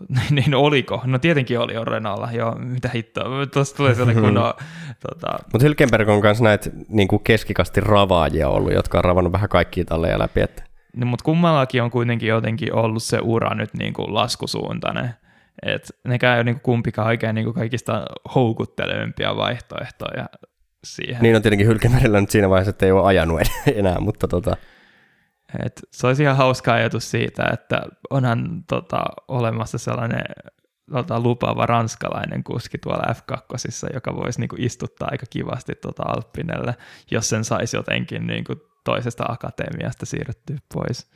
niin oliko? No tietenkin oli jo Renaultilla, joo, mitä hittoa. Tuosta tulee sellainen kunnon... tota...
Mutta Hylkenberg on myös näitä niin kuin keskikasti ravaajia ollut, jotka on ravannut vähän kaikkia talleja läpi. Että...
No, mutta kummallakin on kuitenkin jotenkin ollut se ura nyt niin kuin laskusuuntainen. Et nekään ei ole niin kumpikaan oikein niin kaikista houkuttelevimpia vaihtoehtoja siihen.
Niin on tietenkin Hylkemerillä nyt siinä vaiheessa, että ei ole ajanut enää, mutta tota...
Et se olisi ihan hauska ajatus siitä, että onhan tota, olemassa sellainen tota, lupaava ranskalainen kuski tuolla F2, joka voisi niinku istuttaa aika kivasti tota Alppinelle, jos sen saisi jotenkin niinku toisesta akatemiasta siirrettyä pois.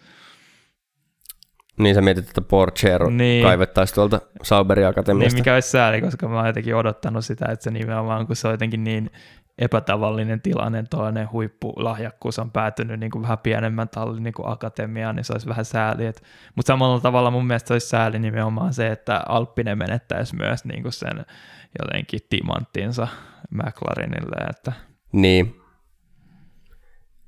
Niin sä mietit, että Porchero niin. kaivettaisiin tuolta Sauberin Akatemiasta.
Niin, mikä olisi sääli, koska mä oon jotenkin odottanut sitä, että se nimenomaan, kun se on jotenkin niin epätavallinen tilanne, tuollainen huippulahjakkuus on päätynyt niin kuin vähän pienemmän tallin niin kuin akatemiaan, niin se olisi vähän sääli. Mutta samalla tavalla mun mielestä se olisi sääli nimenomaan se, että Alppinen menettäisi myös niin kuin sen jotenkin timanttinsa McLarenille. Että...
Niin.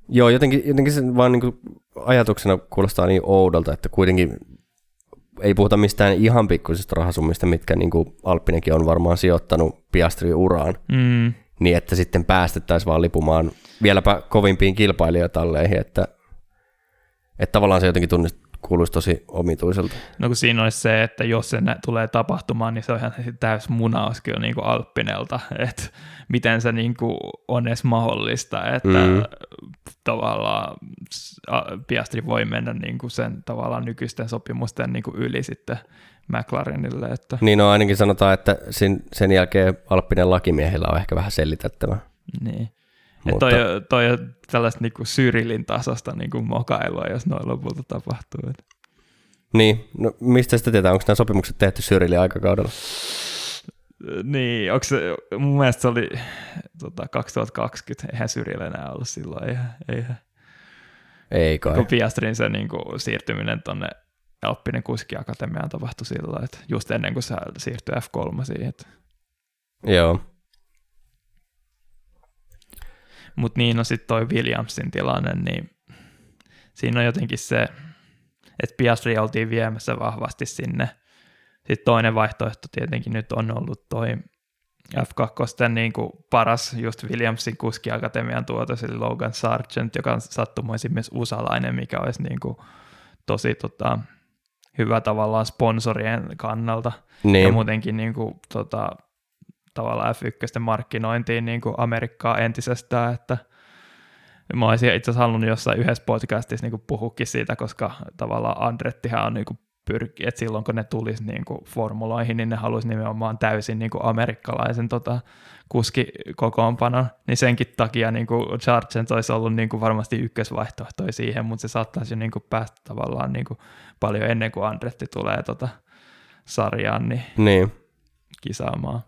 Joo, jotenkin, jotenkin se vaan niin kuin ajatuksena kuulostaa niin oudolta, että kuitenkin ei puhuta mistään ihan pikkuisista rahasummista, mitkä niin kuin Alppinenkin on varmaan sijoittanut Piastri-uraan,
mm.
niin että sitten päästettäisiin vaan lipumaan vieläpä kovimpiin kilpailijoitalleihin, että, että tavallaan se jotenkin tunnist, kuuluisi tosi omituiselta.
No kun siinä olisi se, että jos se tulee tapahtumaan, niin se on ihan täys munaus kyllä niin kuin Alppinelta, että miten se niin kuin on edes mahdollista, että mm. Tavallaan Piastri voi mennä niin kuin sen tavallaan nykyisten sopimusten niin kuin yli sitten McLarenille. Että.
Niin no ainakin sanotaan, että sen, sen jälkeen Alppinen lakimiehillä on ehkä vähän selitettävä.
Niin. Mutta... Toi, toi on tällaista niinku Syrilin tasosta niinku mokailua, jos noin lopulta tapahtuu.
Niin, no mistä sitä tietää, onko nämä sopimukset tehty Syrilin aikakaudella?
Niin, onko se, mun mielestä se oli tota, 2020, eihän Syrille enää ollut silloin, eihän. eihän.
Ei kai. Kun
Piastrin se niin kuin, siirtyminen tuonne Alppinen kuskiakatemiaan tapahtui silloin, että just ennen kuin se siirtyi F3 siihen.
Joo.
Mutta niin, no sitten toi Williamsin tilanne, niin siinä on jotenkin se, että Piastri oltiin viemässä vahvasti sinne. Sitten toinen vaihtoehto tietenkin nyt on ollut toi F2 niin kuin paras just Williamsin kuskiakatemian tuotos, eli Logan Sargent, joka on sattumoisin myös usalainen, mikä olisi niin kuin tosi tota, hyvä tavallaan sponsorien kannalta.
Niin.
Ja muutenkin niin kuin, tota, tavallaan F1 markkinointiin niin kuin Amerikkaa entisestään, että mä olisin itse asiassa halunnut jossain yhdessä podcastissa niin puhukin siitä, koska tavallaan Andrettihan on niin kuin pyrki, että silloin kun ne tulisi niin kuin formuloihin, niin ne halusi nimenomaan täysin niin kuin amerikkalaisen tota, kuskikokoonpanon, niin senkin takia niin kuin Sargent olisi ollut niin kuin varmasti ykkösvaihtoehto siihen, mutta se saattaisi jo niin kuin päästä tavallaan niin kuin paljon ennen kuin Andretti tulee tota sarjaan niin
niin.
kisaamaan.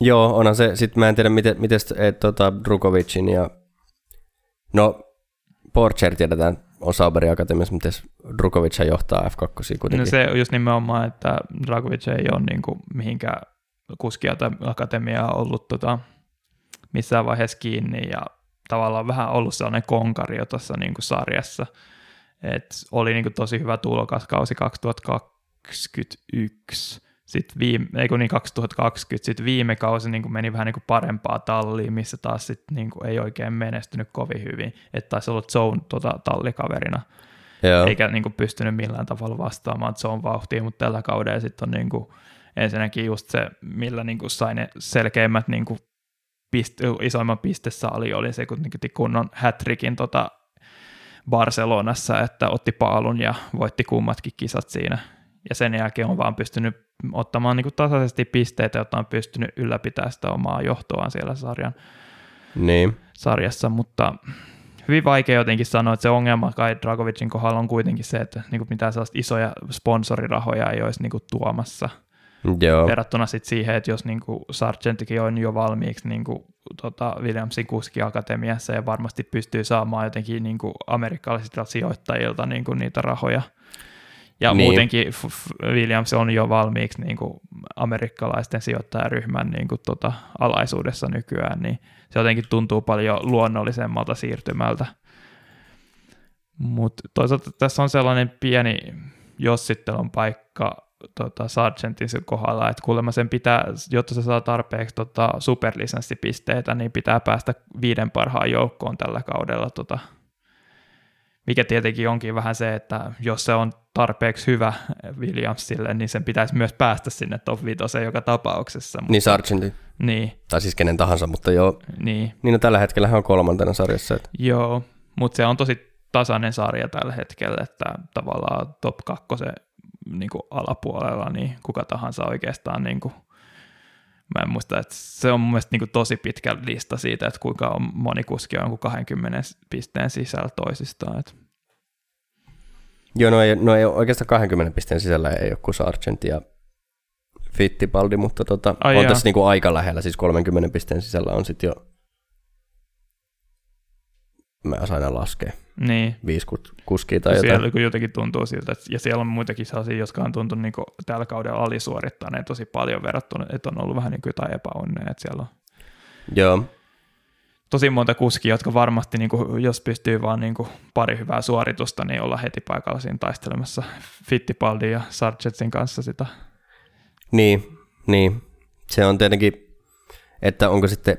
Joo, onhan se, sit mä en tiedä, miten, miten et, tota, Drukovicin ja, no, Porcher tiedetään, on Sauberin akatemiassa, miten Drukovic johtaa F2 kuitenkin.
No se on just nimenomaan, että Dragovic ei ole niin kuin mihinkään kuskiakatemiaa ollut tota, missään vaiheessa kiinni ja tavallaan vähän ollut sellainen konkari jo tuossa niin kuin sarjassa. Et oli niin kuin tosi hyvä tulokas kausi 2021 sitten viime, ei kun niin 2020, sitten viime kausi niin meni vähän niin parempaa talliin, missä taas sit niin ei oikein menestynyt kovin hyvin, että taisi olla Zone tota, tallikaverina,
Joo.
eikä niin pystynyt millään tavalla vastaamaan Zone vauhtiin, mutta tällä kaudella sitten on niin kuin, ensinnäkin just se, millä niin sai ne selkeimmät niin piste, isoimman pistesaali oli se, kun niin kunnon hätrikin tota Barcelonassa, että otti paalun ja voitti kummatkin kisat siinä. Ja sen jälkeen on vaan pystynyt ottamaan niin kuin tasaisesti pisteitä, jotta on pystynyt ylläpitämään sitä omaa johtoaan siellä sarjan,
niin.
sarjassa, mutta hyvin vaikea jotenkin sanoa, että se ongelma kai Dragovicin kohdalla on kuitenkin se, että niin kuin mitään sellaista isoja sponsorirahoja ei olisi niin kuin tuomassa.
Joo.
Verrattuna sit siihen, että jos niin kuin Sargentikin on jo valmiiksi niin kuin, tota Williamsin kuskiakatemiassa ja varmasti pystyy saamaan jotenkin niin kuin amerikkalaisilta sijoittajilta niin kuin niitä rahoja, ja niin. muutenkin Williams on jo valmiiksi niin kuin amerikkalaisten sijoittajaryhmän niin kuin tota, alaisuudessa nykyään, niin se jotenkin tuntuu paljon luonnollisemmalta siirtymältä. Mutta toisaalta tässä on sellainen pieni jossittelun paikka tota, Sargentin kohdalla, että kuulemma sen pitää, jotta se saa tarpeeksi tota, superlisenssipisteitä, niin pitää päästä viiden parhaan joukkoon tällä kaudella tota, mikä tietenkin onkin vähän se, että jos se on tarpeeksi hyvä Williamsille, niin sen pitäisi myös päästä sinne top 5 joka tapauksessa.
Mutta, niin Sargentin.
Niin.
Tai siis kenen tahansa, mutta joo.
Niin.
Niin no tällä hetkellä hän on kolmantena sarjassa. Että...
Joo, mutta se on tosi tasainen sarja tällä hetkellä, että tavallaan top 2 niin alapuolella, niin kuka tahansa oikeastaan niin kuin Mä en muista, että se on mun mielestä niin kuin tosi pitkä lista siitä, että kuinka on moni kuski on 20 pisteen sisällä toisistaan. Että.
Joo, no ei, no ei oikeastaan 20 pisteen sisällä ei ole kuin Sargent ja Fittipaldi, mutta tota, Ai on jaa. tässä niin kuin aika lähellä, siis 30 pisteen sisällä on sitten jo, mä osaan aina laskea,
niin.
viisi kuskia tai
siellä
jotain.
Siellä jotenkin tuntuu siltä, että, ja siellä on muitakin sellaisia, jotka on tuntunut niin tällä kaudella alisuorittaneen tosi paljon verrattuna, että on ollut vähän niin kuin jotain epäonnea, että siellä on
Joo.
Tosi monta kuskia, jotka varmasti, niin kuin, jos pystyy vaan niin kuin pari hyvää suoritusta, niin olla heti paikalla siinä taistelemassa Fittipaldin ja Sargentsin kanssa sitä.
Niin, niin. Se on tietenkin, että onko sitten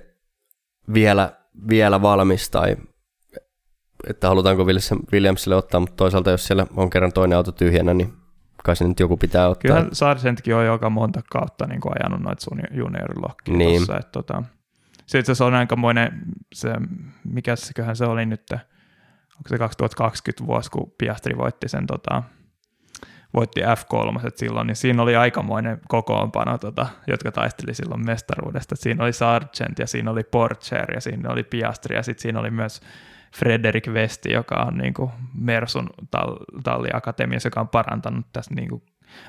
vielä, vielä valmis tai että halutaanko Williamsille ottaa, mutta toisaalta jos siellä on kerran toinen auto tyhjänä, niin kai se nyt joku pitää ottaa.
Kyllä Sargentkin on joka monta kautta niin kuin ajanut noita sun juniorilokkia niin. tuossa. Että, tota, se itse asiassa on aikamoinen, se, mikä seköhän se oli nyt, onko se 2020 vuosi, kun Piastri voitti sen tota, voitti F3 silloin, niin siinä oli aikamoinen kokoonpano, tota, jotka taisteli silloin mestaruudesta. Siinä oli Sargent ja siinä oli Porcher ja siinä oli Piastri ja sitten siinä oli myös Frederik Westi, joka on niin kuin Mersun tall- talliakatemiassa, joka on parantanut tässä niin kuin,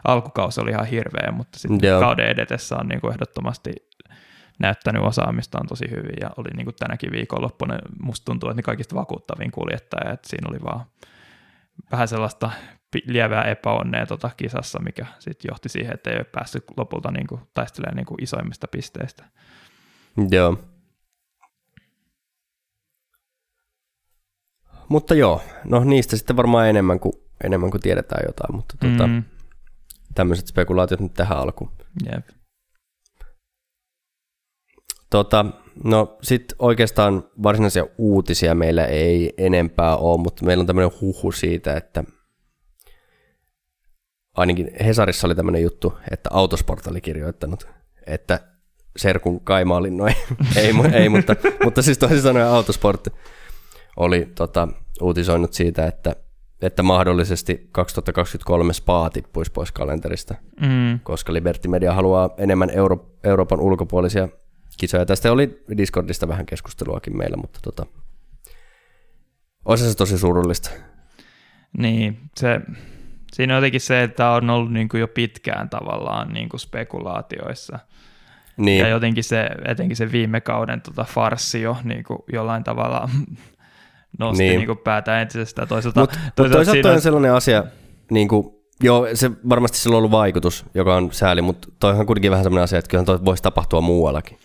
alkukausi oli ihan hirveä, mutta sitten kauden edetessä on niin kuin ehdottomasti näyttänyt osaamistaan tosi hyvin ja oli niin kuin tänäkin viikonloppuna, musta tuntuu, että ne kaikista vakuuttavin kuljettaja, että siinä oli vaan vähän sellaista lievää epäonnea tota kisassa, mikä sitten johti siihen, että ei ole päässyt lopulta niin kuin taistelemaan niin kuin isoimmista pisteistä.
Joo. Mutta joo, no niistä sitten varmaan enemmän kuin, enemmän kuin tiedetään jotain, mutta tuota, mm. tämmöiset spekulaatiot nyt tähän alkuun.
Jep.
Tota, no sitten oikeastaan varsinaisia uutisia meillä ei enempää ole, mutta meillä on tämmöinen huhu siitä, että ainakin Hesarissa oli tämmöinen juttu, että Autosport oli kirjoittanut, että Serkun kaimaalin, no ei, ei, ei mutta, mutta siis toisin sanoen Autosport oli tota, uutisoinut siitä, että, että mahdollisesti 2023 Spa tippuisi pois kalenterista, mm. koska Liberty Media haluaa enemmän Euro- Euroopan ulkopuolisia kisoja. Tästä oli Discordista vähän keskusteluakin meillä, mutta tota, olisi se tosi surullista.
Niin, se, siinä on jotenkin se, että on ollut niin kuin jo pitkään tavallaan niin kuin spekulaatioissa. Niin. Ja jotenkin se, etenkin se viime kauden tota farssi jo niin kuin jollain tavalla nosti niin. Niin kuin päätä entisestä. Toisaalta,
Mut, toisaalta, mut toisaalta siinä... on sellainen asia, niin kuin, joo, se varmasti sillä on ollut vaikutus, joka on sääli, mutta toihan kuitenkin vähän sellainen asia, että kyllähän toi voisi tapahtua muuallakin.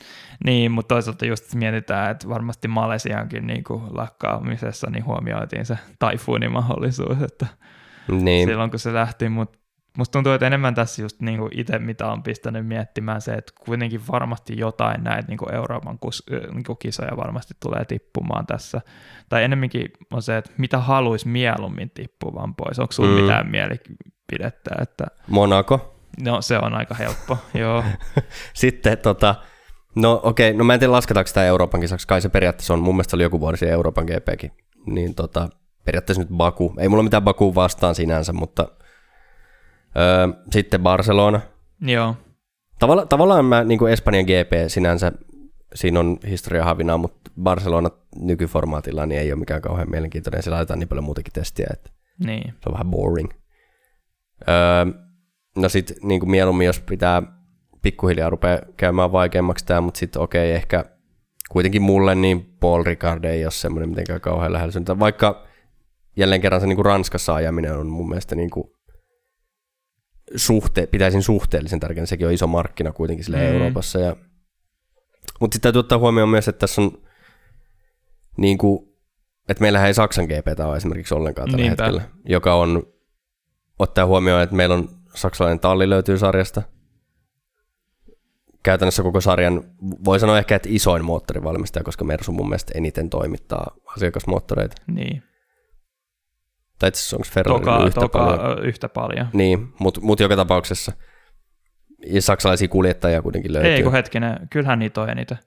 Niin, mutta toisaalta just mietitään, että varmasti Malesiankin niin kuin lakkaamisessa niin huomioitiin se taifuunin mahdollisuus, että niin. silloin kun se lähti, mutta musta tuntuu, että enemmän tässä just niin kuin itse, mitä on pistänyt miettimään se, että kuitenkin varmasti jotain näitä niin kuin Euroopan kus, niin kuin kisoja varmasti tulee tippumaan tässä. Tai enemmänkin on se, että mitä haluaisi mieluummin tippuvan pois. Onko sinulla mm. mitään mielipidettä? Että...
Monaco.
No se on aika helppo, joo.
Sitten tota, No okei, okay. no mä en tiedä lasketaanko sitä Euroopan kisaksi, kai se periaatteessa on, mun mielestä oli joku vuosi Euroopan GPkin, niin tota, periaatteessa nyt Baku, ei mulla mitään Baku vastaan sinänsä, mutta öö, sitten Barcelona.
Joo.
Tavalla, tavallaan mä, niin kuin Espanjan GP sinänsä, siinä on historia havinaa, mutta Barcelona nykyformaatilla niin ei ole mikään kauhean mielenkiintoinen, siellä laitetaan niin paljon muutakin testiä, että
niin.
se on vähän boring. Öö, no sitten niin mieluummin, jos pitää pikkuhiljaa rupeaa käymään vaikeammaksi tämä, mutta sitten okei, okay, ehkä kuitenkin mulle niin Paul Ricard ei ole semmoinen mitenkään kauhean lähellä syntä. Vaikka jälleen kerran se niin kuin Ranskassa ajaminen on mun mielestä niin kuin suhte, pitäisin suhteellisen tärkeänä. Sekin on iso markkina kuitenkin sille mm. Euroopassa. Ja, mutta sitten täytyy ottaa huomioon myös, että tässä on niin kuin, että meillähän ei Saksan GP ole esimerkiksi ollenkaan tällä Niinpä. hetkellä, joka on, ottaa huomioon, että meillä on saksalainen talli löytyy sarjasta – käytännössä koko sarjan, voi sanoa ehkä, että isoin moottorivalmistaja, koska Mersu mun mielestä eniten toimittaa asiakasmoottoreita.
Niin.
Tai itse asiassa onko Ferrari toka, yhtä toka, paljon?
yhtä paljon.
Niin, mutta mut joka tapauksessa. Ja saksalaisia kuljettajia kuitenkin löytyy.
Ei kun hetkinen, kyllähän niitä on eniten.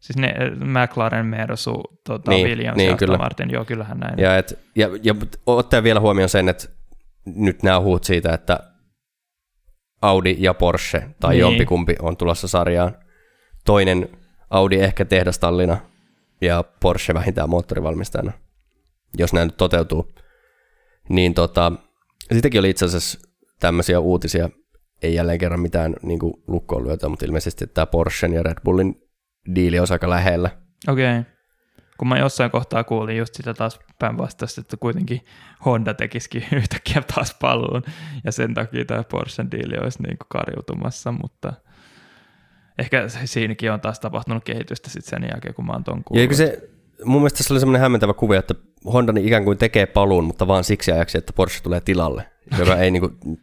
Siis ne, McLaren, Mersu, tota, niin, Williams niin, ja kyllä. Martin, joo kyllähän näin.
Ja, et, ja, ja ottaa vielä huomioon sen, että nyt nämä huut siitä, että Audi ja Porsche, tai niin. jompikumpi on tulossa sarjaan. Toinen Audi ehkä tehdastallina ja Porsche vähintään moottorivalmistajana, jos nämä nyt toteutuu. Niin tota, sitäkin oli itse asiassa tämmöisiä uutisia, ei jälleen kerran mitään niin lukkoon lyötä, mutta ilmeisesti tämä Porschen ja Red Bullin diili on aika lähellä.
Okei. Okay kun mä jossain kohtaa kuulin just sitä taas päinvastaista, että kuitenkin Honda tekisikin yhtäkkiä taas paluun, ja sen takia tämä Porsche diili olisi niin kuin karjutumassa, mutta ehkä siinäkin on taas tapahtunut kehitystä sitten sen jälkeen, kun mä oon ton kuullut.
Ja se, mun mielestä tässä oli semmoinen hämmentävä kuvio, että Honda ikään kuin tekee paluun, mutta vaan siksi ajaksi, että Porsche tulee tilalle, joka ei niin kuin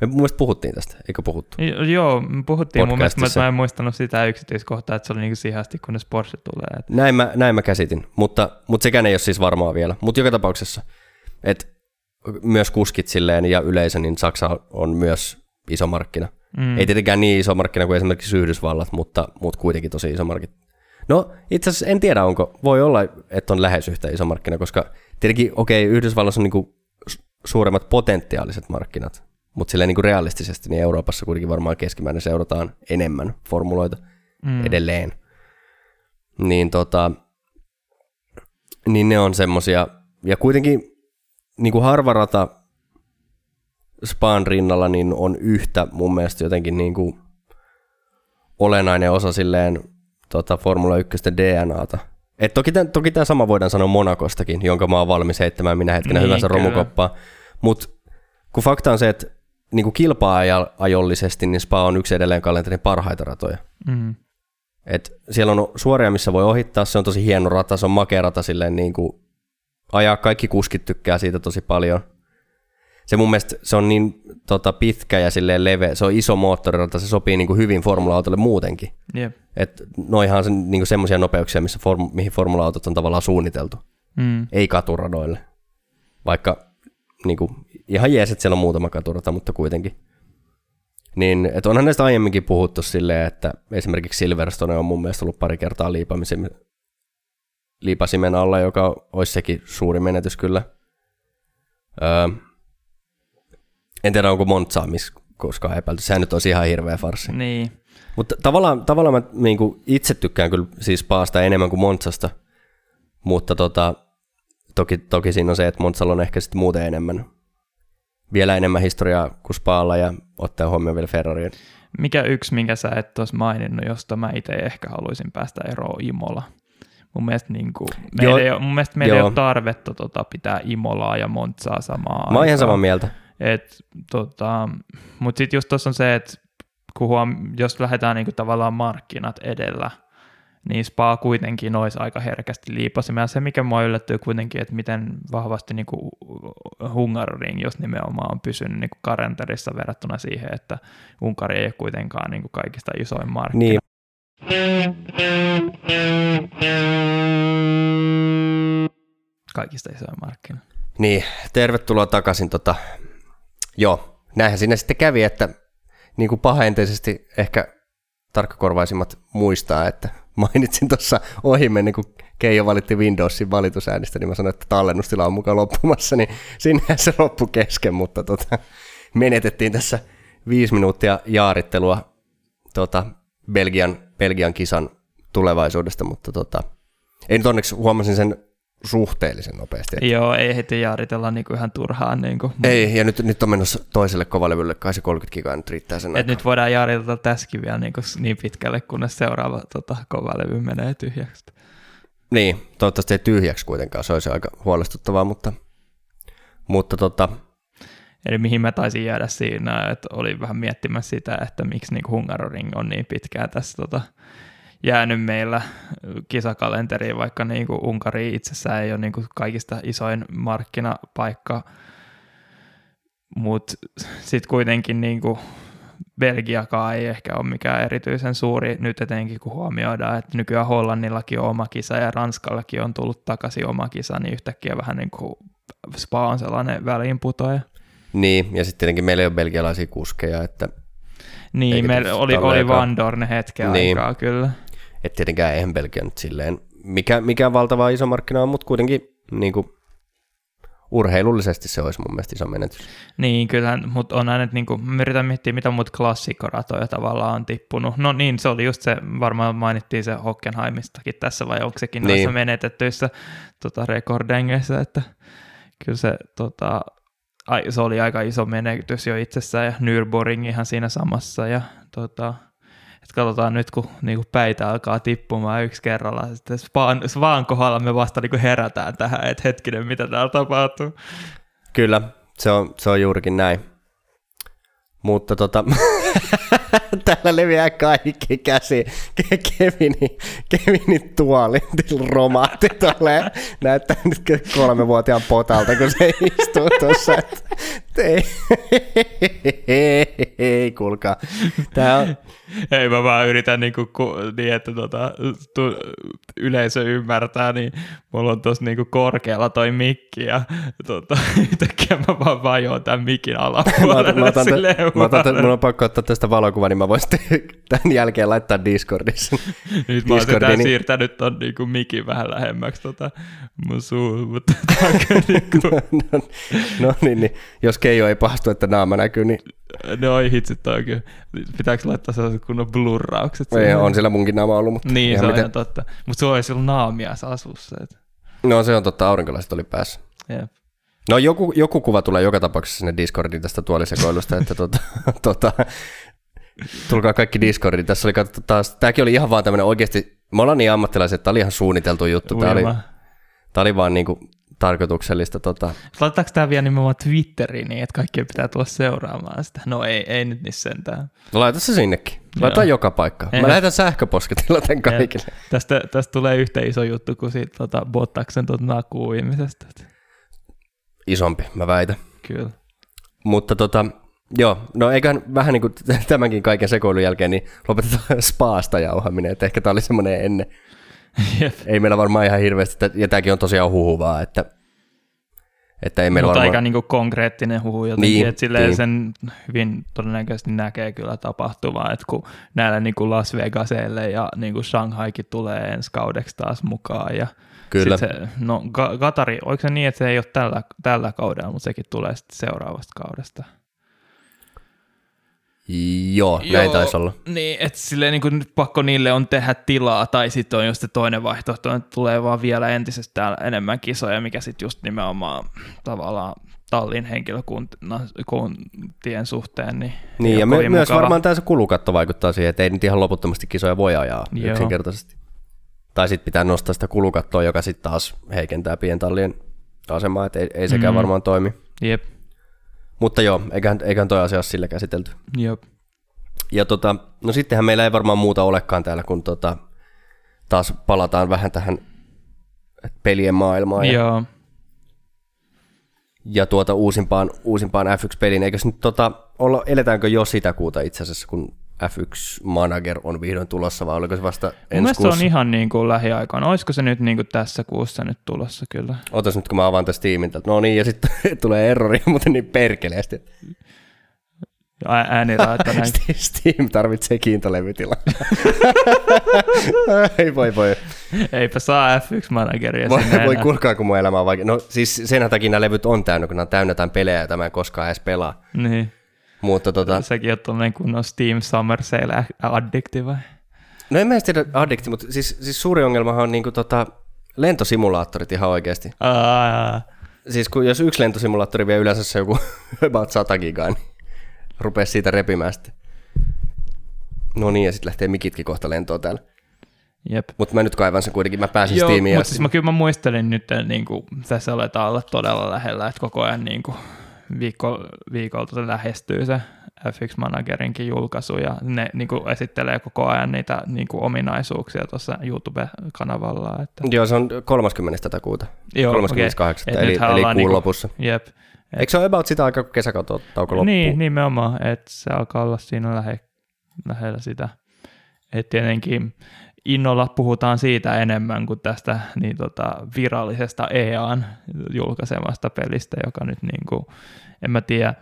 me mun mielestä puhuttiin tästä, eikö puhuttu?
joo, me puhuttiin mun mielestä, mutta mä en muistanut sitä yksityiskohtaa, että se oli niin kuin siihen asti, kunnes Porsche tulee. Että...
Näin, mä, näin mä käsitin, mutta, mutta sekään ei ole siis varmaa vielä. Mutta joka tapauksessa, että myös kuskit silleen ja yleisö, niin Saksa on myös iso markkina. Mm. Ei tietenkään niin iso markkina kuin esimerkiksi Yhdysvallat, mutta, mutta kuitenkin tosi iso markkina. No itse asiassa en tiedä, onko, voi olla, että on lähes yhtä iso markkina, koska tietenkin, okei, okay, Yhdysvalloissa on niin kuin suuremmat potentiaaliset markkinat, mutta silleen niin kuin realistisesti, niin Euroopassa kuitenkin varmaan keskimäärin seurataan enemmän formuloita mm. edelleen. Niin, tota, niin ne on semmosia, ja kuitenkin niin kuin harva rata Spaan rinnalla niin on yhtä mun mielestä jotenkin niin kuin olennainen osa silleen tota Formula 1 DNAta. Et toki, tämän, toki tämä sama voidaan sanoa Monakostakin, jonka mä oon valmis heittämään minä hetkenä niin, hyvänsä romukoppaa. Mutta kun fakta on se, että niin kuin kilpa-ajollisesti, niin Spa on yksi edelleen kalenterin parhaita ratoja. Mm. Et siellä on suoria, missä voi ohittaa, se on tosi hieno rata, se on makea rata silleen niin kuin ajaa, kaikki kuskit tykkää siitä tosi paljon. se mun mielestä se on niin tota, pitkä ja silleen leveä, se on iso moottorirata, se sopii niin kuin hyvin formula-autolle muutenkin.
Jep.
Et noihan on niin semmoisia nopeuksia, missä form, mihin formula-autot on tavallaan suunniteltu,
Mm.
ei katuradoille. Vaikka niin kuin, ihan jees, että siellä on muutama katurata, mutta kuitenkin. Niin, et onhan näistä aiemminkin puhuttu silleen, että esimerkiksi Silverstone on mun mielestä ollut pari kertaa liipamisen, liipasimen alla, joka olisi sekin suuri menetys kyllä. Öö, en tiedä, onko Montzaa missä koskaan epäilty. Sehän nyt olisi ihan hirveä farssi.
Niin.
Mutta tavallaan, tavallaan mä niin kuin itse tykkään kyllä siis Paasta enemmän kuin Montsasta, mutta tota, toki, toki siinä on se, että Montsalla on ehkä sitten muuten enemmän, vielä enemmän historiaa kuin Spaalla ja ottaa huomioon vielä Ferrarien.
Mikä yksi, minkä sä et tuossa maininnut, josta mä itse ehkä haluaisin päästä eroon Imola? Mun mielestä, niin kuin, meillä, ei ole, mun mielestä meillä ei
Joo.
ole tarvetta tota, pitää Imolaa ja Montzaa samaa
Mä oon ihan samaa mieltä.
Et, tota, Mutta sitten just tuossa on se, että kun huom- jos lähdetään niinku tavallaan markkinat edellä, niin Spa kuitenkin olisi aika herkästi liipasimia. Se, mikä mua yllättyy kuitenkin, että miten vahvasti niinku Hungaroring, jos nimenomaan on pysynyt niinku karenterissa verrattuna siihen, että Unkari ei ole kuitenkaan niinku kaikista isoin markkina.
Niin,
Kaikista isoin markkina.
niin, tervetuloa takaisin. Tota, joo, näinhän siinä sitten kävi, että niin kuin pahaenteisesti ehkä tarkkakorvaisimmat muistaa, että mainitsin tuossa ohi mennä, kun Keijo valitti Windowsin valitusäänistä, niin mä sanoin, että tallennustila on mukaan loppumassa, niin sinnehän se loppu kesken, mutta tota, menetettiin tässä viisi minuuttia jaarittelua tota, Belgian, Belgian kisan tulevaisuudesta, mutta tota, nyt onneksi huomasin sen suhteellisen nopeasti. Että
Joo, ei heti jaaritella niinku ihan turhaan. Niinku.
ei, ja nyt, nyt on menossa toiselle kovalevylle, kai se 30 gigaa nyt riittää sen
Et nyt voidaan jaaritella tässäkin vielä niin, niin pitkälle, kunnes seuraava tota, kova levy menee tyhjäksi.
Niin, toivottavasti ei tyhjäksi kuitenkaan, se olisi aika huolestuttavaa, mutta, mutta tota,
Eli mihin mä taisin jäädä siinä, että olin vähän miettimässä sitä, että miksi niin Hungaroring on niin pitkään tässä tota, jäänyt meillä kisakalenteriin, vaikka niin kuin Unkari itsessään ei ole niin kuin kaikista isoin markkinapaikka, mutta sitten kuitenkin niin kuin Belgiakaan ei ehkä ole mikään erityisen suuri nyt etenkin, kun huomioidaan, että nykyään Hollannillakin on oma kisa ja Ranskallakin on tullut takaisin oma kisa, niin yhtäkkiä vähän niin kuin Spa on sellainen väliinputoja.
niin, ja sitten tietenkin meillä ei ole belgialaisia kuskeja, että
Niin, meillä oli, oli. Van Dorn hetken
Niin.
aikaa kyllä.
Et tietenkään eihän Belgia nyt silleen, mikä, mikä valtava iso markkina on, mutta kuitenkin niin kuin, urheilullisesti se olisi mun mielestä iso menetys.
Niin, kyllähän, mutta on aina, että niinku, mä yritän miettiä, mitä muut klassikkoratoja tavallaan on tippunut. No niin, se oli just se, varmaan mainittiin se Hockenheimistakin tässä, vai onko sekin
Niin.
noissa menetettyissä tota, rekordengeissä, että kyllä se, tota, ai, se oli aika iso menetys jo itsessään, ja Nürburgring ihan siinä samassa, ja tota, et katsotaan nyt, kun niinku päitä alkaa tippumaan yksi kerralla, sitten Spaan kohdalla me vasta niinku herätään tähän, että hetkinen, mitä täällä tapahtuu.
Kyllä, se on, se on juurikin näin. Mutta tota, täällä leviää kaikki käsi. Ke- Kevinin, Kevinin tuoli romahti tolleen. Näyttää nyt kolmevuotiaan potalta, kun se istuu tuossa. Ei, ei, kuulkaa. Tää on,
Ei, mä vaan yritän niinku, ku, niin, että tota, tu, yleisö ymmärtää, niin mulla on tossa niinku korkealla toi mikki ja tota, yhtäkkiä mä vaan vajoan tämän mikin
mä,
alapuolelle
otan- mä, otan,
silleen
mä otan,
huolella.
mun on pakko ottaa tästä valokuva, niin mä voisin tämän jälkeen laittaa Discordissa.
Nyt mä oon
niin-
siirtänyt ton niinku mikin vähän lähemmäksi tota mun suun, mutta kyllä niinku,
no, no niin, niin, jos Keijo ei pahastu, että naama näkyy, niin
ne on hitsit toi kyllä. Pitääkö laittaa sellaiset kunnon blurraukset?
ei, on siellä munkin naama ollut. Mutta
Niin, se on
miten-
ihan totta. Mutta sulla ei silloin naamia asussa. Et.
No se on totta, aurinkolaiset oli päässä.
Jep.
No joku, joku kuva tulee joka tapauksessa sinne Discordiin tästä tuolisekoilusta, että tota, tota, tulkaa kaikki Discordiin. Tässä oli katsottu taas, tämäkin oli ihan vaan tämmöinen oikeasti, me ollaan niin ammattilaisia, että tämä oli ihan suunniteltu juttu. Tämä oli, tämä oli vaan niinku tarkoituksellista. Tota.
Laitetaanko tämä vielä nimenomaan Twitteriin niin, että kaikkien pitää tulla seuraamaan sitä? No ei, ei nyt niin sentään.
No laita se sinnekin. Laita
Joo.
joka paikkaan. Mä lähetän sähköposketilla tämän kaikille.
Tästä, tästä tulee yhtä iso juttu kuin siitä tota, Bottaksen tuota nakuuimisesta.
Isompi, mä väitän.
Kyllä.
Mutta tota, joo, no eiköhän vähän niin kuin tämänkin kaiken sekoilun jälkeen, niin lopetetaan spaasta jauhaminen, että ehkä tämä oli semmoinen ennen.
Jep.
Ei meillä varmaan ihan hirveästi, ja tämäkin on tosiaan huhuvaa, että, että ei meillä
Mutta
varmaan...
aika niinku konkreettinen huhu jotenkin,
Niin,
että silleen
niin.
sen hyvin todennäköisesti näkee kyllä tapahtuvaa, että kun näillä niinku Las Vegasille ja niinku Shanghaikin tulee ensi kaudeksi taas mukaan ja
Kyllä.
se, no Katari, oliko se niin, että se ei ole tällä, tällä kaudella, mutta sekin tulee sitten seuraavasta kaudesta?
Joo, näin taisi olla.
Niin, että silleen niin nyt pakko niille on tehdä tilaa, tai sitten on just se toinen vaihtoehto, että tulee vaan vielä entisestään enemmän kisoja, mikä sitten just nimenomaan tavallaan tallin henkilökuntien suhteen. Niin,
Niin, ja my-
kovin
myös
mukava.
varmaan tämä se kulukatto vaikuttaa siihen, että ei nyt ihan loputtomasti kisoja voi ajaa
Joo.
yksinkertaisesti. Tai sitten pitää nostaa sitä kulukattoa, joka sitten taas heikentää pientallien asemaa, että ei, ei sekään
Mm.
varmaan toimi.
Jep,
Mutta joo, eiköhän, eiköhän toi asia ole sillä käsitelty.
jep.
Ja tota, no sittenhän meillä ei varmaan muuta olekaan täällä, kun tota, taas palataan vähän tähän pelien maailmaan ja,
Joo.
ja tuota uusimpaan, uusimpaan F1-peliin. Eikös nyt tota, olla, eletäänkö jo sitä kuuta itse asiassa, kun F1 Manager on vihdoin tulossa, vai oliko se vasta ensi
mielestä se
kuussa?
on ihan niin kuin lähiaikoina. Olisiko se nyt niin kuin tässä kuussa nyt tulossa kyllä?
Otas nyt, kun mä avaan tästä tältä. No niin, ja sitten tulee errori, mutta niin perkeleesti.
Ä- Ääniraita näin.
Steam tarvitsee kiintolevytilaa. ei voi voi.
Eipä saa F1-manageria
Voi,
sinne
voi
enää.
kurkaa, kun mun elämä on vaikea. No siis sen takia nämä levyt on täynnä, kun nämä on täynnä jotain pelejä, joita mä en koskaan edes pelaa.
Niin.
Mutta tota,
Sekin on tuollainen kunnon Steam Summer Sale addikti vai?
no en mä tiedä addikti, mutta siis, siis suuri ongelmahan on niinku tota, lentosimulaattorit ihan oikeasti.
Aa,
Siis kun jos yksi lentosimulaattori vie yleensä se joku about 100 gigaa, niin rupeaa siitä repimään sitten. No niin, ja sitten lähtee mikitkin kohta lentoon täällä.
jep.
Mutta mä nyt kaivan sen kuitenkin, mä pääsin
Joo,
Steamiin.
mutta siis mä kyllä mä muistelin nyt, että niin kuin, tässä aletaan olla todella lähellä, että koko ajan niin kuin, viikko, viikolta se lähestyy se F1-managerinkin julkaisu, ja ne niin kuin, esittelee koko ajan niitä niin kuin, ominaisuuksia tuossa YouTube-kanavalla. Että,
Joo, se on 30. tätä kuuta.
Joo,
38.
okei. Et
eli, eli kuun
niinku-
lopussa.
jep.
Eikö se ole about sitä aikaa, kun kesäkauto tauko loppuu?
Niin, nimenomaan, että se alkaa olla siinä lähe, lähellä sitä. Että tietenkin innolla puhutaan siitä enemmän kuin tästä niin tota, virallisesta EAN julkaisemasta pelistä, joka nyt niin kuin, en mä tiedä,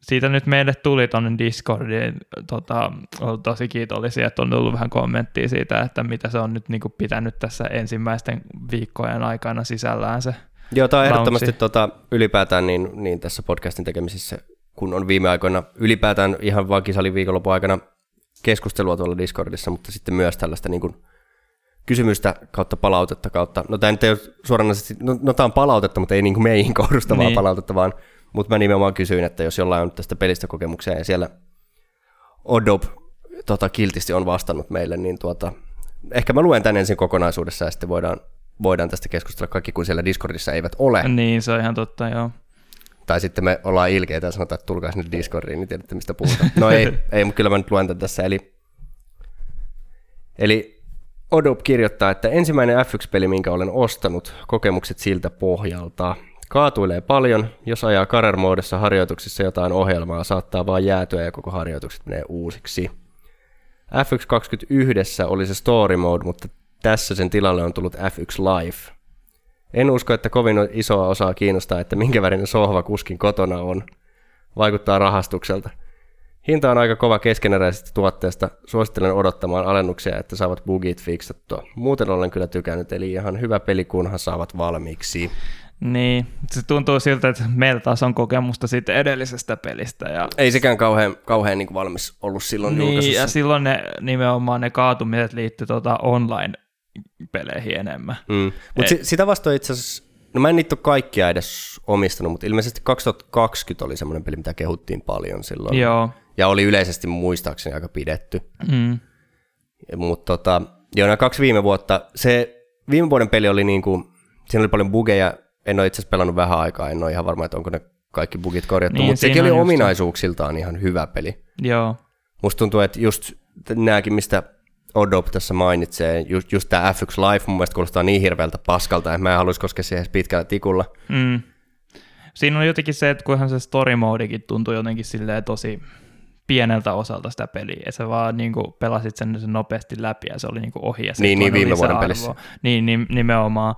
siitä nyt meille tuli tuonne Discordiin, tota, olen tosi kiitollisia, että on tullut vähän kommenttia siitä, että mitä se on nyt niin kuin pitänyt tässä ensimmäisten viikkojen aikana sisällään se.
Joo, tämä on ehdottomasti tota, ylipäätään niin, niin tässä podcastin tekemisissä, kun on viime aikoina ylipäätään ihan vaan kisalin viikonlopun aikana keskustelua tuolla Discordissa, mutta sitten myös tällaista niin kuin, kysymystä kautta palautetta kautta, no tämä nyt ei ole suoranaisesti, no, no tämä on palautetta, mutta ei niin kuin meihin kohdustavaa
Niin.
palautetta, vaan, mutta mä nimenomaan kysyin, että jos jollain on tästä pelistä kokemuksia ja siellä Odob tota, kiltisti on vastannut meille, niin tuota, ehkä mä luen tän ensin kokonaisuudessa ja sitten voidaan, voidaan tästä keskustella kaikki, kun siellä Discordissa eivät ole.
Niin, se on ihan totta, joo.
Tai sitten me ollaan ilkeitä ja sanotaan, että tulkaa sinne Discordiin, niin tiedätte mistä puhutaan. No ei, ei mutta kyllä mä nyt luen tän tässä. Eli, eli Odob kirjoittaa, että ensimmäinen F1-peli, minkä olen ostanut, kokemukset siltä pohjalta. Kaatuilee paljon, jos ajaa career-moodissa harjoituksissa jotain ohjelmaa, saattaa vaan jäätyä ja koko harjoitukset menee uusiksi. F1 21 oli se story mode, mutta tässä sen tilalle on tullut F1 Live. En usko, että kovin isoa osaa kiinnostaa, että minkä värinen sohva kuskin kotona on. Vaikuttaa rahastukselta. Hinta on aika kova keskeneräisestä tuotteesta. Suosittelen odottamaan alennuksia, että saavat bugit fiksattua. Muuten olen kyllä tykännyt, eli ihan hyvä peli, kunhan saavat valmiiksi.
Niin, se tuntuu siltä, että meillä taas on kokemusta siitä edellisestä pelistä. Ja,
Ei sekään kauhean, kauhean niin kuin valmis ollut silloin
niin,
julkaisussa.
ja silloin ne, nimenomaan ne kaatumiset liittyy tuota online-peleihin enemmän.
Mm. Mutta si- sitä vastoin itse asiassa, no mä en niitä ole kaikkia edes omistanut, mutta ilmeisesti 2020 oli semmoinen peli, mitä kehuttiin paljon silloin.
Joo.
Ja oli yleisesti muistaakseni aika pidetty.
Mm.
Mutta tota, joo, nämä kaksi viime vuotta, se viime vuoden peli oli niinku, siinä oli paljon bugeja, en ole itse asiassa pelannut vähän aikaa, en ole ihan varma, että onko ne kaikki bugit korjattu,
Niin,
mutta sekin oli ominaisuuksiltaan ihan hyvä peli.
Joo.
Musta tuntuu, että just nämäkin, mistä Odop tässä mainitsee, just, just tämä F1 Live mun mielestä kuulostaa niin hirveältä paskalta, että mä en haluaisi koskea siihen pitkällä tikulla.
Mm. siinä on jotenkin se, että kunhan se story modekin tuntuu jotenkin silleen tosi pieneltä osalta sitä peliä, ja sä vaan niin kuin pelasit sen, sen nopeasti läpi ja se oli niin kuin ohi. Ja
niin, niin viime vuoden pelissä.
Niin, niin, nimenomaan.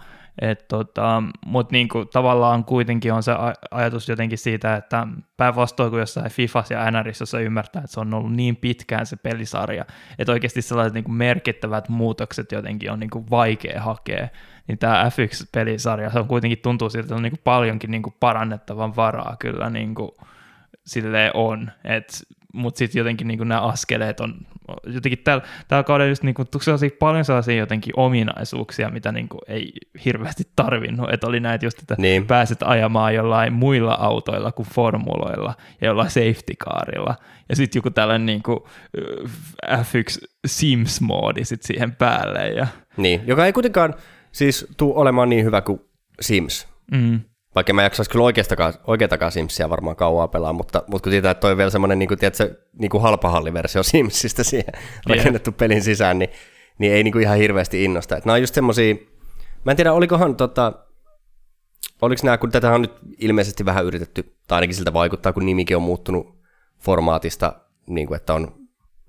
Tota, Mutta niin tavallaan kuitenkin on se ajatus jotenkin siitä, että päinvastoin kuin jossain FIFAs ja NRissä sä ymmärtää, että se on ollut niin pitkään se pelisarja, että oikeasti sellaiset niin kuin merkittävät muutokset jotenkin on niin kuin vaikea hakea, niin tämä F1-pelisarja, se on kuitenkin tuntuu siltä, että on niin kuin paljonkin niin kuin parannettavan varaa kyllä niin kuin, silleen on, että mutta sitten jotenkin niin nämä askeleet on, jotenkin tällä, tällä kaudella just niin kuin, sellaisia, paljon sellaisia jotenkin ominaisuuksia, mitä niin kuin ei hirveästi tarvinnut, että oli näitä just, että niin. pääset ajamaan jollain muilla autoilla kuin formuloilla ja jollain safety carilla, ja sitten joku tällainen niin kuin F1 Sims-moodi sitten siihen päälle. Ja...
Niin, joka ei kuitenkaan siis tule olemaan niin hyvä kuin Sims. Mm. Vaikka mä jaksaisi kyllä oikeastakaan, oikeatakaan Simsia varmaan kauaa pelaa, mutta, mutta kun tietää, että toi on vielä semmoinen niin kuin, tiedätkö, niin kuin halpahalliversio Simsistä siihen yeah. rakennettu pelin sisään, niin, niin ei niin kuin ihan hirveästi innosta. Että nämä on just semmoisia, mä en tiedä, olikohan tota, oliko nämä, kun tätä on nyt ilmeisesti vähän yritetty, tai ainakin siltä vaikuttaa, kun nimikin on muuttunut formaatista, niin kuin, että on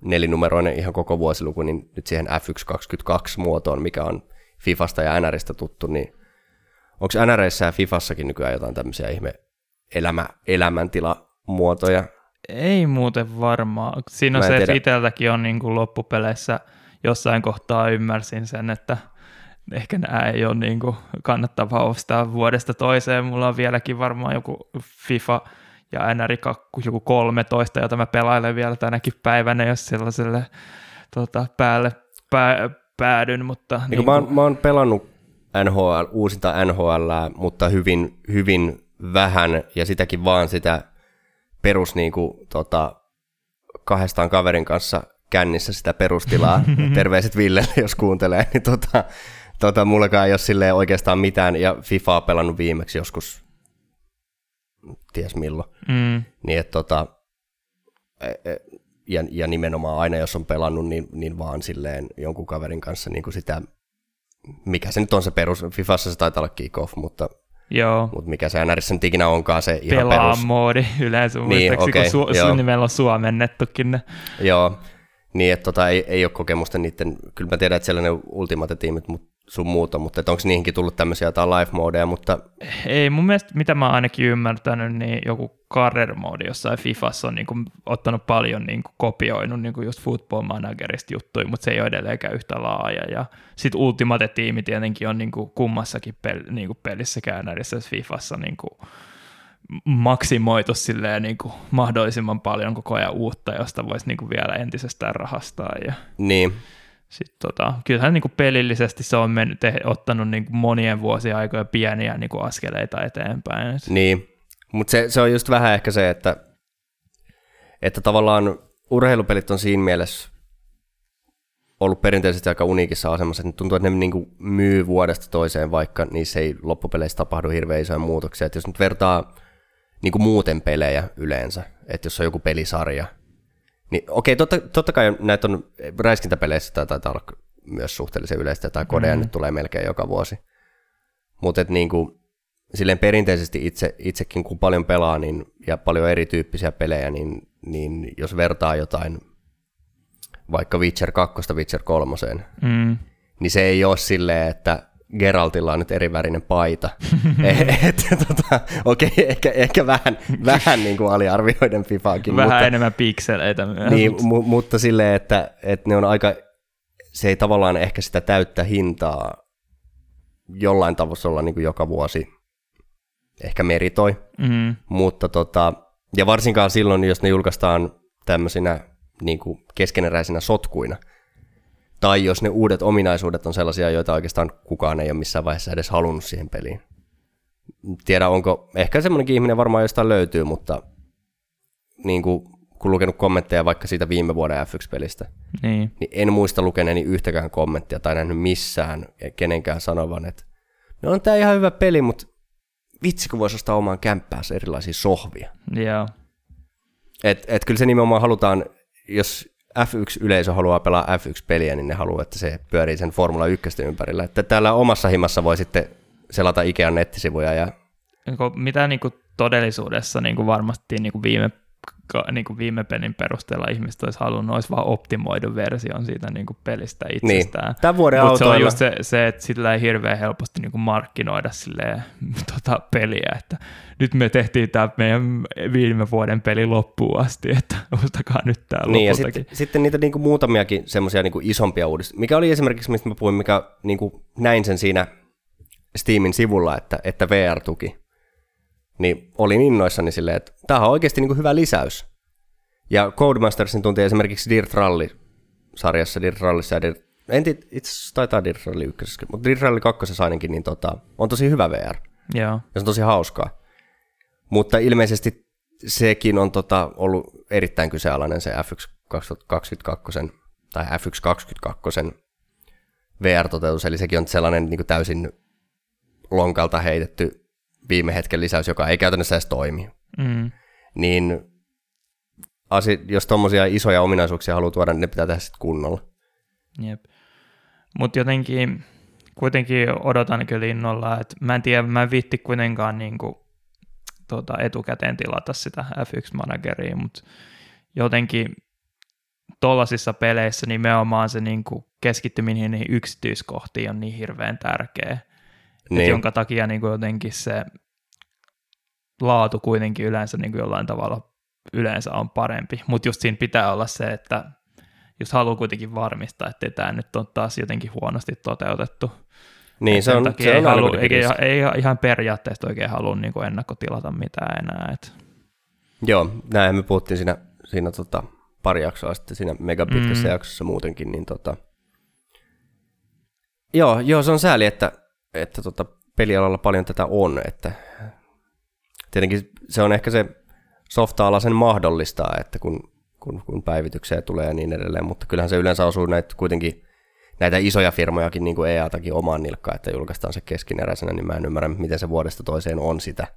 nelinumeroinen ihan koko vuosiluku, niin nyt siihen F122 muotoon, mikä on Fifasta ja NRistä tuttu, niin Onko NRissä ja Fifassakin nykyään jotain tämmöisiä ihme elämä, elämäntilamuotoja?
Ei muuten varmaan. Siinä on se, että itseltäkin on niin kuin loppupeleissä jossain kohtaa ymmärsin sen, että ehkä nämä ei ole niin kuin kannattavaa ostaa vuodesta toiseen. Mulla on vieläkin varmaan joku FIFA ja NR joku 13, jota mä pelailen vielä tänäkin päivänä, jos sellaiselle tota, päälle pää, päädyn. Mutta
niin niin kuin... mä, oon, mä oon pelannut NHL, uusinta NHL, mutta hyvin, hyvin vähän ja sitäkin vaan sitä perus niin kuin, tota, kahdestaan kaverin kanssa kännissä sitä perustilaa. Terveiset Villelle, jos kuuntelee. Niin tota, tota, mullakaan ei ole silleen oikeastaan mitään, ja FIFAa pelannut viimeksi joskus, ties milloin. Mm. Niin että tota, e, e, ja, ja nimenomaan aina jos on pelannut, niin, niin vaan silleen jonkun kaverin kanssa niin kuin sitä mikä se nyt on se perus, Fifassa se taitaa olla kick-off, mutta,
Joo.
mutta mikä se NRissä nyt ikinä onkaan se ihan
Pelaa
perus.
moodi yleensä, niin, okay, kun su- nimellä on suomennettukin ne.
Joo, niin että tota, ei, ei ole kokemusta niiden, kyllä mä tiedän, että siellä ne Ultimate-tiimit, mutta sun muuta, mutta onko niihinkin tullut tämmöisiä jotain live-modeja, mutta...
Ei, mun mielestä, mitä mä ainakin ymmärtänyt, niin joku career mode jossain Fifassa on niin kuin, ottanut paljon niin kuin, kopioinut niin kuin just Football Managerista juttuja, mutta se ei ole edelleenkään yhtä laaja. Ja sitten Ultimate-tiimi tietenkin on niin kuin, kummassakin pel, niin kuin pelissä käännärissä Fifassa niin kuin, maksimoitu silleen, niin kuin, mahdollisimman paljon koko ajan uutta, josta voisi niin kuin, vielä entisestään rahastaa. Ja...
Niin,
sitten tota, kyllähän niin kuin pelillisesti se on mennyt, ottanut niin kuin monien vuosien aikoja pieniä niin kuin askeleita eteenpäin.
Niin, mutta se, se on just vähän ehkä se, että, että tavallaan urheilupelit on siinä mielessä ollut perinteisesti aika uniikissa asemassa, että tuntuu, että ne niin kuin myy vuodesta toiseen, vaikka niissä ei loppupeleissä tapahdu hirveän isoja muutoksia. että jos nyt vertaa niin kuin muuten pelejä yleensä, että jos on joku pelisarja – niin, okei, totta, totta kai näitä on räiskintäpeleissä tai taitaa olla myös suhteellisen yleistä, tai kodeja mm. nyt tulee melkein joka vuosi. Mutta niin kuin, silleen perinteisesti itse, itsekin kun paljon pelaa niin, ja paljon erityyppisiä pelejä, niin, niin jos vertaa jotain vaikka Witcher 2 Witcher 3, mm. niin se ei ole silleen, että Geraltilla on nyt erivärinen paita. et, tota, okei, okay, ehkä, ehkä vähän, vähän niin kuin aliarvioiden FIFAakin.
Vähän mutta, enemmän pikseleitä myös.
Niin, mu, mutta silleen, että, että ne on aika, se ei tavallaan ehkä sitä täyttä hintaa jollain olla niin kuin joka vuosi ehkä meritoi, mm. mutta tota, ja varsinkaan silloin, jos ne julkaistaan tämmöisinä niin kuin keskeneräisinä sotkuina – tai jos ne uudet ominaisuudet on sellaisia, joita oikeastaan kukaan ei ole missään vaiheessa edes halunnut siihen peliin. Tiedä, onko, ehkä semmoinenkin ihminen varmaan jostain löytyy, mutta niin kuin, kun lukenut kommentteja vaikka siitä viime vuoden F1-pelistä, niin. niin en muista lukeneeni yhtäkään kommenttia tai nähnyt missään kenenkään sanovan, että no on tämä ihan hyvä peli, mutta vitsi kun voisi ostaa omaan kämppäänsä erilaisia sohvia.
Joo.
Et, et kyllä se nimenomaan halutaan, jos F1-yleisö haluaa pelaa F1-peliä, niin ne haluaa, että se pyörii sen Formula 1 ympärillä. Että täällä omassa himassa voi sitten selata Ikean nettisivuja. Ja...
Mitä niin kuin todellisuudessa niin kuin varmasti niin kuin viime niin kuin viime pelin perusteella ihmiset olisi halunnut, olisi vaan optimoidu version siitä niin kuin pelistä niin. itsestään. Niin.
Tämän vuoden
Mutta se on just se, se, että sillä ei hirveän helposti niin kuin markkinoida silleen, tota, peliä, että nyt me tehtiin tämä meidän viime vuoden peli loppuun asti, että ostakaa nyt tämä
niin, ja sitten, sitten niitä niin kuin muutamiakin semmoisia niin isompia uudistuksia. Mikä oli esimerkiksi, mistä mä puhuin, mikä niin kuin näin sen siinä Steamin sivulla, että, että VR-tuki niin olin innoissani silleen, että tämä on oikeasti niin kuin hyvä lisäys. Ja Codemastersin tunti esimerkiksi Dirt Rally sarjassa, Dirt Rallissa ja Dirt, en tiedä, itse taitaa Dirt Rally 1, mutta Dirt Rally 2 ainakin, niin tota, on tosi hyvä VR.
Joo.
Ja se on tosi hauskaa. Mutta ilmeisesti sekin on tota, ollut erittäin kyseenalainen se F1 2022 tai F1 22 VR-toteutus, eli sekin on sellainen niin täysin lonkalta heitetty viime hetken lisäys, joka ei käytännössä edes toimi.
Mm.
Niin asi, jos tuommoisia isoja ominaisuuksia haluaa tuoda, niin ne pitää tehdä sitten kunnolla.
Jep. Mutta jotenkin kuitenkin odotan kyllä innolla, että mä en tiedä, mä en viitti kuitenkaan niin kuin, tuota, etukäteen tilata sitä F1-manageria, mutta jotenkin tuollaisissa peleissä nimenomaan se niin kuin keskittyminen niihin yksityiskohtiin on niin hirveän tärkeä. Niin. jonka takia niin kuin jotenkin se laatu kuitenkin yleensä niin kuin jollain tavalla yleensä on parempi, mutta just siinä pitää olla se, että jos haluaa kuitenkin varmistaa, että tämä nyt on taas jotenkin huonosti toteutettu.
Niin, se on, se
ei,
on
halu, ei, ei, ihan periaatteessa oikein halua niin kuin ennakkotilata mitään enää. Et.
Joo, näin me puhuttiin siinä, siinä tota, pari jaksoa sitten siinä megapitkässä mm. jaksossa muutenkin, niin tota, joo, joo, se on sääli, että että tota, pelialalla paljon tätä on, että tietenkin se on ehkä se softa-ala sen mahdollistaa, että kun, kun, kun päivityksiä tulee ja niin edelleen, mutta kyllähän se yleensä osuu näitä kuitenkin näitä isoja firmojakin, niin kuin EA-takin omaan nilkkaan, että julkaistaan se keskineräisenä, niin mä en ymmärrä, miten se vuodesta toiseen on sitä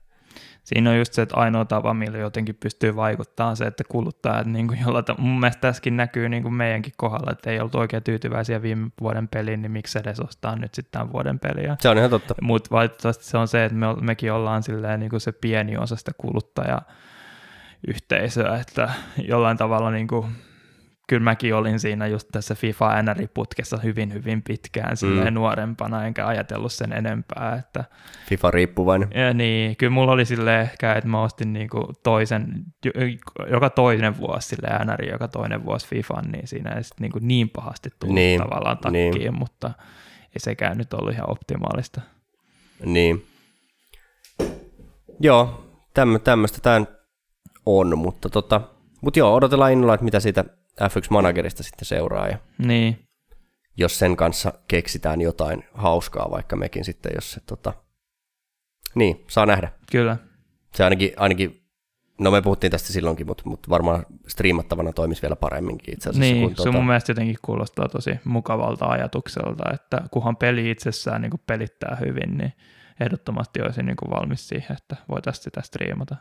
siinä on just se, että ainoa tapa, millä jotenkin pystyy vaikuttamaan se, että kuluttajat, niin kuin jolla, mun mielestä tässäkin näkyy niin kuin meidänkin kohdalla, että ei ollut oikein tyytyväisiä viime vuoden peliin, niin miksi edes ostaa nyt sitten tämän vuoden peliä.
Se on ihan totta.
Mutta valitettavasti se on se, että me, mekin ollaan silleen niin kuin se pieni osa sitä kuluttajayhteisöä, että jollain tavalla niin kuin kyllä mäkin olin siinä just tässä FIFA NR-putkessa hyvin, hyvin pitkään mm. nuorempana, enkä ajatellut sen enempää. Että,
FIFA-riippuvainen.
Ja niin, kyllä mulla oli silleen ehkä, että mä ostin niinku toisen, joka toinen vuosi sille NR, joka toinen vuosi FIFA, niin siinä ei sit niinku niin pahasti tullut niin, tavallaan takkiin, niin. mutta ei sekään nyt ollut ihan optimaalista.
Niin. Joo, tämmöistä tämä on, mutta tota, mut joo, odotellaan innolla, että mitä siitä F1-managerista sitten seuraa. Ja
niin.
Jos sen kanssa keksitään jotain hauskaa, vaikka mekin sitten, jos se tota... Niin, saa nähdä.
Kyllä.
Se ainakin, ainakin no me puhuttiin tästä silloinkin, mutta, mutta varmaan striimattavana toimisi vielä paremminkin itse asiassa.
Niin, kun, se tota... mun mielestä jotenkin kuulostaa tosi mukavalta ajatukselta, että kunhan peli itsessään niin pelittää hyvin, niin ehdottomasti olisin niin valmis siihen, että voitaisiin sitä striimata.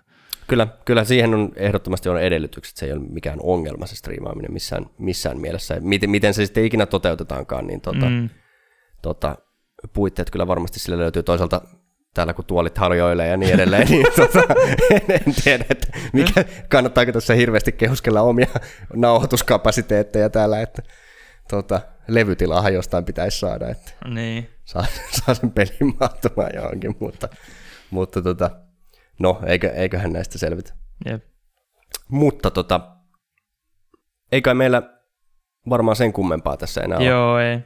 Kyllä, kyllä siihen on ehdottomasti on edellytykset, se ei ole mikään ongelma se striimaaminen missään, missään mielessä. Miten, miten se sitten ikinä toteutetaankaan, niin tota, mm. tota, puitteet kyllä varmasti sille löytyy toisaalta täällä kun tuolit harjoilee ja niin edelleen, niin tota, en, en tiedä, että mikä, kannattaako tässä hirveästi kehuskella omia nauhoituskapasiteetteja täällä, että tota, levytilaahan jostain pitäisi saada, että
niin.
saa, saa sen pelin mahtumaan johonkin, mutta, mutta tota, no, eikö, eiköhän näistä selvitä.
Jep.
Mutta tota, eikä meillä varmaan sen kummempaa tässä enää
Joo, ole. ei.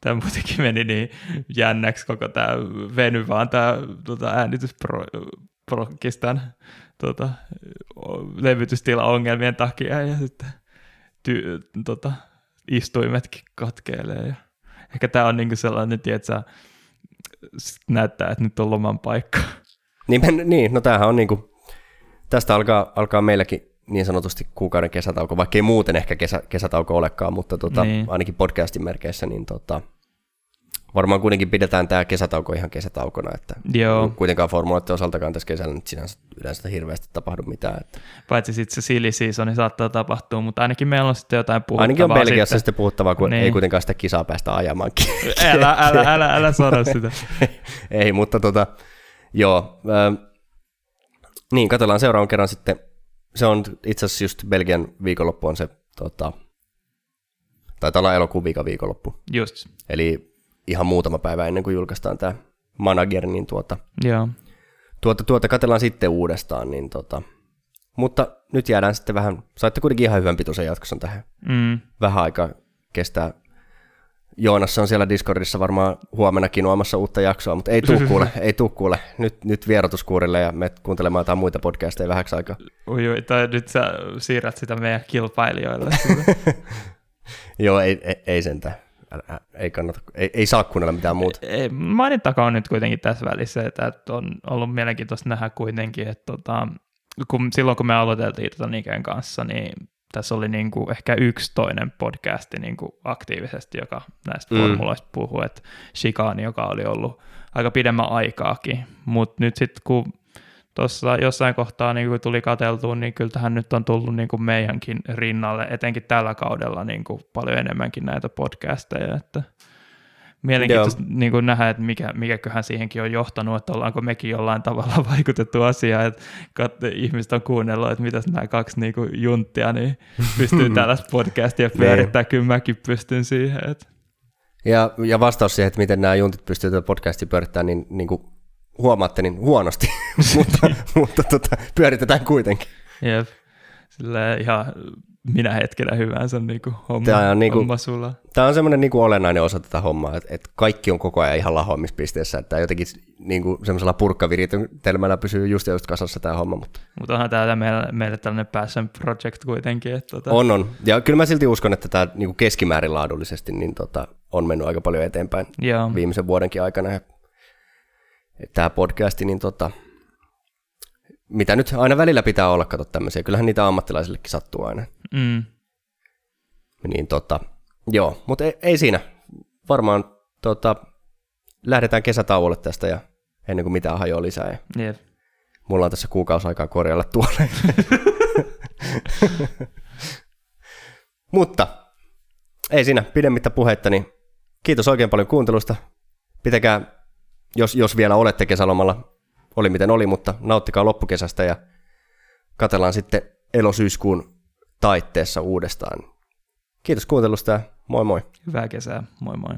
Tämä muutenkin meni niin jännäksi koko tämä veny, vaan tämä tota, äänitysprokistan tota, levytystila-ongelmien takia ja sitten ty, tota, istuimetkin katkeilee. Ja ehkä tämä on niinku sellainen, että näyttää, että nyt on loman paikka.
Niin, niin no tämähän on niinku, tästä alkaa, alkaa meilläkin niin sanotusti kuukauden kesätauko, vaikka ei muuten ehkä kesä, kesätauko olekaan, mutta tota, niin. ainakin podcastin merkeissä, niin tota, varmaan kuitenkin pidetään tämä kesätauko ihan kesätaukona, että
Joo.
kuitenkaan formuloiden osaltakaan tässä kesällä nyt sinänsä yleensä hirveästi tapahdu mitään. Että.
Paitsi sitten se silly season saattaa tapahtua, mutta ainakin meillä on sitten jotain puhuttavaa.
Ainakin on Belgiassa sitten, sitten puhuttavaa, kun niin. ei kuitenkaan sitä kisaa päästä ajamaankin.
Älä, älä, älä, älä sano sitä.
ei, mutta tota, joo, Niin, katsellaan seuraavan kerran sitten. Se on itse asiassa just Belgian viikonloppu on se, tota, taitaa olla elokuun viikon viikonloppu.
Just.
Eli ihan muutama päivä ennen kuin julkaistaan tämä manager, niin tuota,
Joo.
tuota, tuota katsellaan sitten uudestaan. Niin tota. Mutta nyt jäädään sitten vähän, saitte kuitenkin ihan hyvän pitoisen jatkossa tähän.
Mm.
Vähän aikaa kestää. Joonas on siellä Discordissa varmaan huomenakin olemassa uutta jaksoa, mutta ei tuu kuule, ei tuu kuule. Nyt, nyt vierotuskuurille ja me kuuntelemaan jotain muita podcasteja vähäksi aikaa.
Ui, ui, tai nyt sä siirrät sitä meidän kilpailijoille.
Joo, ei, ei, ei sentään. Älä, ei, kannata, ei, ei saa kuunnella mitään muuta.
Ei, mainittakaa nyt kuitenkin tässä välissä, että on ollut mielenkiintoista nähdä kuitenkin, että tota, kun, silloin kun me aloiteltiin tota Niken kanssa, niin tässä oli niin kuin ehkä yksi toinen podcasti niin kuin aktiivisesti, joka näistä
Mm.
formuloista puhuu, että Shikani, joka oli ollut aika pidemmän aikaakin, mutta nyt sitten kun tuossa jossain kohtaa niin kun tuli katseltua, niin kyllä tähän nyt on tullut niin kuin meidänkin rinnalle, etenkin tällä kaudella niin kuin paljon enemmänkin näitä podcasteja, että mielenkiintoista niin kuin nähdä, että mikä, mikäköhän siihenkin on johtanut, että ollaanko mekin jollain tavalla vaikutettu asiaan, että kat, ihmiset on kuunnellut, että mitäs nämä kaksi niin kuin junttia niin pystyy tällaista podcastia pyörittämään, kyllä mäkin pystyn siihen. Että.
Ja, ja vastaus siihen, että miten nämä juntit pystyvät tätä podcastia pyörittämään, niin, niin kuin huomaatte, niin huonosti, mutta, mutta tota, pyöritetään kuitenkin.
Jep. Silleen ihan minä hetkenä hyvänsä niin kuin homma,
Tää on niinku-
homma sulla.
Tämä on semmoinen niin kuin olennainen osa tätä hommaa, että, että kaikki on koko ajan ihan lahoamispisteessä, että jotenkin niin kuin semmoisella purkkaviritelmällä pysyy just just kasassa tämä homma, mutta
Mutta onhan täällä meille, meille tällainen passion project kuitenkin. Että tota,
on, on. Ja kyllä mä silti uskon, että tämä niin kuin keskimäärin laadullisesti niin tota, on mennyt aika paljon eteenpäin
Joo,
viimeisen vuodenkin aikana. Ja tämä podcasti, niin tota, mitä nyt aina välillä pitää olla, kato tämmöisiä. Kyllähän niitä ammattilaisillekin sattuu aina.
Mm,
Niin tota, joo, mutta ei, ei siinä. Varmaan tota, lähdetään kesätauolle tästä ja ennen kuin mitään hajoaa lisää. Ja
jep.
mulla on tässä kuukausi aikaa korjalla tuolle. mutta ei siinä pidemmittä puhetta, niin kiitos oikein paljon kuuntelusta. Pitäkää, jos, jos vielä olette kesälomalla, oli miten oli, mutta nauttikaa loppukesästä ja katellaan sitten elosyyskuun taitteessa uudestaan. Kiitos kuuntelusta ja moi moi.
Hyvää kesää. Moi moi.